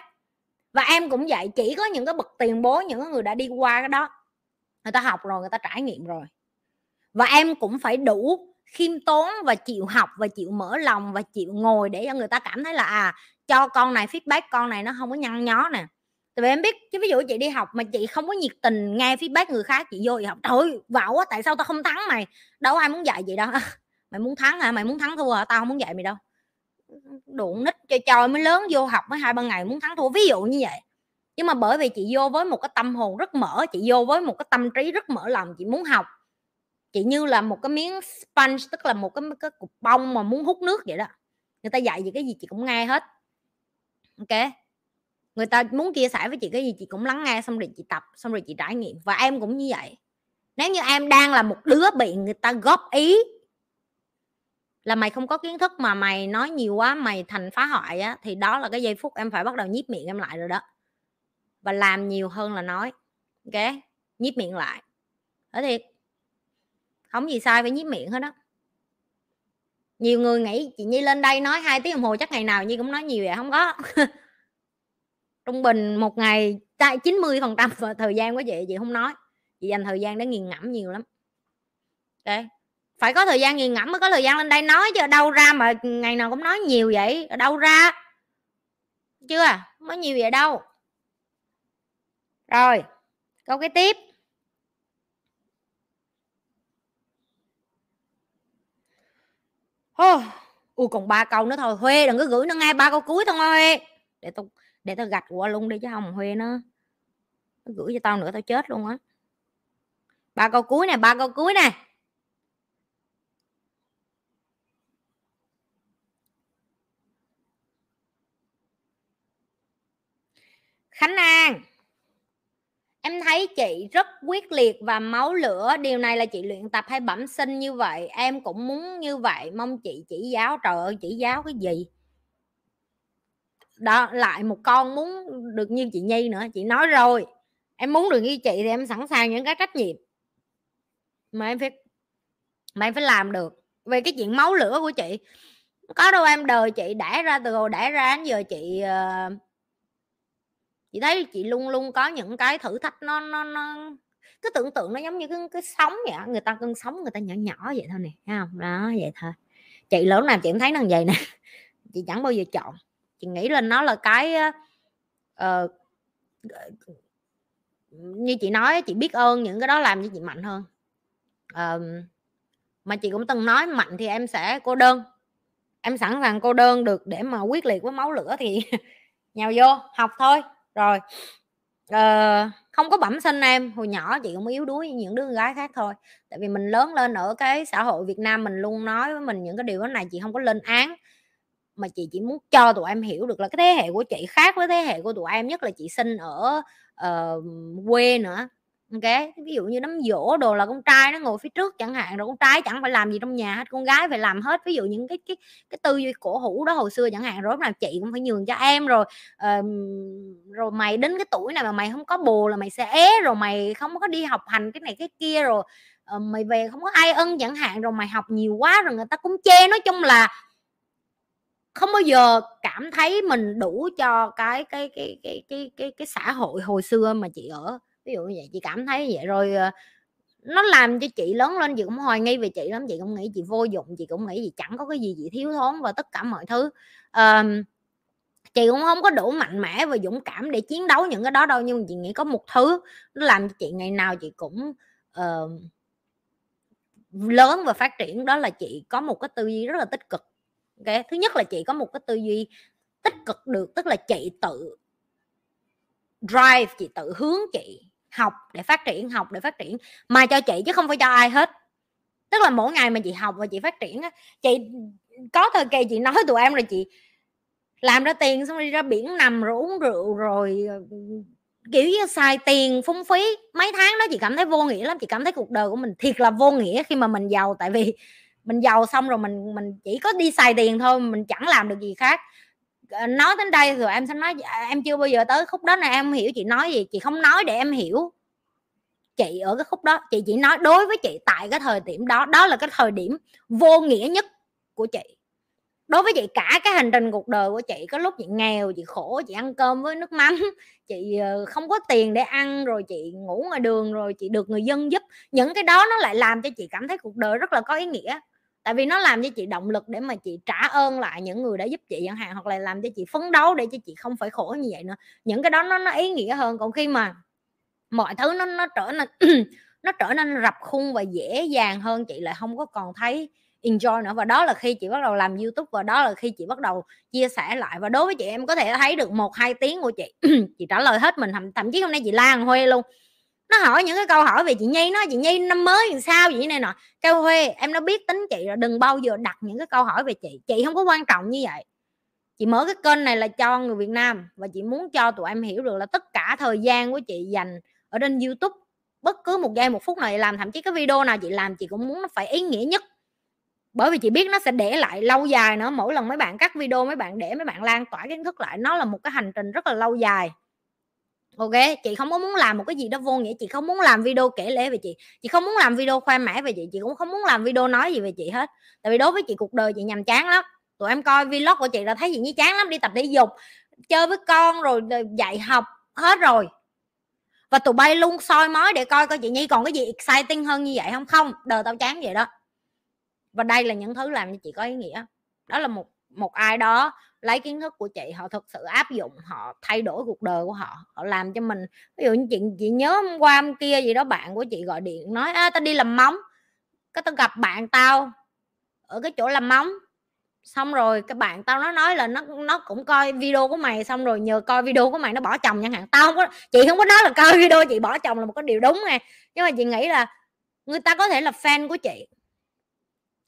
Và em cũng vậy, chỉ có những cái bậc tiền bối, những người đã đi qua cái đó, người ta học rồi, người ta trải nghiệm rồi. Và em cũng phải đủ khiêm tốn và chịu học và chịu mở lòng và chịu ngồi để cho người ta cảm thấy là à cho con này feedback, con này nó không có nhăn nhó nè. Tại vì em biết, chứ ví dụ chị đi học mà chị không có nhiệt tình nghe feedback người khác, chị vô chị học, trời ơi vạo quá, tại sao tao không thắng mày? Đâu ai muốn dạy vậy đâu. Mày muốn thắng hả? Mày muốn thắng thua hả? Tao không muốn dạy mày đâu. Đụng nít cho trò mới lớn vô học mới hai ba ngày muốn thắng thua, ví dụ như vậy. Nhưng mà bởi vì chị vô với một cái tâm hồn rất mở, chị vô với một cái tâm trí rất mở lòng, chị muốn học chị như là một cái miếng sponge tức là một cái, cái cục bông mà muốn hút nước vậy đó. Người ta dạy gì cái gì chị cũng nghe hết. Ok? Người ta muốn chia sẻ với chị cái gì chị cũng lắng nghe xong rồi chị tập xong rồi chị trải nghiệm. Và em cũng như vậy. Nếu như em đang là một đứa bị người ta góp ý là mày không có kiến thức mà mày nói nhiều quá mày thành phá hoại á thì đó là cái giây phút em phải bắt đầu nhíp miệng em lại rồi đó. Và làm nhiều hơn là nói. Ok? Nhíp miệng lại. Đó thiệt không gì sai, phải nhíp miệng hết đó nhiều người nghĩ chị nhi lên đây nói hai tiếng đồng hồ chắc ngày nào nhi cũng nói nhiều vậy không có. Trung bình một ngày tại 90 phần trăm thời gian của chị chị không nói. Chị dành thời gian để nghiền ngẫm nhiều lắm. Ok phải có thời gian nghiền ngẫm mới có thời gian lên đây nói chứ đâu ra mà ngày nào cũng nói nhiều vậy ở đâu ra. Chưa à? mới nhiều vậy đâu. Rồi, câu cái tiếp. Oh, ui còn ba câu nữa thôi. Huê đừng có gửi nó ngay ba câu cuối thôi. Huê để tao để tao gạch qua luôn đi chứ không huê nó, nó gửi cho tao nữa tao chết luôn á. Ba câu cuối nè ba câu cuối nè. Khánh An. Em thấy chị rất quyết liệt và máu lửa. Điều này là chị luyện tập hay bẩm sinh như vậy? Em cũng muốn như vậy. Mong chị chỉ giáo. Trời ơi chỉ giáo cái gì? Đó lại một con muốn được như chị Nhi nữa. Chị nói rồi. Em muốn được như chị thì em sẵn sàng những cái trách nhiệm mà em phải mà em phải làm được. Về cái chuyện máu lửa của chị có đâu em đời chị đẻ ra từ hồi đẻ ra đến giờ chị uh, chị thấy chị luôn luôn có những cái thử thách nó nó nó cái tưởng tượng nó giống như cái, cái sóng vậy người ta cơn sóng người ta nhỏ nhỏ vậy thôi nè thấy không đó vậy thôi. Chị lớn nào chị cũng thấy nó vậy nè. Chị chẳng bao giờ chọn. Chị nghĩ là nó là cái uh, như chị nói chị biết ơn những cái đó làm cho chị mạnh hơn. Uh, mà chị cũng từng nói mạnh thì em sẽ cô đơn. Em sẵn sàng cô đơn được để mà quyết liệt với máu lửa thì nhào vô học thôi rồi uh, không có bẩm sinh em hồi nhỏ chị cũng yếu đuối như những đứa gái khác thôi. Tại vì mình lớn lên ở cái xã hội Việt Nam mình luôn nói với mình những cái điều đó này chị không có lên án mà chị chỉ muốn cho tụi em hiểu được là cái thế hệ của chị khác với thế hệ của tụi em nhất là chị sinh ở uh, quê nữa ok ví dụ như đám dỗ đồ là con trai nó ngồi phía trước chẳng hạn rồi con trai chẳng phải làm gì trong nhà hết con gái phải làm hết. Ví dụ những cái cái cái tư duy cổ hủ đó hồi xưa chẳng hạn rồi nào chị cũng phải nhường cho em rồi uh, rồi mày đến cái tuổi này mà mày không có bồ là mày sẽ é rồi mày không có đi học hành cái này cái kia rồi uh, mày về không có ai ân chẳng hạn rồi mày học nhiều quá rồi người ta cũng chê. Nói chung là không bao giờ cảm thấy mình đủ cho cái cái cái cái cái cái cái xã hội hồi xưa mà chị ở ví dụ như vậy chị cảm thấy vậy rồi ờ, nó làm cho chị lớn lên chị cũng hoài nghi về chị lắm chị cũng nghĩ chị vô dụng chị cũng nghĩ gì chẳng có cái gì chị thiếu thốn và tất cả mọi thứ um, chị cũng không có đủ mạnh mẽ và dũng cảm để chiến đấu những cái đó đâu nhưng chị nghĩ có một thứ nó làm cho chị ngày nào chị cũng uh, lớn và phát triển đó là chị có một cái tư duy rất là tích cực okay? thứ nhất là chị có một cái tư duy tích cực được tức là chị tự drive chị tự hướng chị học, để phát triển, học để phát triển, mà cho chị chứ không phải cho ai hết. Tức là mỗi ngày mà chị học và chị phát triển á, chị, có thời kỳ chị nói tụi em là chị làm ra tiền xong đi ra biển nằm rồi uống rượu rồi ừ, kiểu như xài tiền phung phí. Mấy tháng đó chị cảm thấy vô nghĩa lắm, chị cảm thấy cuộc đời của mình thiệt là vô nghĩa khi mà mình giàu. Tại vì mình giàu xong rồi mình mình chỉ có đi xài tiền thôi, mình chẳng làm được gì khác. Ờ, nói đến đây rồi em sẽ nói à, em chưa bao giờ tới khúc đó này em hiểu chị nói gì, chị không nói để em hiểu. Chị ở cái khúc đó, chị chỉ nói đối với chị tại cái thời điểm đó đó là cái thời điểm vô nghĩa nhất của chị. Đối với chị, cả cái hành trình cuộc đời của chị, có lúc chị nghèo, chị khổ, chị ăn cơm với nước mắm, chị ờ, không có tiền để ăn, rồi chị ngủ ngoài đường, rồi chị được người dân giúp. Những cái đó nó lại làm cho chị cảm thấy cuộc đời rất là có ý nghĩa tại vì nó làm cho chị động lực để mà chị trả ơn lại những người đã giúp chị chẳng hạn hoặc là làm cho chị phấn đấu để cho chị không phải khổ như vậy nữa. Những cái đó nó nó ý nghĩa hơn. Còn khi mà mọi thứ nó nó trở nên nó trở nên rập khung và dễ dàng hơn chị lại không có còn thấy enjoy nữa. Và đó là khi chị bắt đầu làm youtube và đó là khi chị bắt đầu chia sẻ lại. Và đối với chị em có thể thấy được một hai tiếng của chị chị trả lời hết mình. Thậm, thậm chí hôm nay chị lan huê luôn nó hỏi những cái câu hỏi về chị nhi, nó chị nhi năm mới làm sao vậy này nọ. Kêu, huê, em nó biết tính chị rồi, đừng bao giờ đặt những cái câu hỏi về chị. Chị không có quan trọng như vậy. Chị mở cái kênh này là cho người việt nam và chị muốn cho tụi em hiểu được là tất cả thời gian của chị dành ở trên youtube, bất cứ một giây, một phút nào chị làm, thậm chí cái video nào chị làm, chị cũng muốn nó phải ý nghĩa nhất. Bởi vì chị biết nó sẽ để lại lâu dài nữa, mỗi lần mấy bạn cắt video, mấy bạn để, mấy bạn lan tỏa kiến thức lại, nó là một cái hành trình rất là lâu dài ok, chị không có muốn làm một cái gì đó vô nghĩa, chị không muốn làm video kể lễ về chị. Chị không muốn làm video khoe mẽ về chị chị cũng không muốn làm video nói gì về chị hết. Tại vì đối với chị, cuộc đời chị nhàm chán lắm. Tụi em coi vlog của chị là thấy gì như chán lắm, đi tập thể dục, chơi với con rồi dạy học, hết rồi. Và tụi bay luôn soi mói để coi coi chị nhi còn cái gì exciting hơn như vậy không? Không, đời tao chán vậy đó. Và đây là những thứ làm cho chị có ý nghĩa. Đó là một một ai đó lấy kiến thức của chị họ thực sự áp dụng họ thay đổi cuộc đời của họ họ làm cho mình. Ví dụ như chị chị nhớ hôm qua hôm kia gì đó bạn của chị gọi điện nói à, tao đi làm móng cái tao gặp bạn tao ở cái chỗ làm móng. Xong rồi cái bạn tao nó nói là nó nó cũng coi video của mày xong rồi nhờ coi video của mày nó bỏ chồng chẳng hạn. Tao không có chị không có nói là coi video chị bỏ chồng là một cái điều đúng nè nhưng mà chị nghĩ là người ta có thể là fan của chị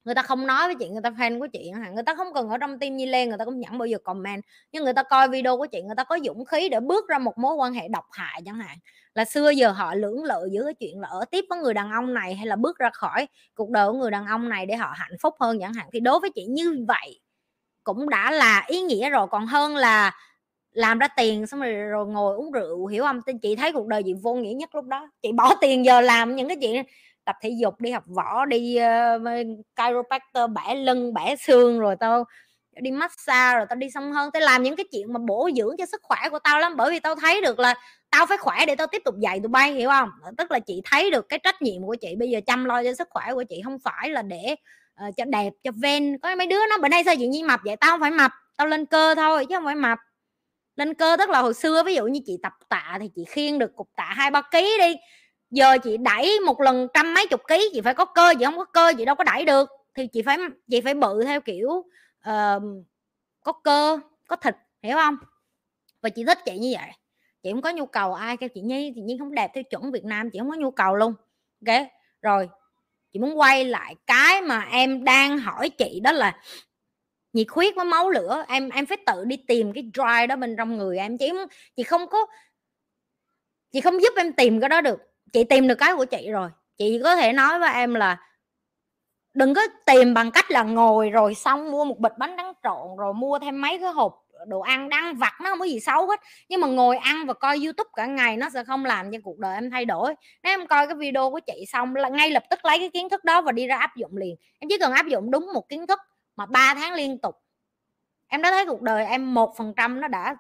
người ta không nói với chị người ta fan của chị người ta không cần ở trong tim nhi lên người ta cũng chẳng bao giờ comment. Nhưng người ta coi video của chị người ta có dũng khí để bước ra một mối quan hệ độc hại chẳng hạn. Là xưa giờ họ lưỡng lự giữa cái chuyện là ở tiếp với người đàn ông này hay là bước ra khỏi cuộc đời của người đàn ông này để họ hạnh phúc hơn chẳng hạn. Thì đối với chị như vậy cũng đã là ý nghĩa rồi. Còn hơn là làm ra tiền xong rồi rồi ngồi uống rượu, hiểu không? Chị thấy cuộc đời chị vô nghĩa nhất lúc đó. Chị bỏ tiền giờ làm những cái chuyện tập thể dục đi học võ đi uh, chiropractor bẻ lưng bẻ xương rồi tao đi massage rồi tao đi xong hơn. Tao làm những cái chuyện mà bổ dưỡng cho sức khỏe của tao lắm bởi vì tao thấy được là tao phải khỏe để tao tiếp tục dạy tụi bay hiểu không? Tức là chị thấy được cái trách nhiệm của chị bây giờ chăm lo cho sức khỏe của chị không phải là để uh, cho đẹp cho ven. Có mấy đứa nó bữa nay sao chị nhi mập vậy? Tao không phải mập tao lên cơ thôi chứ không phải mập. Lên cơ tức là hồi xưa ví dụ như chị tập tạ thì chị khiêng được cục tạ hai ba ký đi giờ chị đẩy một lần trăm mấy chục ký chị phải có cơ chị không có cơ chị đâu có đẩy được. Thì chị phải chị phải bự theo kiểu uh, có cơ có thịt hiểu không? Và chị thích chị như vậy. Chị không có nhu cầu ai kêu chị nhi thì nhi không đẹp theo chuẩn việt nam chị không có nhu cầu luôn. Ok rồi chị muốn quay lại cái mà em đang hỏi chị đó là nhiệt huyết với máu lửa. Em em phải tự đi tìm cái dry đó bên trong người em chị chị không có chị không giúp em tìm cái đó được chị tìm được cái của chị rồi. Chị có thể nói với em là đừng có tìm bằng cách là ngồi rồi xong mua một bịch bánh tráng trộn, rồi mua thêm mấy cái hộp đồ ăn đăng vặt nó không có gì xấu hết. Nhưng mà ngồi ăn và coi youtube cả ngày nó sẽ không làm cho cuộc đời em thay đổi. Nếu em coi cái video của chị xong là ngay lập tức lấy cái kiến thức đó và đi ra áp dụng liền. Em chỉ cần áp dụng đúng một kiến thức mà 3 tháng liên tục, em đã thấy cuộc đời em một phần trăm nó đã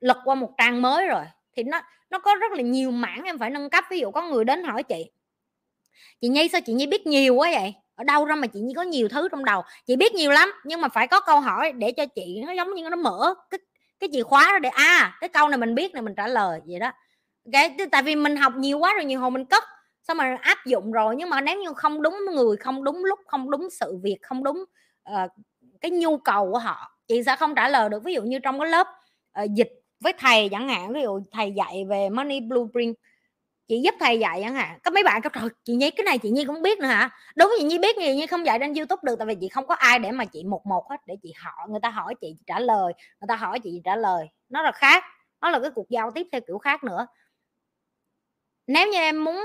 lật qua một trang mới rồi. Thì nó nó có rất là nhiều mảng em phải nâng cấp ví dụ có người đến hỏi chị. Chị nhi sao chị nhi biết nhiều quá vậy? Ở đâu ra mà chị nhi có nhiều thứ trong đầu? Chị biết nhiều lắm nhưng mà phải có câu hỏi để cho chị nó giống như nó mở cái cái chìa khóa đó để à cái câu này mình biết này mình trả lời vậy đó. Cái tại vì mình học nhiều quá rồi nhiều hồi mình cất xong mà áp dụng rồi? Nhưng mà nếu như không đúng người không đúng lúc không đúng sự việc không đúng uh, cái nhu cầu của họ chị sẽ không trả lời được. Ví dụ như trong cái lớp uh, dịch với thầy chẳng hạn ví dụ thầy dạy về money blueprint chị giúp thầy dạy chẳng hạn. Có mấy bạn các trời chị nhi cái này chị nhi cũng biết nữa hả? Đúng chị nhi biết gì nhi không dạy trên youtube được tại vì chị không có ai để mà chị một một hết để chị hỏi người ta hỏi chị, chị trả lời người ta hỏi chị trả lời. Nó là khác nó là cái cuộc giao tiếp theo kiểu khác nữa. Nếu như em muốn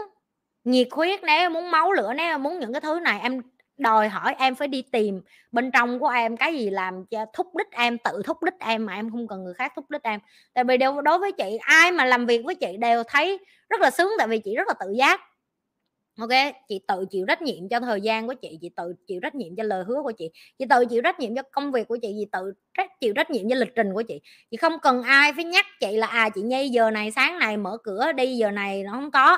nhiệt huyết nếu em muốn máu lửa nếu em muốn những cái thứ này em đòi hỏi em phải đi tìm bên trong của em cái gì làm cho thúc đích em, tự thúc đích em mà em không cần người khác thúc đích em. Tại vì đều, đối với chị, ai mà làm việc với chị đều thấy rất là sướng, tại vì chị rất là tự giác. Ok, chị tự chịu trách nhiệm cho thời gian của chị chị tự chịu trách nhiệm cho lời hứa của chị chị tự chịu trách nhiệm cho công việc của chị chị tự trách, chịu trách nhiệm cho lịch trình của chị. Chị không cần ai phải nhắc chị là à chị ngay giờ này, sáng này mở cửa đi, giờ này nó không có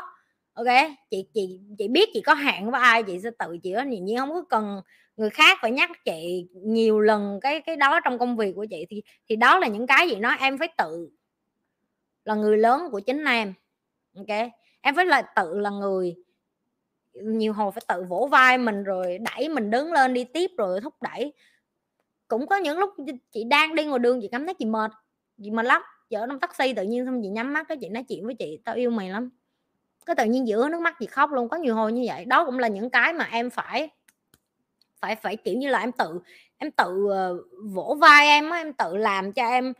ok, chị chị chị biết chị có hạn với ai, chị sẽ tự chịu trách nhiên, không có cần người khác phải nhắc chị nhiều lần cái cái đó trong công việc của chị. Thì thì đó là những cái gì nó em phải tự là người lớn của chính em, ok? Em phải là tự là người, nhiều hồi phải tự vỗ vai mình rồi đẩy mình đứng lên đi tiếp rồi thúc đẩy. Cũng có những lúc chị đang đi ngoài đường chị cảm thấy chị mệt chị mệt lắm, chở trong taxi tự nhiên xong chị nhắm mắt cái chị nói chuyện với chị, tao yêu mày lắm cái tự nhiên giữa nước mắt thì khóc luôn, có nhiều hồi như vậy. Đó cũng là những cái mà em phải phải phải, kiểu như là, em tự em tự ờ, vỗ vai em em tự làm cho em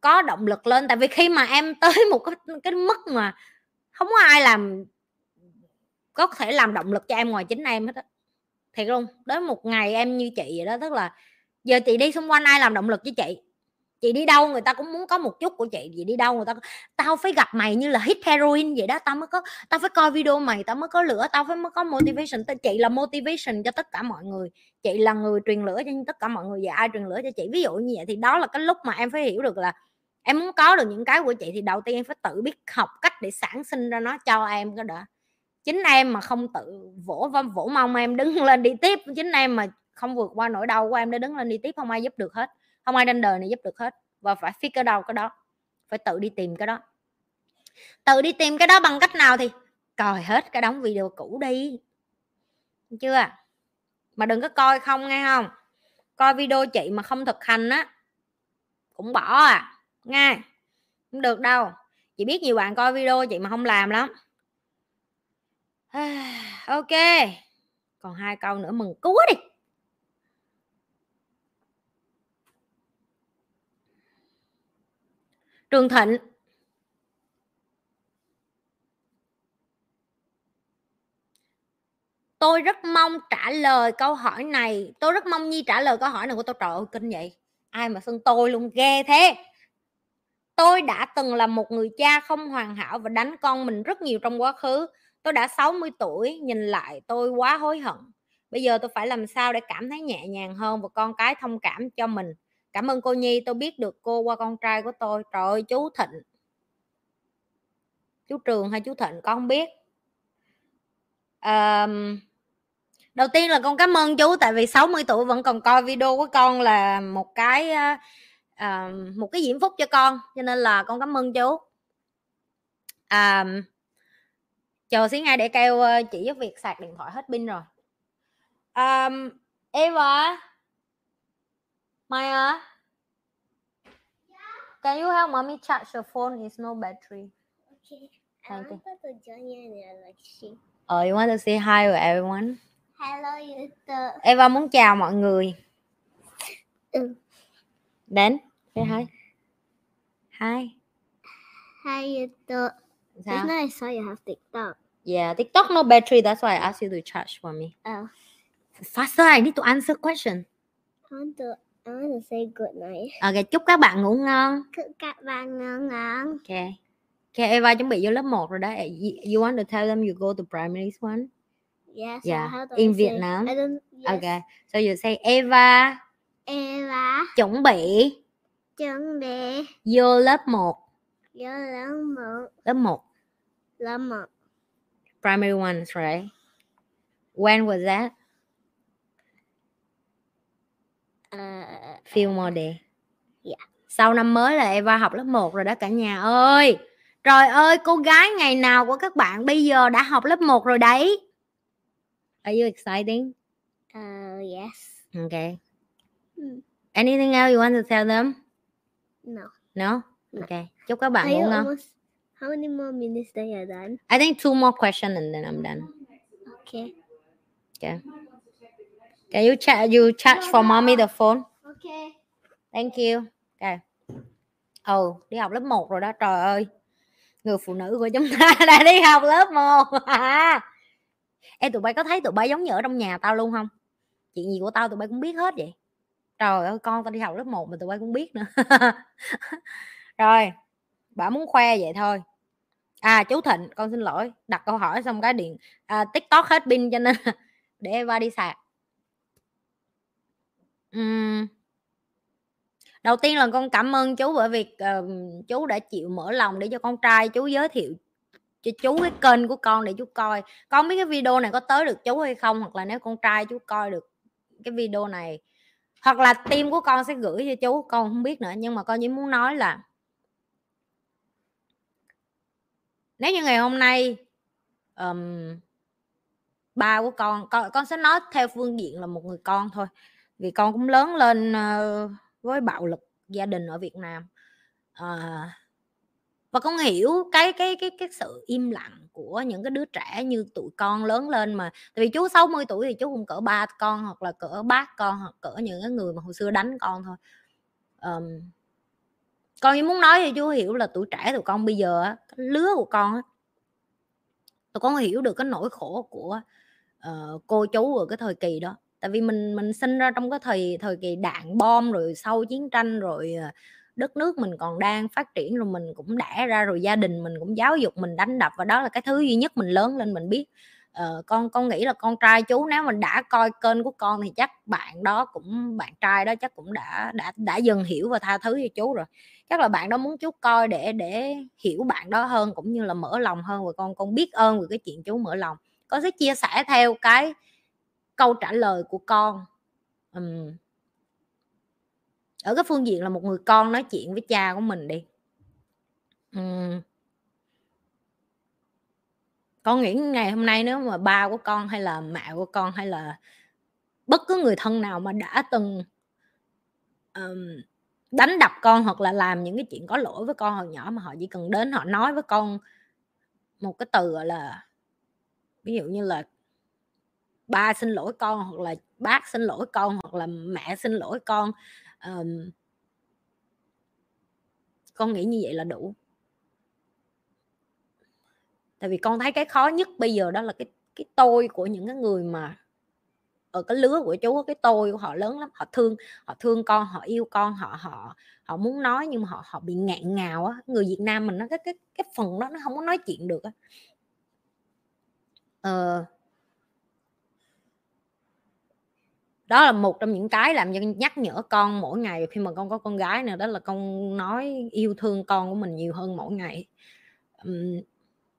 có động lực lên. Tại vì khi mà em tới một cái cái mức mà không có ai làm, có thể làm động lực cho em ngoài chính em hết á. Thiệt luôn, đến một ngày em như chị vậy đó, tức là giờ chị đi xung quanh ai làm động lực cho chị? Chị đi đâu, người ta cũng muốn có một chút của chị chị đi đâu người ta tao phải gặp mày như là hit heroin vậy đó, tao mới có, tao phải coi video mày, tao mới có lửa, tao phải mới có motivation. Chị là motivation cho tất cả mọi người, chị là người truyền lửa cho tất cả mọi người và ai truyền lửa cho chị. Ví dụ như vậy thì đó là cái lúc mà em phải hiểu được là em muốn có được những cái của chị thì đầu tiên em phải tự biết học cách để sản sinh ra nó cho em cái đã. Chính em mà không tự vỗ vỗ mong em đứng lên đi tiếp, chính em mà không vượt qua nỗi đau của em để đứng lên đi tiếp không ai giúp được hết không ai trên đời này giúp được hết. Và phải figure đâu cái đó. Phải tự đi tìm cái đó. Tự đi tìm cái đó bằng cách nào thì? Coi hết cái đóng video cũ đi. Chưa? Mà đừng có coi không, nghe không? Coi video chị mà không thực hành á, cũng bỏ à. Nghe? Không được đâu. Chị biết nhiều bạn coi video chị mà không làm lắm. Ok. Còn hai câu nữa, mừng cứu đi. Trường Thịnh. Tôi rất mong trả lời câu hỏi này. Tôi rất mong nhi trả lời câu hỏi này của tôi. Trời ơi, kinh vậy. Ai mà xưng tôi luôn, ghê thế. Tôi đã từng là một người cha không hoàn hảo và đánh con mình rất nhiều trong quá khứ. Tôi đã 60 tuổi, nhìn lại tôi quá hối hận. Bây giờ tôi phải làm sao để cảm thấy nhẹ nhàng hơn và con cái thông cảm cho mình? Cảm ơn cô nhi tôi biết được cô qua con trai của tôi. Trời ơi chú thịnh. Chú trường hay chú thịnh con không biết. À, đầu tiên là con cảm ơn chú tại vì 60 tuổi vẫn còn coi video của con là một cái à, một cái diễm phúc cho con cho nên là con cảm ơn chú. À, chờ xíu ngay để kêu chị giúp việc sạc điện thoại hết pin rồi. À, Eva Maya can you help mommy charge your phone it's no battery Okay. I Thank you. wanted to join you in the election. oh you want to say hi to everyone Hello, YouTube. Eva muốn chào mọi người Ừ. đến say hi hi Hi, YouTube. Sao now I saw you have TikTok. yeah TikTok no battery that's why I asked you to charge for me Oh, faster I need to answer question I want to I want to say good night. ok chúc các bạn ngủ ngon Chúc các bạn ngon ngon. ok ok Eva chuẩn bị vô lớp 1 rồi đó you, you want to tell them you go to primary one Yes. Yeah, How do in I say- Vietnam. I don't. Yes. okay so you say Eva Eva chuẩn bị chuẩn bị vô lớp 1 vô lớp một lớp 1 lớp một. primary one right when was that Uh, few more day Dạ. sau năm mới là Eva học lớp 1 rồi đó cả nhà ơi trời ơi cô gái ngày nào của các bạn bây giờ đã học lớp 1 rồi đấy are you exciting uh, yes. okay Hmm. anything else you want to tell them No. no okay chúc các bạn Are ngủ ngon? How many more minutes that you're done? I think two more questions and then I'm done Okay. okay can you chat you charge for mommy the phone Okay. Thank you. Ok. Ừ, đi học lớp 1 rồi đó. Trời ơi. Người phụ nữ của chúng ta đã đi học lớp 1. Em tụi bay có thấy tụi bay giống như ở trong nhà tao luôn không? Chuyện gì của tao tụi bay cũng biết hết vậy. Trời ơi, con tao đi học lớp 1 mà tụi bay cũng biết nữa. rồi. Bà muốn khoe vậy thôi. À chú Thịnh, con xin lỗi, đặt câu hỏi xong cái điện à, TikTok hết pin cho nên để Eva đi sạc. Ừm. đầu tiên là con cảm ơn chú bởi vì ờ, chú đã chịu mở lòng để cho con trai chú giới thiệu cho chú cái kênh của con để chú coi. Con biết cái video này có tới được chú hay không hoặc là nếu con trai chú coi được cái video này hoặc là team của con sẽ gửi cho chú con không biết nữa. Nhưng mà con chỉ muốn nói là nếu như ngày hôm nay ờm, ba của con con con sẽ nói theo phương diện là một người con thôi vì con cũng lớn lên ờ, với bạo lực gia đình ở Việt Nam. À, và con hiểu cái cái cái cái sự im lặng của những cái đứa trẻ như tụi con lớn lên mà. Tại vì chú 60 tuổi thì chú cũng cỡ ba con hoặc là cỡ bác con hoặc cỡ những cái người mà hồi xưa đánh con thôi. Um, con chỉ muốn nói thì chú hiểu là tuổi trẻ tụi con bây giờ cái lứa của con tụi con hiểu được cái nỗi khổ của uh, cô chú ở cái thời kỳ đó tại vì mình mình sinh ra trong cái thời thời kỳ đạn bom rồi sau chiến tranh rồi ờ, đất nước mình còn đang phát triển rồi mình cũng đẻ ra rồi gia đình mình cũng giáo dục mình đánh đập và đó là cái thứ duy nhất mình lớn lên mình biết. Ờ, con con nghĩ là con trai chú nếu mình đã coi kênh của con thì chắc bạn đó cũng bạn trai đó chắc cũng đã đã đã dần hiểu và tha thứ cho chú rồi. Chắc là bạn đó muốn chú coi để để hiểu bạn đó hơn cũng như là mở lòng hơn và con con biết ơn về cái chuyện chú mở lòng. Con sẽ chia sẻ theo cái câu trả lời của con Ừm. ở cái phương diện là một người con nói chuyện với cha của mình đi Ừm. con nghĩ ngày hôm nay nếu mà ba của con hay là mẹ của con hay là bất cứ người thân nào mà đã từng um, đánh đập con hoặc là làm những cái chuyện có lỗi với con hồi nhỏ mà họ chỉ cần đến họ nói với con một cái từ gọi là ví dụ như là ba xin lỗi con hoặc là bác xin lỗi con hoặc là mẹ xin lỗi con um, con nghĩ như vậy là đủ. Tại vì con thấy cái khó nhất bây giờ đó là cái cái tôi của những cái người mà ở cái lứa của chú cái tôi của họ lớn lắm họ thương họ thương con họ yêu con họ họ họ muốn nói nhưng mà họ họ bị ngạn ngào á. Người Việt Nam mình nó cái cái cái phần đó nó không có nói chuyện được á. Ờ, đó là một trong những cái làm cho nhắc nhở con mỗi ngày khi mà con có con gái nữa, đó là con nói yêu thương con của mình nhiều hơn mỗi ngày.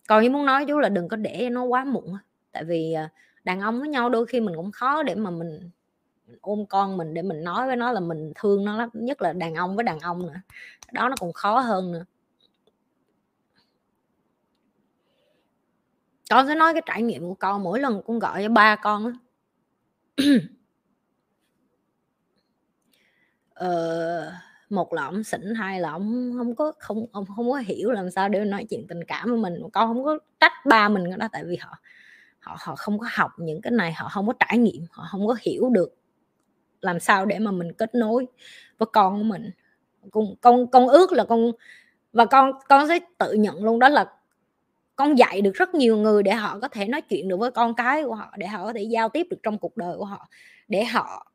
Còn con muốn nói chú là đừng có để nó quá muộn tại vì ờ, đàn ông với nhau đôi khi mình cũng khó để mà mình ôm con mình, để mình nói với nó là mình thương nó lắm, nhất là đàn ông với đàn ông nữa, đó nó còn khó hơn nữa. Con sẽ nói cái trải nghiệm của con, mỗi lần con gọi cho ba con ờ, một là ổng xỉn hai là ổng không có không ông không có hiểu làm sao để nói chuyện tình cảm với mình. Con không có trách ba mình cái đó tại vì họ họ họ không có học những cái này họ không có trải nghiệm họ không có hiểu được làm sao để mà mình kết nối với con của mình. Con con con ước là con và con con sẽ tự nhận luôn đó là con dạy được rất nhiều người để họ có thể nói chuyện được với con cái của họ để họ có thể giao tiếp được trong cuộc đời của họ để họ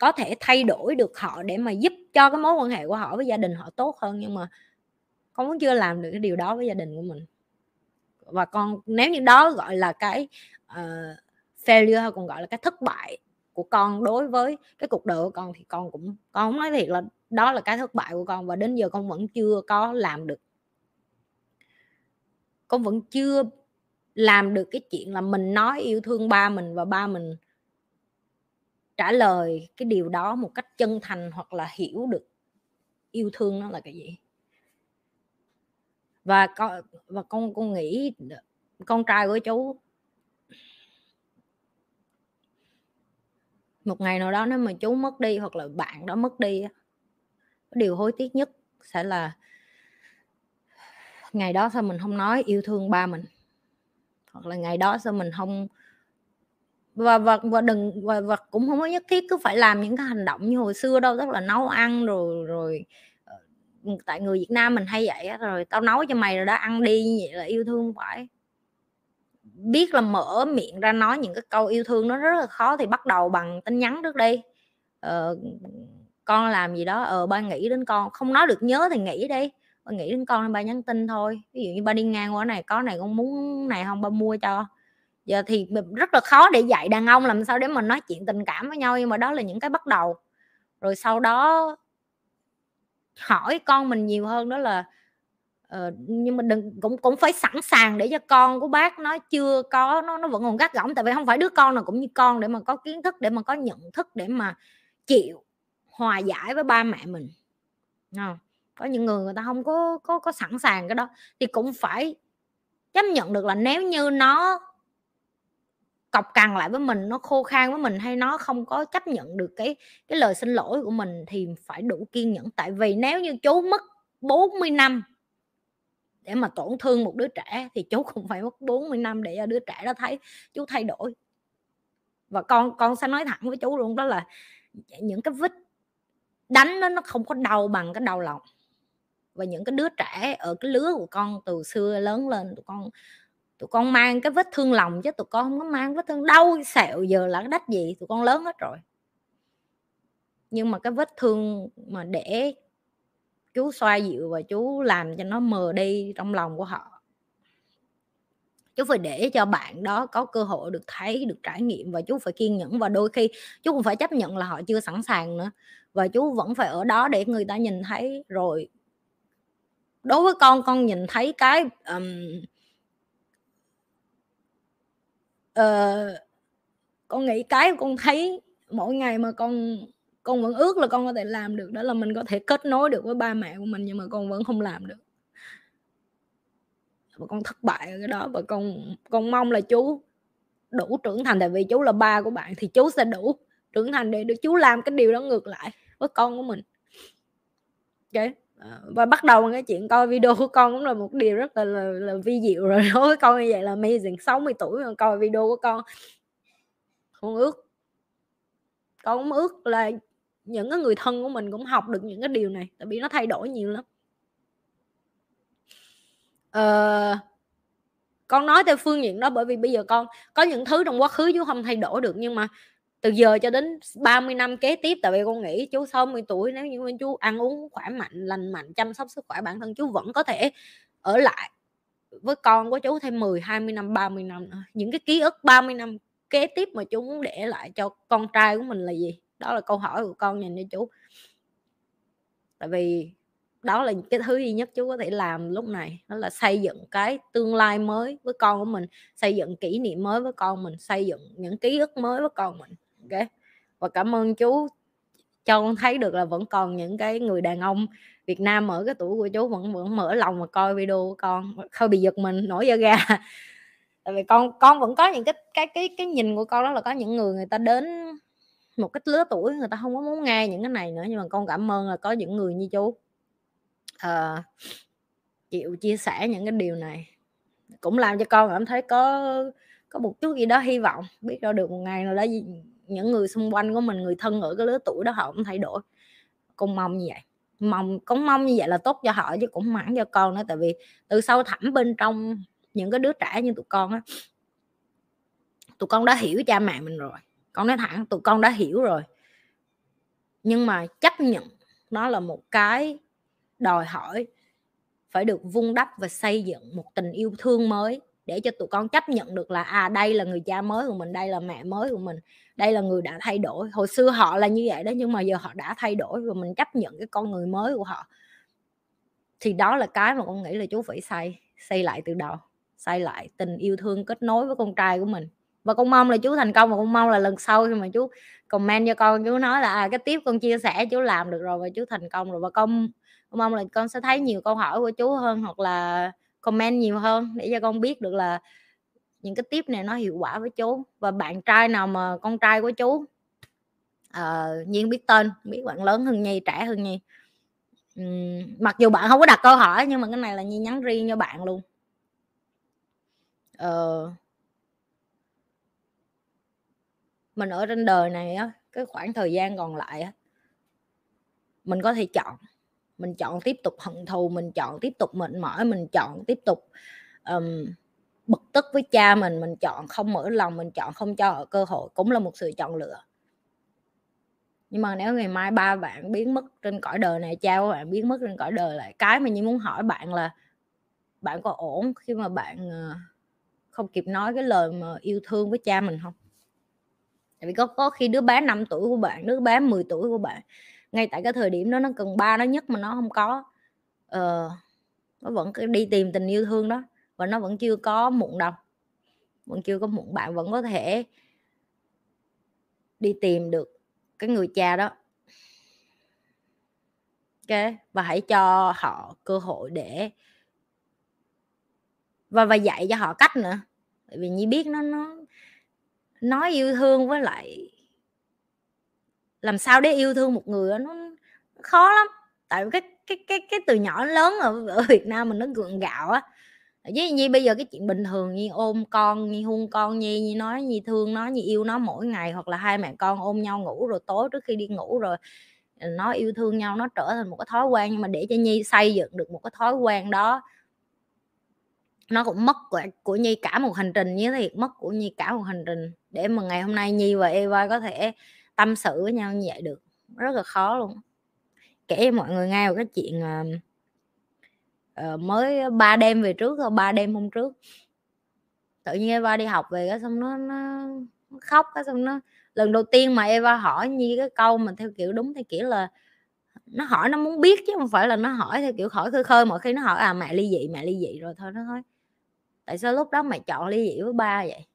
có thể thay đổi được họ để mà giúp cho cái mối quan hệ của họ với gia đình họ tốt hơn nhưng mà con vẫn chưa làm được cái điều đó với gia đình của mình. Và con nếu như đó gọi là cái uh, failure hay còn gọi là cái thất bại của con đối với cái cuộc đời của con thì con cũng con không nói thiệt là đó là cái thất bại của con và đến giờ con vẫn chưa có làm được. Con vẫn chưa làm được cái chuyện là mình nói yêu thương ba mình và ba mình trả lời cái điều đó một cách chân thành hoặc là hiểu được yêu thương nó là cái gì. Và con và con con nghĩ con trai của chú một ngày nào đó nếu mà chú mất đi hoặc là bạn đó mất đi điều hối tiếc nhất sẽ là ngày đó sao mình không nói yêu thương ba mình, hoặc là ngày đó sao mình không và và và đừng và, và cũng không có nhất thiết cứ phải làm những cái hành động như hồi xưa đâu rất là nấu ăn rồi rồi ờ, ừ, tại người Việt Nam mình hay vậy rồi tao nấu cho mày rồi đã ăn đi như vậy là yêu thương phải. Biết là mở miệng ra nói những cái câu yêu thương nó rất là khó thì bắt đầu bằng tin nhắn trước đi. Ờ, con làm gì đó ờ ba nghĩ đến con không nói được nhớ thì nghĩ đi ba nghĩ đến con ba nhắn tin thôi. Ví dụ như ba đi ngang qua này có này con muốn này không ba mua cho giờ thì rất là khó để dạy đàn ông làm sao để mà nói chuyện tình cảm với nhau nhưng mà đó là những cái bắt đầu. Rồi sau đó hỏi con mình nhiều hơn đó là uh, nhưng mà đừng cũng cũng phải sẵn sàng để cho con của bác nó chưa có nó nó vẫn còn gắt gỏng. Tại vì không phải đứa con nào cũng như con để mà có kiến thức để mà có nhận thức để mà chịu hòa giải với ba mẹ mình. Không? có những người người ta không có có có sẵn sàng cái đó. Thì cũng phải chấp nhận được là nếu như nó cọc cằn lại với mình, nó khô khan với mình hay nó không có chấp nhận được cái cái lời xin lỗi của mình thì phải đủ kiên nhẫn. Tại vì nếu như chú mất 40 năm để mà tổn thương một đứa trẻ thì chú cũng phải mất 40 năm để cho đứa trẻ đó thấy, chú thay đổi. Và con con sẽ nói thẳng với chú luôn đó là những cái vết đánh nó nó không có đau bằng cái đau lòng và những cái đứa trẻ ở cái lứa của con từ xưa lớn lên, tụi con tụi con mang cái vết thương lòng chứ tụi con không có mang vết thương. Đau sẹo giờ là cái đách gì? Tụi con lớn hết rồi. Nhưng mà cái vết thương mà để chú xoa dịu và chú làm cho nó mờ đi trong lòng của họ. Chú phải để cho bạn đó có cơ hội được thấy được trải nghiệm và chú phải kiên nhẫn và đôi khi chú cũng phải chấp nhận là họ chưa sẵn sàng nữa. Và chú vẫn phải ở đó để người ta nhìn thấy. Rồi đối với con con nhìn thấy cái um, uh, con nghĩ cái con thấy mỗi ngày mà con con vẫn ước là con có thể làm được đó là mình có thể kết nối được với ba mẹ của mình nhưng mà con vẫn không làm được. Và con thất bại ở cái đó và con con mong là chú đủ trưởng thành tại vì chú là ba của bạn thì chú sẽ đủ trưởng thành để được chú làm cái điều đó ngược lại với con của mình. Ok? Ờ, và bắt đầu cái chuyện coi video của con cũng là một điều rất là là, là vi diệu rồi. Đối với con như vậy là amazing. 60 tuổi mà coi video của con. Con ước con cũng ước là những cái người thân của mình cũng học được những cái điều này tại vì nó thay đổi nhiều lắm. Ờ, con nói theo phương diện đó bởi vì bây giờ con có những thứ trong quá khứ chứ không thay đổi được nhưng mà từ giờ cho đến 30 năm kế tiếp, tại vì con nghĩ chú 60 tuổi, nếu như chú ăn uống khỏe mạnh, lành mạnh, chăm sóc sức khỏe bản thân, chú vẫn có thể ở lại với con của chú thêm 10 20 năm 30 năm nữa. Những cái ký ức 30 năm kế tiếp mà chú muốn để lại cho con trai của mình là gì? Đó là câu hỏi của con dành cho chú. Tại vì đó là cái thứ duy nhất chú có thể làm lúc này, đó là xây dựng cái tương lai mới với con của mình, xây dựng kỷ niệm mới với con mình, xây dựng những ký ức mới với con mình ok. Và cảm ơn chú. Cho con thấy được là vẫn còn những cái người đàn ông Việt Nam ở cái tuổi của chú vẫn vẫn mở lòng mà coi video của con. Không bị giật mình nổi da gà. Tại vì con con vẫn có những cái cái cái cái nhìn của con đó là có những người người ta đến một cái lứa tuổi người ta không có muốn nghe những cái này nữa nhưng mà con cảm ơn là có những người như chú. Uh, chịu chia sẻ những cái điều này. Cũng làm cho con cảm thấy có có một chút gì đó hy vọng. Biết đâu được một ngày nào đó những người xung quanh của mình, người thân ở cái lứa tuổi đó họ cũng thay đổi. Con mong như vậy. Mong, cũng mong như vậy là tốt cho họ chứ cũng mãn cho con nữa. Tại vì từ sâu thẳm bên trong những cái đứa trẻ như tụi con á, tụi con đã hiểu cha mẹ mình rồi. Con nói thẳng, tụi con đã hiểu rồi. Nhưng mà chấp nhận nó là một cái đòi hỏi phải được vun đắp và xây dựng một tình yêu thương mới để cho tụi con chấp nhận được là à đây là người cha mới của mình đây là mẹ mới của mình đây là người đã thay đổi. Hồi xưa họ là như vậy đó nhưng mà giờ họ đã thay đổi và mình chấp nhận cái con người mới của họ. Thì đó là cái mà con nghĩ là chú phải xây xây lại từ đầu xây lại tình yêu thương kết nối với con trai của mình. Và con mong là chú thành công và con mong là lần sau khi mà chú comment cho con chú nói là à, cái tiếp con chia sẻ chú làm được rồi và chú thành công rồi. Và con, con mong là con sẽ thấy nhiều câu hỏi của chú hơn hoặc là comment nhiều hơn để cho con biết được là những cái tiếp này nó hiệu quả với chú. Và bạn trai nào mà con trai của chú uh, nhiên biết tên biết bạn lớn hơn nhi trẻ hơn nhi. Uhm, mặc dù bạn không có đặt câu hỏi nhưng mà cái này là nhi nhắn riêng cho bạn luôn. Uh, mình ở trên đời này á cái khoảng thời gian còn lại á mình có thể chọn mình chọn tiếp tục hận thù mình chọn tiếp tục mệt mỏi mình chọn tiếp tục um, bực tức với cha mình mình chọn không mở lòng mình chọn không cho ở cơ hội cũng là một sự chọn lựa. Nhưng mà nếu ngày mai ba bạn biến mất trên cõi đời này cha của bạn biến mất trên cõi đời lại cái mà như muốn hỏi bạn là bạn có ổn khi mà bạn ờ, không kịp nói cái lời mà yêu thương với cha mình không? Tại vì có có khi đứa bé 5 tuổi của bạn đứa bé 10 tuổi của bạn ngay tại cái thời điểm đó nó cần ba nó nhất mà nó không có. Uh, nó vẫn cứ đi tìm tình yêu thương đó và nó vẫn chưa có muộn đâu vẫn chưa có muộn bạn vẫn có thể đi tìm được cái người cha đó. Ok và hãy cho họ cơ hội để và và dạy cho họ cách nữa. Tại vì nhi biết nó nó nói yêu thương với lại làm sao để yêu thương một người nó khó lắm. Tại cái cái cái cái từ nhỏ lớn ở, ở Việt Nam mình nó gượng gạo á. Với Nhi bây giờ cái chuyện bình thường Nhi ôm con Nhi hôn con Nhi Nhi nói Nhi thương nó Nhi yêu nó mỗi ngày hoặc là hai mẹ con ôm nhau ngủ rồi tối trước khi đi ngủ rồi ờ, nó yêu thương nhau nó trở thành một cái thói quen. Nhưng mà để cho Nhi xây dựng được một cái thói quen đó nó cũng mất của, của Nhi cả một hành trình như thiệt mất của Nhi cả một hành trình. Để mà ngày hôm nay Nhi và Eva có thể tâm sự với nhau như vậy được rất là khó luôn kể cho mọi người nghe một cái chuyện uh, mới ba đêm về trước thôi ba đêm hôm trước. Tự nhiên Eva đi học về cái xong nó, nó khóc cái xong nó lần đầu tiên mà Eva hỏi như cái câu mà theo kiểu đúng theo kiểu là nó hỏi nó muốn biết chứ không phải là nó hỏi theo kiểu hỏi khơi khơi mọi khi nó hỏi à mẹ ly dị mẹ ly dị rồi thôi nó nói tại sao lúc đó mày chọn ly dị với ba vậy?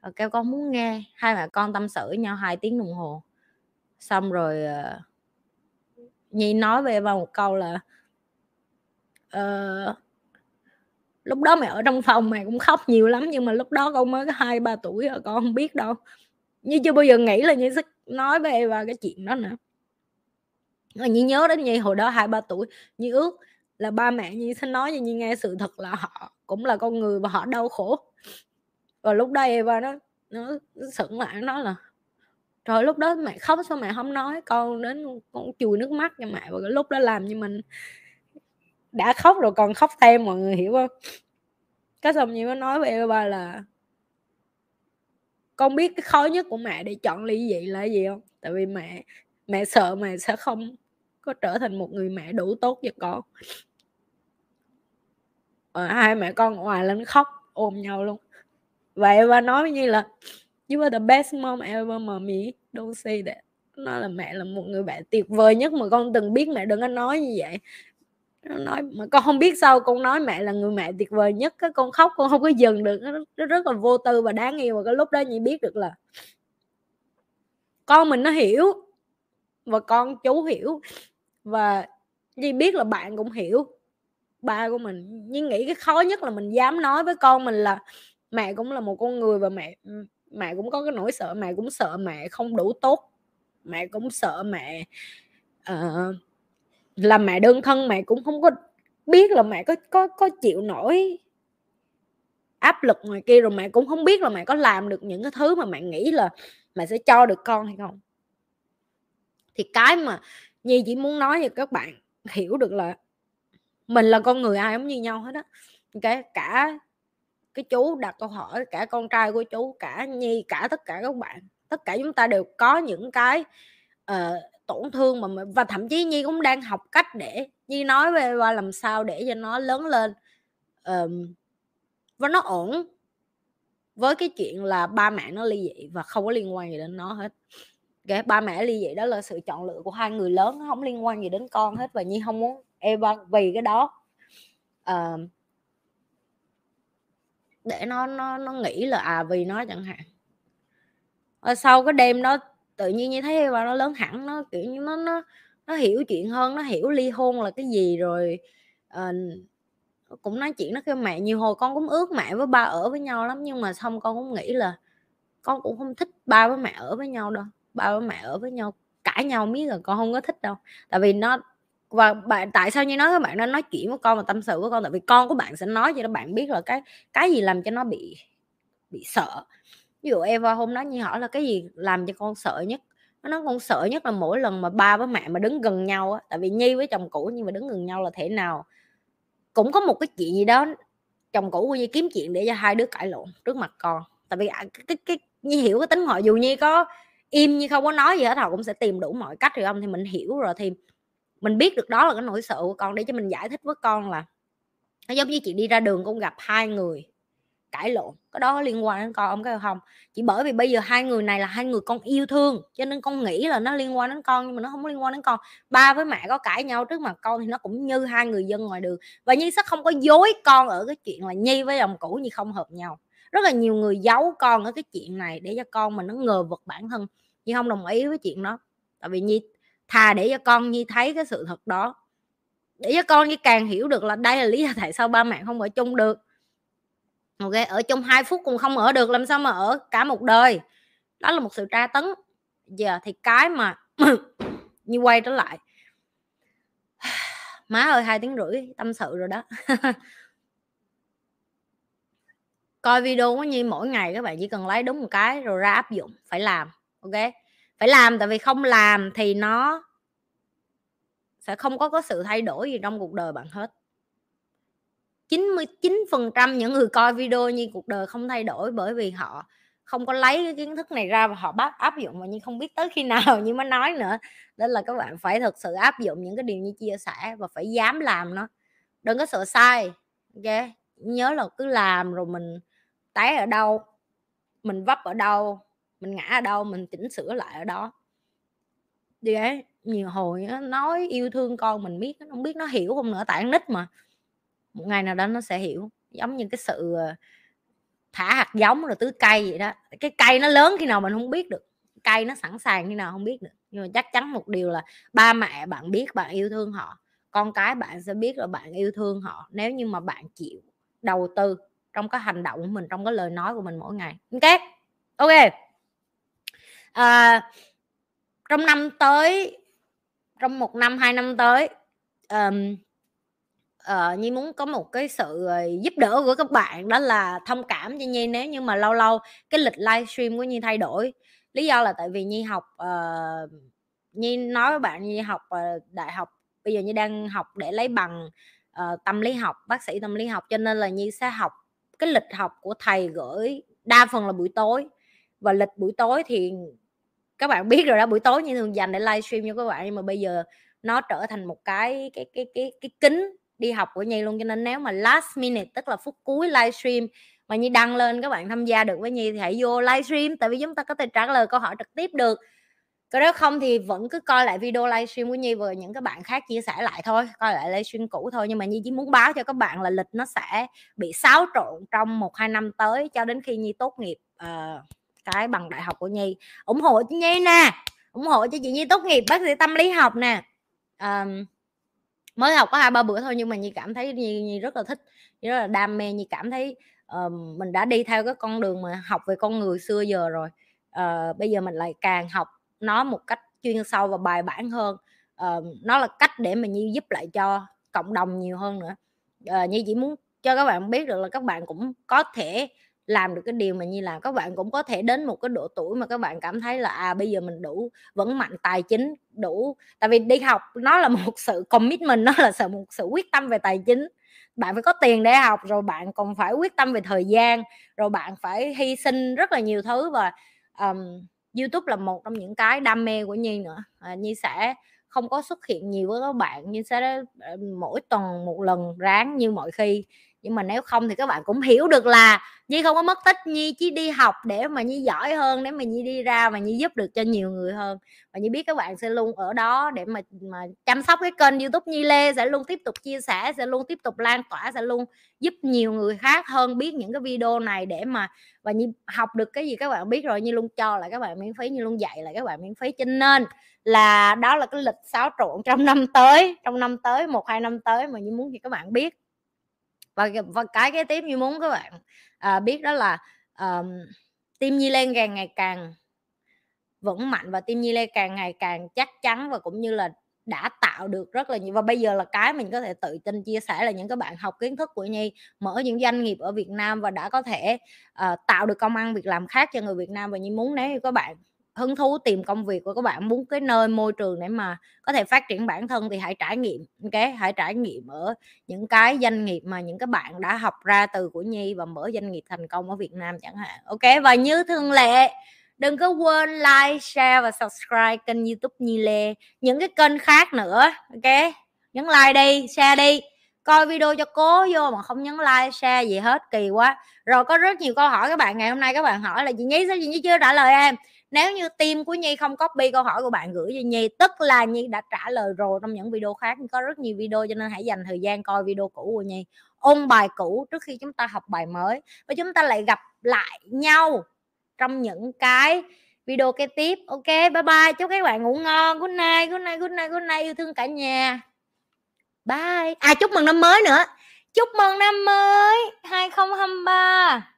Ờ, kêu con muốn nghe hai mẹ con tâm sự với nhau hai tiếng đồng hồ. Xong rồi uh, nhi nói về vào một câu là uh, lúc đó mẹ ở trong phòng mẹ cũng khóc nhiều lắm nhưng mà lúc đó con mới có hai ba tuổi rồi con không biết đâu. Như chưa bao giờ nghĩ là như sẽ nói về vào cái chuyện đó nữa. Mà như nhớ đến như hồi đó hai ba tuổi như ước là ba mẹ như sẽ nói cho như nghe sự thật là họ cũng là con người và họ đau khổ rồi lúc đây Eva nó nó sững lại nó là rồi lúc đó mẹ khóc sao mẹ không nói? Con đến con chùi nước mắt. Cho mẹ và cái lúc đó làm như mình đã khóc rồi còn khóc thêm mọi người hiểu không? Cái xong như nó nói với Eva là con biết cái khó nhất của mẹ để chọn ly dị là gì không? Tại vì mẹ mẹ sợ mẹ sẽ không có trở thành một người mẹ đủ tốt cho con. Ờ, hai mẹ con ngoài lên khóc ôm nhau luôn và Eva nói như là you are the best mom ever mommy. Don't say that. Nó là mẹ là một người bạn tuyệt vời nhất mà con từng biết mẹ đừng có nói như vậy. Nó nói mà con không biết sao con nói mẹ là người mẹ tuyệt vời nhất cái con khóc con không có dừng được. Nó, nó rất là vô tư và đáng yêu. Và cái lúc đó nhi biết được là con mình nó hiểu và con chú hiểu. Và Nhi biết là bạn cũng hiểu ba của mình. Nhưng nghĩ cái khó nhất là mình dám nói với con mình là mẹ cũng là một con người và mẹ ừ, mẹ cũng có cái nỗi sợ mẹ cũng sợ mẹ không đủ tốt. Mẹ cũng sợ mẹ uh, là mẹ đơn thân mẹ cũng không có biết là mẹ có có có chịu nổi áp lực ngoài kia rồi mẹ cũng không biết là mẹ có làm được những cái thứ mà mẹ nghĩ là mẹ sẽ cho được con hay không. Thì cái mà nhi chỉ muốn nói cho các bạn hiểu được là mình là con người ai cũng như nhau hết á. Cái cả cái chú đặt câu hỏi cả con trai của chú cả nhi cả tất cả các bạn. Tất cả chúng ta đều có những cái uh, tổn thương mà và thậm chí nhi cũng đang học cách để nhi nói về qua làm sao để cho nó lớn lên. Um, và nó ổn với cái chuyện là ba mẹ nó ly dị và không có liên quan gì đến nó hết. Cái ba mẹ ly dị đó là sự chọn lựa của hai người lớn không liên quan gì đến con hết và nhi không muốn Eva vì cái đó. Uh, để nó nó nó nghĩ là à vì nó chẳng hạn. Rồi sau cái đêm đó tự nhiên như thấy và nó lớn hẳn nó kiểu như nó nó nó hiểu chuyện hơn nó hiểu ly hôn là cái gì rồi uh, cũng nói chuyện nó kêu mẹ nhiều hồi con cũng ước mẹ với ba ở với nhau lắm nhưng mà xong con cũng nghĩ là con cũng không thích ba với mẹ ở với nhau đâu. Ba với mẹ ở với nhau cãi nhau miết là con không có thích đâu. Tại vì nó và bạn tại sao như nói các bạn nên nói chuyện với con và tâm sự với con? Tại vì con của bạn sẽ nói cho nó bạn biết là cái cái gì làm cho nó bị bị sợ. Ví dụ Eva hôm đó như hỏi là cái gì làm cho con sợ nhất? Nó nói con sợ nhất là mỗi lần mà ba với mẹ mà đứng gần nhau á tại vì nhi với chồng cũ nhưng mà đứng gần nhau là thể nào? Cũng có một cái chuyện gì đó chồng cũ của nhi kiếm chuyện để cho hai đứa cãi lộn trước mặt con. Tại vì à, cái cái, cái nhi hiểu cái tính họ dù nhi có im như không có nói gì hết họ cũng sẽ tìm đủ mọi cách rồi không? Thì mình hiểu rồi thì mình biết được đó là cái nỗi sợ của con để cho mình giải thích với con là nó giống như chị đi ra đường con gặp hai người cãi lộn, cái đó liên quan đến con cái không. Chỉ bởi vì bây giờ hai người này là hai người con yêu thương, cho nên con nghĩ là nó liên quan đến con nhưng mà nó không liên quan đến con. Ba với mẹ có cãi nhau trước mặt con thì nó cũng như hai người dân ngoài đường. Và nhi sẽ không có dối con ở cái chuyện là nhi với chồng cũ như không hợp nhau. Rất là nhiều người giấu con ở cái chuyện này để cho con mình nó ngờ vực bản thân. Nhi không đồng ý với chuyện đó, tại vì nhi thà để cho con nhi thấy cái sự thật đó. Để cho con nhi càng hiểu được là đây là lý do tại sao ba mẹ không ở chung được. Ok, ở chung hai phút cũng không ở được, làm sao mà ở cả một đời? Đó là một sự tra tấn. Giờ thì cái mà như quay trở lại. Má ơi, hai tiếng rưỡi, tâm sự rồi đó. Coi video của nhi mỗi ngày các bạn chỉ cần lấy đúng một cái rồi ra áp dụng, phải làm, ok? Phải làm, tại vì không làm thì nó sẽ không có có sự thay đổi gì trong cuộc đời bạn hết. 99% những người coi video như cuộc đời không thay đổi bởi vì họ không có lấy cái kiến thức này ra và họ bắt áp dụng mà nhưng không biết tới khi nào như mới nói nữa. Nên là các bạn phải thực sự áp dụng những cái điều như chia sẻ và phải dám làm nó. Đừng có sợ sai, ok? Nhớ là cứ làm rồi mình té ở đâu, mình vấp ở đâu, mình ngã ở đâu, mình chỉnh sửa lại ở đó. Đi ấy nhiều hồi nó nói yêu thương con mình biết nó không biết nó hiểu không nữa tại nít mà. Một ngày nào đó nó sẽ hiểu giống như cái sự ờ, thả hạt giống rồi tưới cây vậy đó. Cái cây nó lớn khi nào mình không biết được cây nó sẵn sàng khi nào không biết được. Nhưng mà chắc chắn một điều là ba mẹ bạn biết bạn yêu thương họ con cái bạn sẽ biết là bạn yêu thương họ nếu như mà bạn chịu đầu tư trong cái hành động của mình trong cái lời nói của mình mỗi ngày. Ok ok. À, trong năm tới trong một năm hai năm tới um, uh, nhi muốn có một cái sự ờ, giúp đỡ của các bạn đó là thông cảm cho nhi. Nếu như mà lâu lâu cái lịch livestream của nhi thay đổi lý do là tại vì nhi học uh, nhi nói với bạn nhi học uh, đại học bây giờ nhi đang học để lấy bằng uh, tâm lý học bác sĩ tâm lý học cho nên là nhi sẽ học cái lịch học của thầy gửi đa phần là buổi tối. Và lịch buổi tối thì các bạn biết rồi đó buổi tối như thường dành để livestream cho các bạn nhưng mà bây giờ nó trở thành một cái cái cái cái cái kính đi học của Nhi luôn cho nên nếu mà last minute tức là phút cuối livestream mà Nhi đăng lên các bạn tham gia được với Nhi thì hãy vô livestream tại vì chúng ta có thể trả lời câu hỏi trực tiếp được. Còn nếu không thì vẫn cứ coi lại video livestream của Nhi và những các bạn khác chia sẻ lại thôi coi lại livestream cũ thôi nhưng mà Nhi chỉ muốn báo cho các bạn là lịch nó sẽ bị xáo trộn trong một hai năm tới cho đến khi Nhi tốt nghiệp uh, cái bằng đại học của Nhi. Ủng hộ cho Nhi nè ủng hộ cho chị Nhi tốt nghiệp bác sĩ tâm lý học nè. Um, mới học có hai ba bữa thôi nhưng mà Nhi cảm thấy Nhi, Nhi rất là thích Nhi rất là đam mê Nhi cảm thấy uh, mình đã đi theo cái con đường mà học về con người xưa giờ rồi. Uh, bây giờ mình lại càng học nó một cách chuyên sâu và bài bản hơn. Uh, nó là cách để mà Nhi giúp lại cho cộng đồng nhiều hơn nữa. Uh, Nhi chỉ muốn cho các bạn biết được là các bạn cũng có thể làm được cái điều mà như làm các bạn cũng có thể đến một cái độ tuổi mà các bạn cảm thấy là à bây giờ mình đủ vẫn mạnh tài chính đủ tại vì đi học nó là một sự commitment nó là sự một sự quyết tâm về tài chính. Bạn phải có tiền để học rồi bạn còn phải quyết tâm về thời gian rồi bạn phải hy sinh rất là nhiều thứ và um, YouTube là một trong những cái đam mê của Nhi nữa. À, Nhi sẽ không có xuất hiện nhiều với các bạn Nhi sẽ mỗi tuần một lần ráng như mọi khi nhưng mà nếu không thì các bạn cũng hiểu được là Nhi không có mất tích, Nhi chỉ đi học để mà Nhi giỏi hơn, để mà Nhi đi ra mà Nhi giúp được cho nhiều người hơn. Và Nhi biết các bạn sẽ luôn ở đó để mà mà chăm sóc cái kênh YouTube Nhi Lê, sẽ luôn tiếp tục chia sẻ, sẽ luôn tiếp tục lan tỏa, sẽ luôn giúp nhiều người khác hơn biết những cái video này để mà, và Nhi học được cái gì các bạn biết rồi, Nhi luôn cho là các bạn miễn phí, Nhi luôn dạy là các bạn miễn phí. Cho nên là đó là cái lịch xáo trộn trong năm tới, trong năm tới, một, hai năm tới mà Nhi muốn cho các bạn biết và và cái kế tiếp như muốn các bạn à, biết đó là um, tim nhi lên càng ngày càng vững mạnh và tim nhi lên càng ngày càng chắc chắn và cũng như là đã tạo được rất là nhiều. Và bây giờ là cái mình có thể tự tin chia sẻ là những các bạn học kiến thức của Nhi mở những doanh nghiệp ở Việt Nam và đã có thể uh, tạo được công ăn việc làm khác cho người Việt Nam. Và Nhi muốn nếu như các bạn hứng thú tìm công việc của các bạn, muốn cái nơi môi trường để mà có thể phát triển bản thân thì hãy trải nghiệm ok hãy trải nghiệm ở những cái doanh nghiệp mà những các bạn đã học ra từ của Nhi và mở doanh nghiệp thành công ở Việt Nam chẳng hạn ok và như thường lệ, đừng có quên like, share và subscribe kênh youtube Nhi Lê. Những cái kênh khác nữa ok nhấn like đi, share đi. Coi video cho cố vô mà không nhấn like, share gì hết, kỳ quá. Rồi có rất nhiều câu hỏi các bạn, ngày hôm nay các bạn hỏi là chị nhí sao chị nhí chưa trả lời em? Nếu như team của Nhi không copy câu hỏi của bạn gửi cho Nhi, tức là Nhi đã trả lời rồi trong những video khác có rất nhiều video cho nên hãy dành thời gian coi video cũ của Nhi, ôn bài cũ trước khi chúng ta học bài mới và chúng ta lại gặp lại nhau trong những cái video kế tiếp. Ok, bye bye, chúc các bạn ngủ ngon. Good night good night good night good night. Yêu thương cả nhà. Bye. À chúc mừng năm mới nữa. Chúc mừng năm mới 2023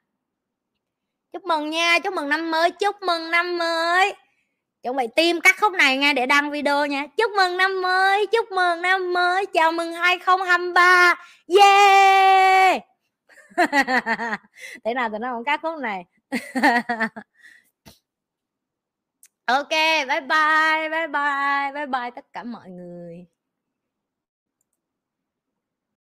chúc mừng nha, chúc mừng năm mới, chúc mừng năm mới. Chuẩn bị tim cắt khúc này nghe để đăng video nha. Chúc mừng năm mới, chúc mừng năm mới. Chào mừng 2023 yeah! Thế nào tụi nó cũng cắt khúc này? Ok, bye bye bye bye bye bye tất cả mọi người.